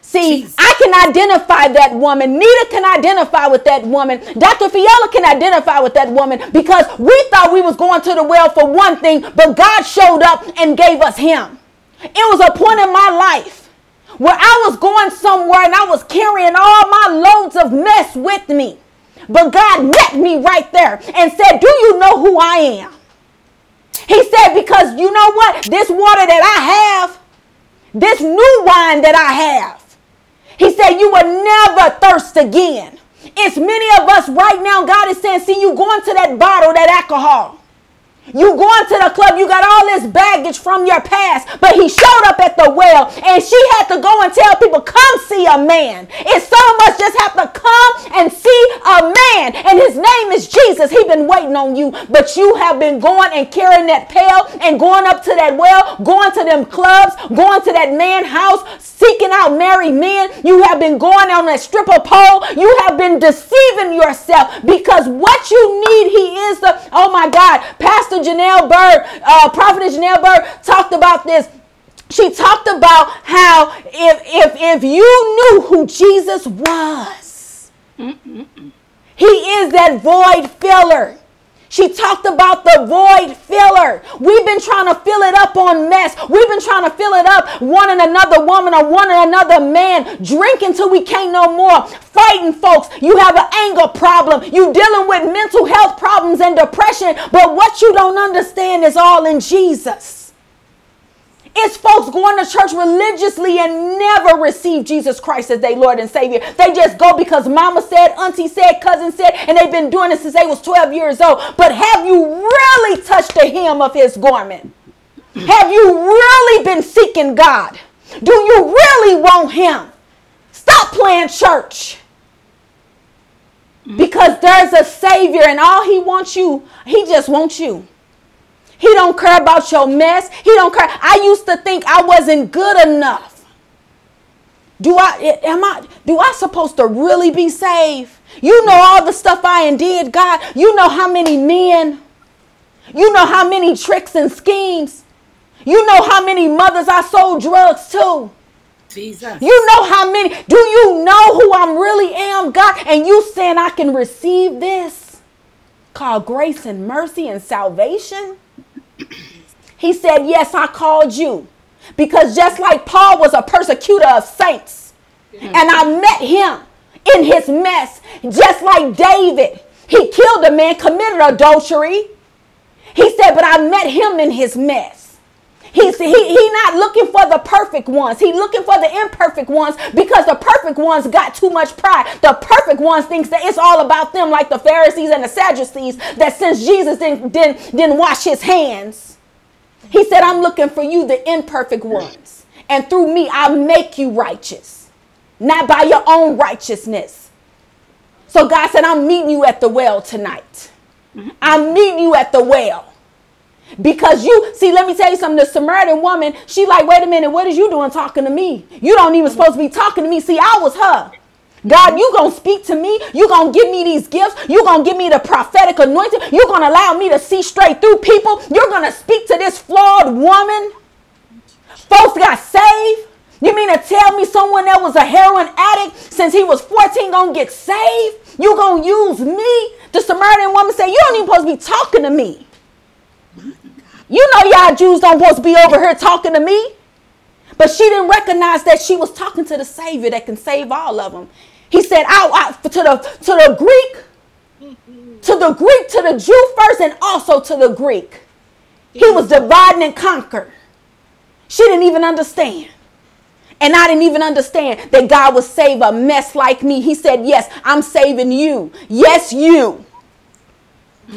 See, Jesus. I can identify that woman. Nita can identify with that woman. Dr. Fayola can identify with that woman because we thought we was going to the well for one thing, but God showed up and gave us him. It was a point in my life where I was going somewhere and I was carrying all my loads of mess with me. But God met me right there and said, Do you know who I am? He said, Because you know what? This water that I have, this new wine that I have, he said, You will never thirst again. It's many of us right now, God is saying, See, you going to that bottle, that alcohol. You going to the club, you got all this baggage from your past, but he showed up at the well and she had to go and tell people, come see a man. It's so much just have to come and see a man. And his name is Jesus. He been waiting on you, but you have been going and carrying that pail and going up to that well, going to them clubs, going to that man house, seeking out married men. You have been going on that stripper pole. You have been deceiving yourself because what you need, he is the, oh my God, Pastor Pastor Janelle Bird, uh, Prophetess Janelle Bird talked about this. She talked about how if if if you knew who Jesus was, he is that void filler. She talked about the void filler. We've been trying to fill it up on mess. We've been trying to fill it up one and another woman or one and another man, drinking till we can't no more, fighting folks. You have an anger problem. You dealing with mental health problems and depression. But what you don't understand is all in Jesus. It's folks going to church religiously and never receive Jesus Christ as their Lord and Savior. They just go because mama said, auntie said, cousin said, and they've been doing it since they was 12 years old. But have you really touched the hem of his garment? Have you really been seeking God? Do you really want him? Stop playing church. Because there's a Savior and all he wants you, he just wants you. He don't care about your mess. He don't care. I used to think I wasn't good enough. Do I am I do I supposed to really be saved? You know all the stuff I did, God. You know how many men. You know how many tricks and schemes. You know how many mothers I sold drugs to. Jesus. You know how many. Do you know who I really am, God? And you saying I can receive this called grace and mercy and salvation? He said, Yes, I called you. Because just like Paul was a persecutor of saints, and I met him in his mess, just like David, he killed a man, committed adultery. He said, But I met him in his mess. He's he, he not looking for the perfect ones. He looking for the imperfect ones because the perfect ones got too much pride. The perfect ones thinks that it's all about them, like the Pharisees and the Sadducees, that since Jesus didn't, didn't, didn't wash his hands, he said, I'm looking for you, the imperfect ones. And through me, I'll make you righteous, not by your own righteousness. So God said, I'm meeting you at the well tonight. Mm-hmm. I'm meeting you at the well. Because you see, let me tell you something. The Samaritan woman, she like, wait a minute, what is you doing talking to me? You don't even supposed to be talking to me. See, I was her. God, you gonna speak to me. You gonna give me these gifts. You gonna give me the prophetic anointing. You're gonna allow me to see straight through people. You're gonna speak to this flawed woman. Folks got saved. You mean to tell me someone that was a heroin addict since he was 14 gonna get saved? You gonna use me? The Samaritan woman said, You don't even supposed to be talking to me. You know y'all Jews don't supposed to be over here talking to me. But she didn't recognize that she was talking to the Savior that can save all of them. He said, out, out to the to the Greek, to the Greek, to the Jew first, and also to the Greek. He was dividing and conquer. She didn't even understand. And I didn't even understand that God would save a mess like me. He said, Yes, I'm saving you. Yes, you.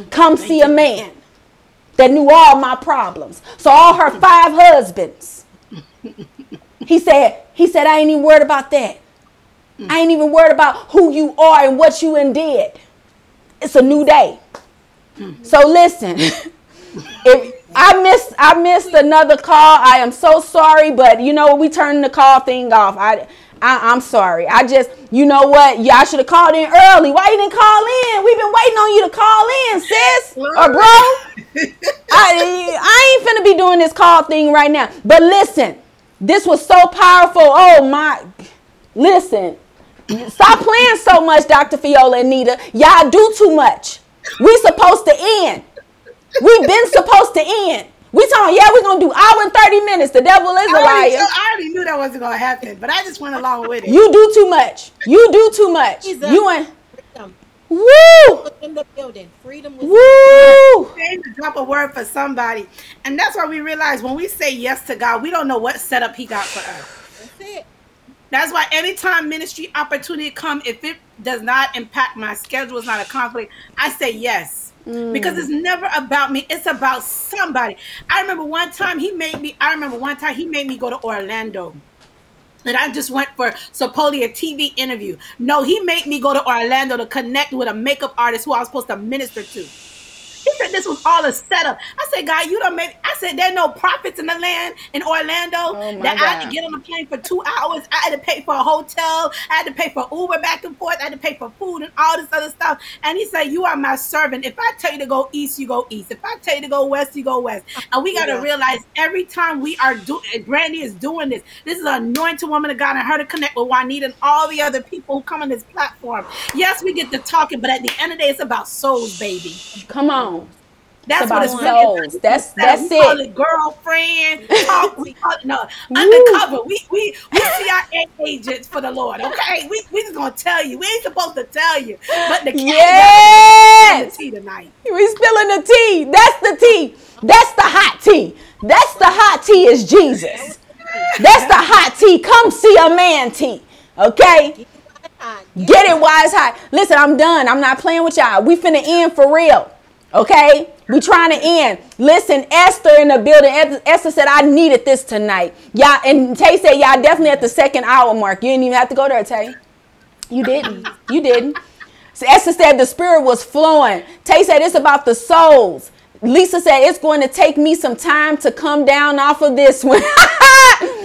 Come see a man that knew all my problems. So all her five husbands. He said, he said, I ain't even worried about that. I ain't even worried about who you are and what you and did. It's a new day. So listen, I missed I missed another call, I am so sorry, but you know we turned the call thing off. I, I am sorry. I just you know what? Y'all should have called in early. Why you didn't call in? We've been waiting on you to call in, sis or bro. I I ain't finna be doing this call thing right now. But listen, this was so powerful. Oh my listen. Stop playing so much, Dr. Fayola and Nita. Y'all do too much. We supposed to end. We been supposed to end. We talking, yeah, we're gonna do hour and 30 minutes. The devil is a I already, liar. I already knew that wasn't gonna happen, but I just went along with it. You do too much. You do too much. Jesus. You ain't Freedom woo! in the building. Freedom was Woo! Came to drop a word for somebody, and that's why we realize when we say yes to God, we don't know what setup He got for us. That's it. That's why anytime ministry opportunity come, if it does not impact my schedule, it's not a conflict, I say yes. Because it's never about me, it's about somebody. I remember one time he made me, I remember one time he made me go to Orlando. And I just went for supposedly a TV interview. No, he made me go to Orlando to connect with a makeup artist who I was supposed to minister to. He said this was all a setup. I said, God, you don't make. I said there are no prophets in the land in Orlando Oh, that I had to get on a plane for two hours. I had to pay for a hotel. I had to pay for Uber back and forth. I had to pay for food and all this other stuff. And he said, You are my servant. If I tell you to go east, you go east. If I tell you to go west, you go west. And we got to Yeah. realize every time we are doing, Brandy is doing this. This is an anointed woman of God, and her to connect with Juanita and all the other people who come on this platform. Yes, we get to talking, but at the end of the day, it's about souls, baby. Come on. That's It's what about it's really souls. about. That's- We that's call it. girlfriend, talk, we call, no, undercover. We we we CIA agents for the Lord. Okay, we we just gonna tell you. We ain't supposed to tell you, but the cat Yes. got the tea tonight. We spilling the tea. That's the tea. That's the hot tea. That's the hot tea is Jesus. That's the hot tea. Come see a man tea. Okay? Uh, Get it wise hot. Listen, I'm done. I'm not playing with y'all. We finna end for real. Okay? We trying to end. Listen, Esther in the building. Esther said, I needed this tonight. Y'all, and Tay said, y'all definitely at the second hour mark. You didn't even have to go there, Tay. You didn't. You didn't. So Esther said the spirit was flowing. Tay said it's about the souls. Lisa said it's going to take me some time to come down off of this one.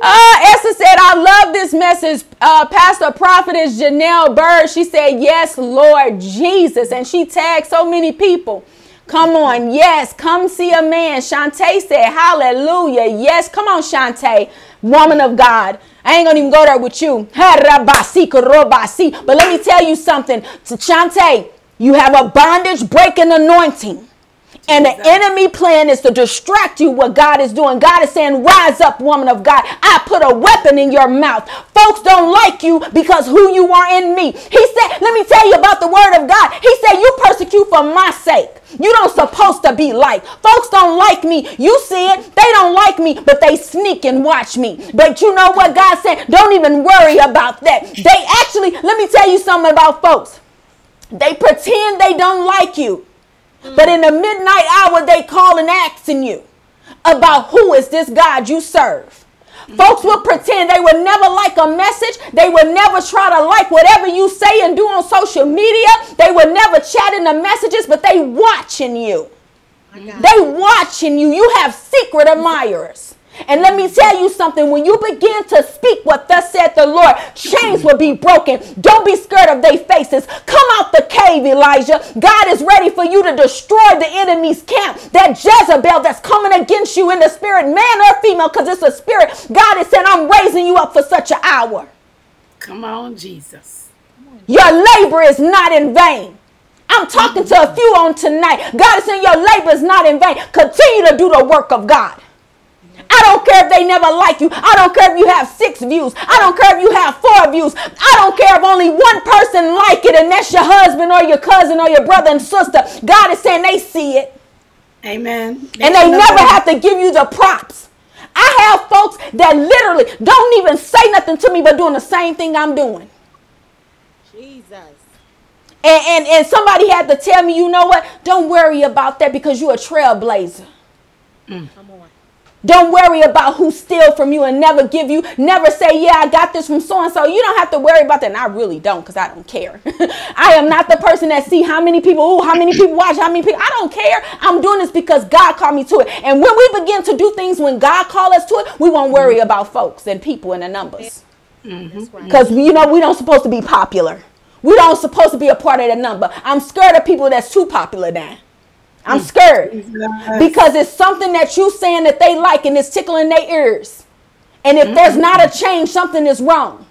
Uh, Esther said, I love this message. Uh, Pastor Prophetess Janelle Bird, she said, Yes, Lord Jesus. And she tagged so many people. Come on, yes, come see a man. Shantae said, Hallelujah. Yes, come on, Shantae, woman of God. I ain't gonna even go there with you. But let me tell you something. Shantae, you have a bondage breaking anointing. And the enemy plan is to distract you what God is doing. God is saying, rise up, woman of God. I put a weapon in your mouth. Folks don't like you because who you are in me. He said, let me tell you about the word of God. He said, you persecute for my sake. You don't supposed to be like. Folks don't like me. You see it. They don't like me, but they sneak and watch me. But you know what God said? Don't even worry about that. They actually, let me tell you something about folks. They pretend they don't like you. But in the midnight hour, they call and asking you about who is this God you serve. Folks will pretend they will never like a message. They will never try to like whatever you say and do on social media. They will never chat in the messages, but they watching you. They watching you. You have secret admirers. And let me tell you something. When you begin to speak what thus said the Lord, chains will be broken. Don't be scared of their faces. Come out the cave, Elijah. God is ready for you to destroy the enemy's camp. That Jezebel that's coming against you in the spirit, man or female, because it's a spirit. God is saying, I'm raising you up for such an hour. Come on, Jesus. Your labor is not in vain. I'm talking to a few on tonight. God is saying your labor is not in vain. Continue to do the work of God. I don't care if they never like you. I don't care if you have six views. I don't care if you have four views. I don't care if only one person like it and that's your husband or your cousin or your brother and sister. God is saying they see it Amen. and they never have to give you the props. I have folks that literally don't even say nothing to me but doing the same thing I'm doing. Jesus. And, and, and somebody had to tell me, you know what? Don't worry about that because you're a trailblazer. Mm. Come on. Don't worry about who steal from you and never give you. Never say, yeah, I got this from so and so. You don't have to worry about that. And I really don't because I don't care. I am not the person that see how many people, ooh, how many people watch, how many people. I don't care. I'm doing this because God called me to it. And when we begin to do things when God called us to it, we won't worry mm-hmm. about folks and people and the numbers. Mm-hmm. That's right. Because you know we don't supposed to be popular. We don't supposed to be a part of the number. I'm scared of people that's too popular now. I'm scared because it's something that you saying that they like and it's tickling their ears. And if there's not a mm-hmm. change, something is wrong.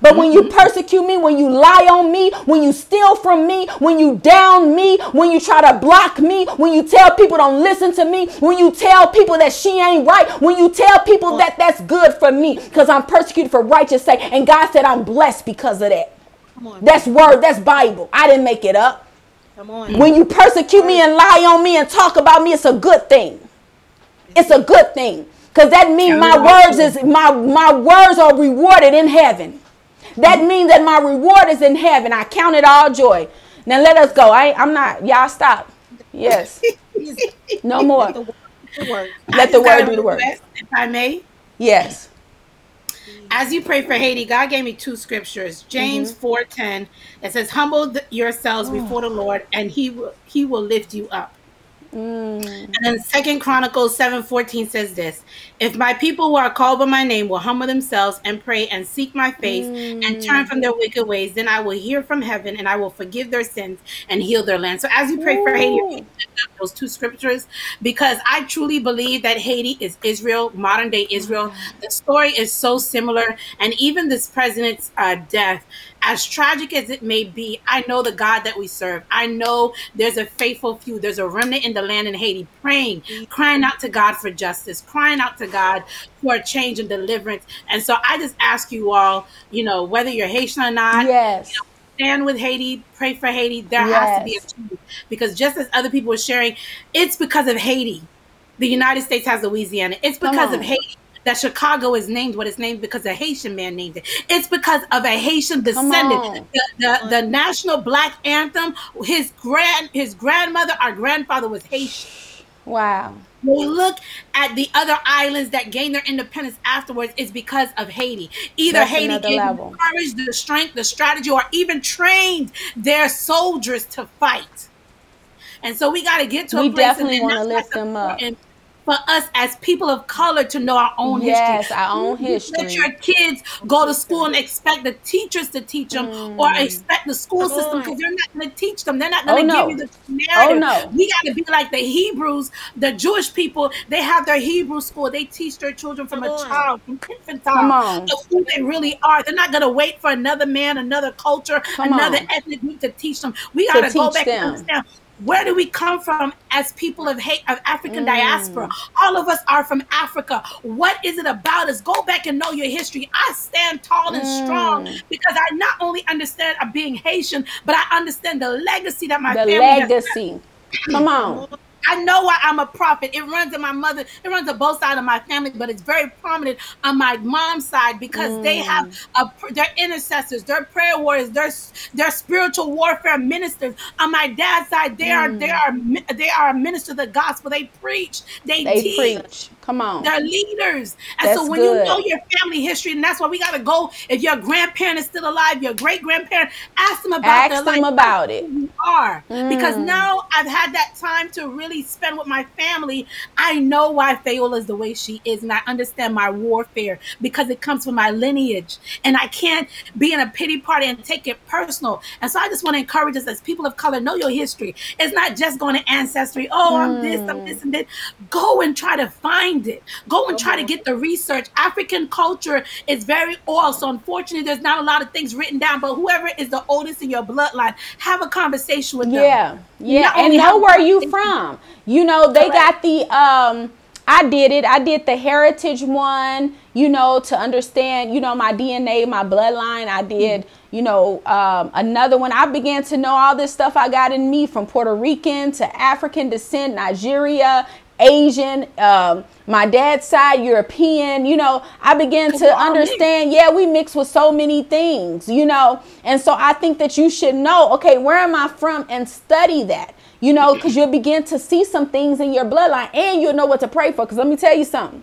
But when you mm-hmm. persecute me, when you lie on me, when you steal from me, when you down me, when you try to block me, when you tell people don't listen to me, when you tell people that she ain't right, when you tell people that that's good for me because I'm persecuted for righteous sake. And God said I'm blessed because of that. That's word, that's Bible. I didn't make it up. Come on. When you persecute me and lie on me and talk about me, it's a good thing. It's a good thing. Because that means my words is my my words are rewarded in heaven. That mm-hmm. means that my reward is in heaven. I count it all joy. Now let us go. I I'm not y'all stop. Yes. No more. The word. Let the word do the work. If I may, Yes. As you pray for Haiti, God gave me two scriptures. James Mm-hmm. 4:10. It says, "Humble yourselves Oh. before the Lord, and He will He will lift you up." Mm. And then Second Chronicles 7:14 says this: If my people who are called by my name will humble themselves and pray and seek my face and turn from their wicked ways, then I will hear from heaven and I will forgive their sins and heal their land. So as you pray for Haiti, those two scriptures because I truly believe that Haiti is Israel, modern day Israel. The story is so similar, and even this president's uh, death, as tragic as it may be, I know the God that we serve. I know there's a faithful few, there's a remnant in the land in Haiti praying, crying out to God for justice, crying out to God for a change and deliverance. And so I just ask you all, you know, whether you're Haitian or not, Yes. stand with Haiti, pray for Haiti. There has to be a change because just as other people were sharing, it's because of Haiti. The United States has Louisiana. It's because of. Haiti that Chicago is named what it's named because a Haitian man named it. It's because of a Haitian descendant. The, the, the national black anthem, his grand his grandmother, our grandfather was Haitian. Wow. When we look at the other islands that gained their independence afterwards, it's because of Haiti. Either That's Haiti gave level. the courage, the strength, the strategy, or even trained their soldiers to fight. And so we got to get to a We place. definitely wanna lift them up. For us as people of color to know our own Yes, history. our own history. Let your kids go to school and expect the teachers to teach them or Mm. expect the school Come system because they're not going to teach them. They're not Oh, going to no. give you the narrative. Oh, no. We got to be like the Hebrews, the Jewish people. They have their Hebrew school. They teach their children from Come a on. child, from infantile, Come on. of who they really are. They're not going to wait for another man, another culture, Come another on. ethnic group to teach them. We got to go back them. and understand. Where do we come from as people of hate of African Mm. diaspora? All of us are from Africa. What is it about us? Go back and know your history. I stand tall and strong Mm. because I not only understand of being Haitian, but I understand the legacy that my The family has legacy. Come on. I know why I'm a prophet. It runs in my mother, it runs on both sides of my family, but it's very prominent on my mom's side because they have Mm. a, they're intercessors, they're prayer warriors, they're they're spiritual warfare ministers. On my dad's side, they are they are they are a minister of the gospel. They preach, they, Mm. They teach. preach. Come on. They're leaders. And so when good. you know your family history, and that's why we got to go, if your grandparent is still alive, your great grandparent, ask them about Ask their them life, about it. who you are. Because Mm. now I've had that time to really spend with my family. I know why Fayola is the way she is, and I understand my warfare because it comes from my lineage. And I can't be in a pity party and take it personal. And so I just want to encourage us as people of color, know your history. It's not just going to ancestry. Oh, I'm this, I'm this, and this. Go and try to find it. Go and try to uh-huh. get the research. African culture is very old. So unfortunately, there's not a lot of things written down. But whoever is the oldest in your bloodline, have a conversation with them. Yeah, yeah, and know where you from. You know, they got the um I did it. I did the heritage one, you know, to understand, you know, my DNA, my bloodline. I did, you know, um, another one. I began to know all this stuff I got in me from Puerto Rican to African descent, Nigeria, Asian, um, my dad's side, European, you know, I began to understand, yeah, we mix with so many things, you know, and so I think that you should know, okay, where am I from and study that, you know, because you'll begin to see some things in your bloodline and you'll know what to pray for. Because let me tell you something.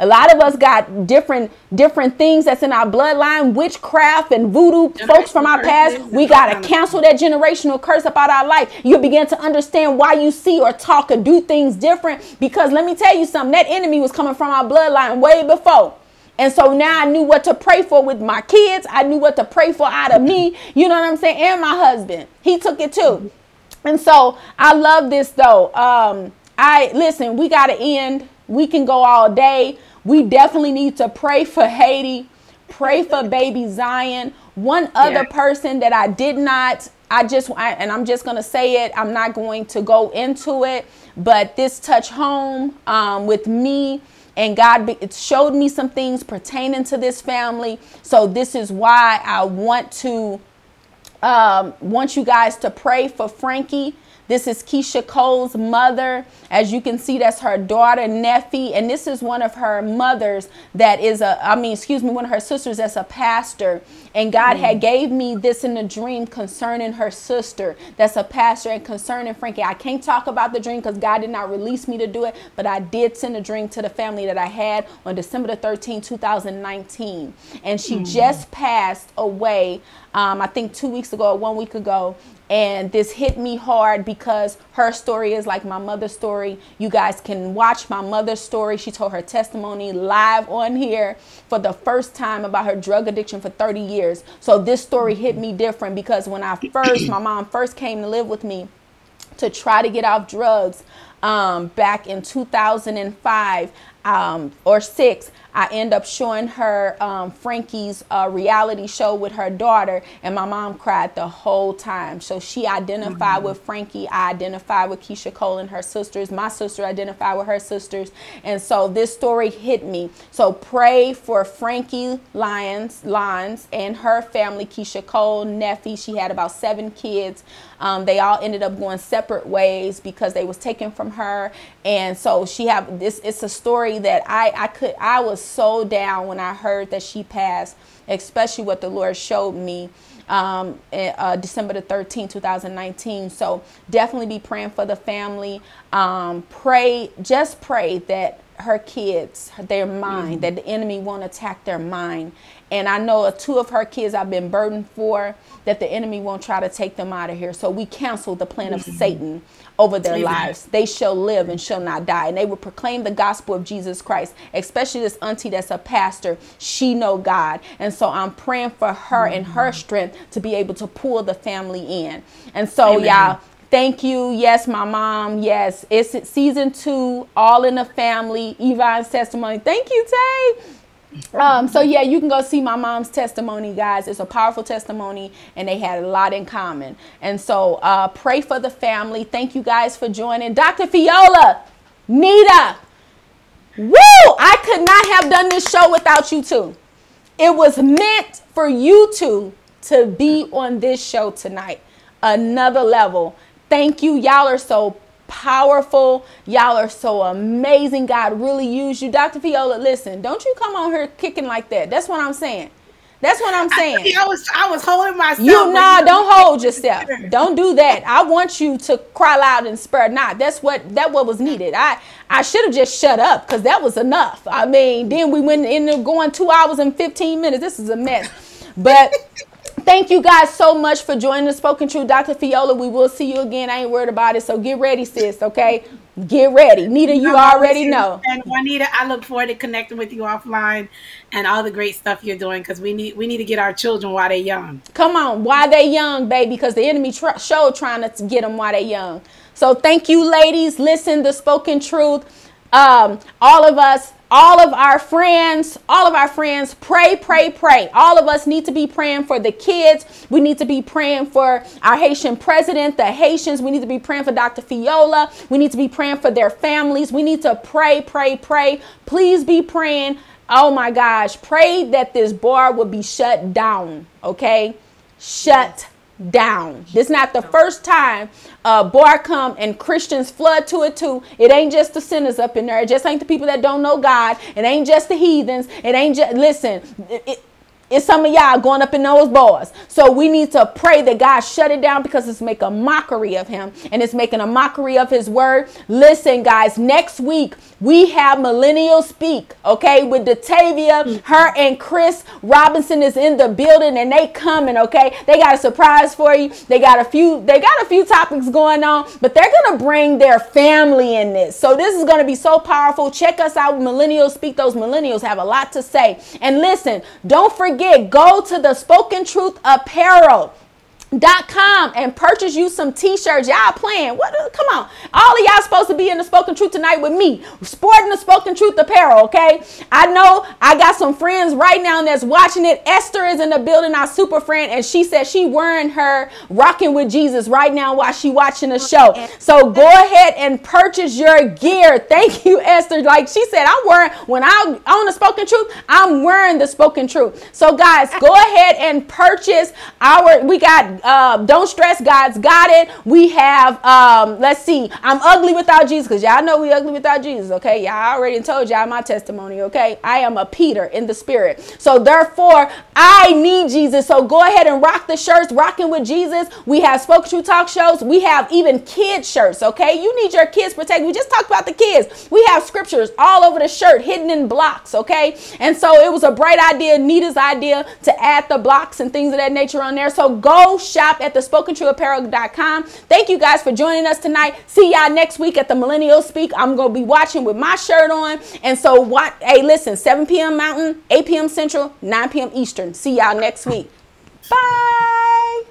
A lot of us got different different things that's in our bloodline, witchcraft and voodoo folks from our past. We gotta cancel that generational curse about our life. You begin to understand why you see or talk or do things different. Because let me tell you something, that enemy was coming from our bloodline way before. And so now I knew what to pray for with my kids. I knew what to pray for out of me. You know what I'm saying? And my husband. He took it too. And so I love this though. Um, I listen, we gotta end. We can go all day. We definitely need to pray for Haiti, pray for baby Zion. One other Yeah. person that I did not, I just, I, and I'm just gonna say it. I'm not going to go into it, but this touch home um, with me and God be, it showed me some things pertaining to this family. So this is why I want to um, want you guys to pray for Frankie This is Keyshia Cole's mother. As you can see, that's her daughter, Neffe. And this is one of her mothers that is a, I mean, excuse me, one of her sisters that's a pastor. And God mm. had gave me this in a dream concerning her sister that's a pastor and concerning Frankie. I can't talk about the dream because God did not release me to do it, but I did send a dream to the family that I had on December the 13th, 2019. And she mm. just passed away, um, I think two weeks ago or one week ago. And this hit me hard because her story is like my mother's story. You guys can watch my mother's story. She told her testimony live on here for the first time about her drug addiction for 30 years. So this story hit me different because when I first, my mom first came to live with me to try to get off drugs um, back in 2005 um, or six, I end up showing her um, Frankie's uh, reality show with her daughter, and my mom cried the whole time. So she identified mm-hmm. with Frankie. I identified with Keyshia Cole and her sisters. My sister identified with her sisters, and so this story hit me. So pray for Frankie Lyons, Lyons and her family. Keyshia Cole, Neffe. She had about seven kids. Um, they all ended up going separate ways because they was taken from her, and so she have this. It's a story that I I could I was so down when I heard that she passed, especially what the Lord showed me um, uh, December the 13th, 2019. So definitely be praying for the family. Um, pray, just pray that her kids, their mind, mm-hmm. that the enemy won't attack their mind. And I know two of her kids I've been burdened for that the enemy won't try to take them out of here. So we cancel the plan of mm-hmm. Satan over their Amen. lives. They shall live and shall not die. And they will proclaim the gospel of Jesus Christ, especially this auntie that's a pastor. She know God. And so I'm praying for her mm-hmm. and her strength to be able to pull the family in. And so Amen. y'all Thank you. Yes, my mom. Yes, it's season two, all in the family. Yvonne's testimony. Thank you, Tay. Um, so yeah, you can go see my mom's testimony, guys. It's a powerful testimony, and they had a lot in common. And so uh, pray for the family. Thank you guys for joining, Dr. Fayola, Nita. Woo! I could not have done this show without you two. It was meant for you two to be on this show tonight. Another level. Thank you. Y'all are so powerful. Y'all are so amazing. God really used you. Dr. Fayola, listen, don't you come on here kicking like that. That's what I'm saying. That's what I'm saying. I, I was I was holding myself. You nah, don't hold yourself. Don't do that. I want you to cry loud and spur not. That's what that what was needed. I I should have just shut up because that was enough. I mean, then we went in going two hours and 15 minutes. This is a mess. But Thank you guys so much for joining the Spoken Truth. Dr. Fayola, we will see you again. I ain't worried about it. So get ready, sis, okay? Get ready. Nita, you already know. And Juanita, I look forward to connecting with you offline and all the great stuff you're doing because we need we need to get our children while they're young. Come on, while they're young, baby, because the enemy tr- showed trying to get them while they're young. So thank you, ladies. Listen, the Spoken Truth. Um, all of us all of our friends, all of our friends, pray, pray, pray. All of us need to be praying for the kids. We need to be praying for our Haitian president, the Haitians. We need to be praying for Dr. Fayola. We need to be praying for their families. We need to pray, pray, pray. Please be praying. Oh my gosh, pray that this bar will be shut down, okay? Shut down. This not the first time uh, bar come and Christians flood to it too. It ain't just the sinners up in there. It just ain't the people that don't know God. It ain't just the heathens. It ain't just listen. It, it, it's some of y'all going up in those bars. So we need to pray that God shut it down because it's making a mockery of him and it's making a mockery of his word. Listen, guys, next week we have Millennial Speak, okay, with Detavia. Her and Chris Robinson is in the building and they coming, okay? They got a surprise for you. They got a few, they got a few topics going on, but they're gonna bring their family in this. So this is gonna be so powerful. Check us out, Millennial Speak. Those millennials have a lot to say. And listen, don't forget forget, go to the Spoken Truth Apparel dot com and purchase you some t-shirts. Y'all playing. What come on. All of y'all supposed to be in the spoken truth tonight with me. Sporting the spoken truth apparel okay? I know i got some friends right now that's watching it. Esther is in the building our super friend and she said she wearing her rocking with jesus right now while she watching the show. So go ahead and purchase your gear. Thank you esther. Like she said i'm wearing when i'm on the spoken truth i'm wearing the spoken truth. So guys go ahead and purchase our we got uh, Don't Stress, God's Got It. We have, um, let's see, I'm ugly without Jesus because y'all know we ugly without Jesus, okay? Y'all already told y'all my testimony, okay? I am a Peter in the spirit. So therefore, I need Jesus. So go ahead and rock the shirts, rocking with Jesus. We have Spoke True Talk shows. We have even kids shirts, okay? You need your kids protected. We just talked about the kids. We have scriptures all over the shirt, hidden in blocks, okay? And so it was a bright idea, Nita's idea to add the blocks and things of that nature on there. So go shop at thespokentruthapparel.com. Thank you guys for joining us tonight. See y'all next week at the Millennial Speak. I'm going to be watching with my shirt on. And so what hey listen, 7 p.m. Mountain, 8 p.m. Central, 9 p.m. Eastern. See y'all next week. Bye.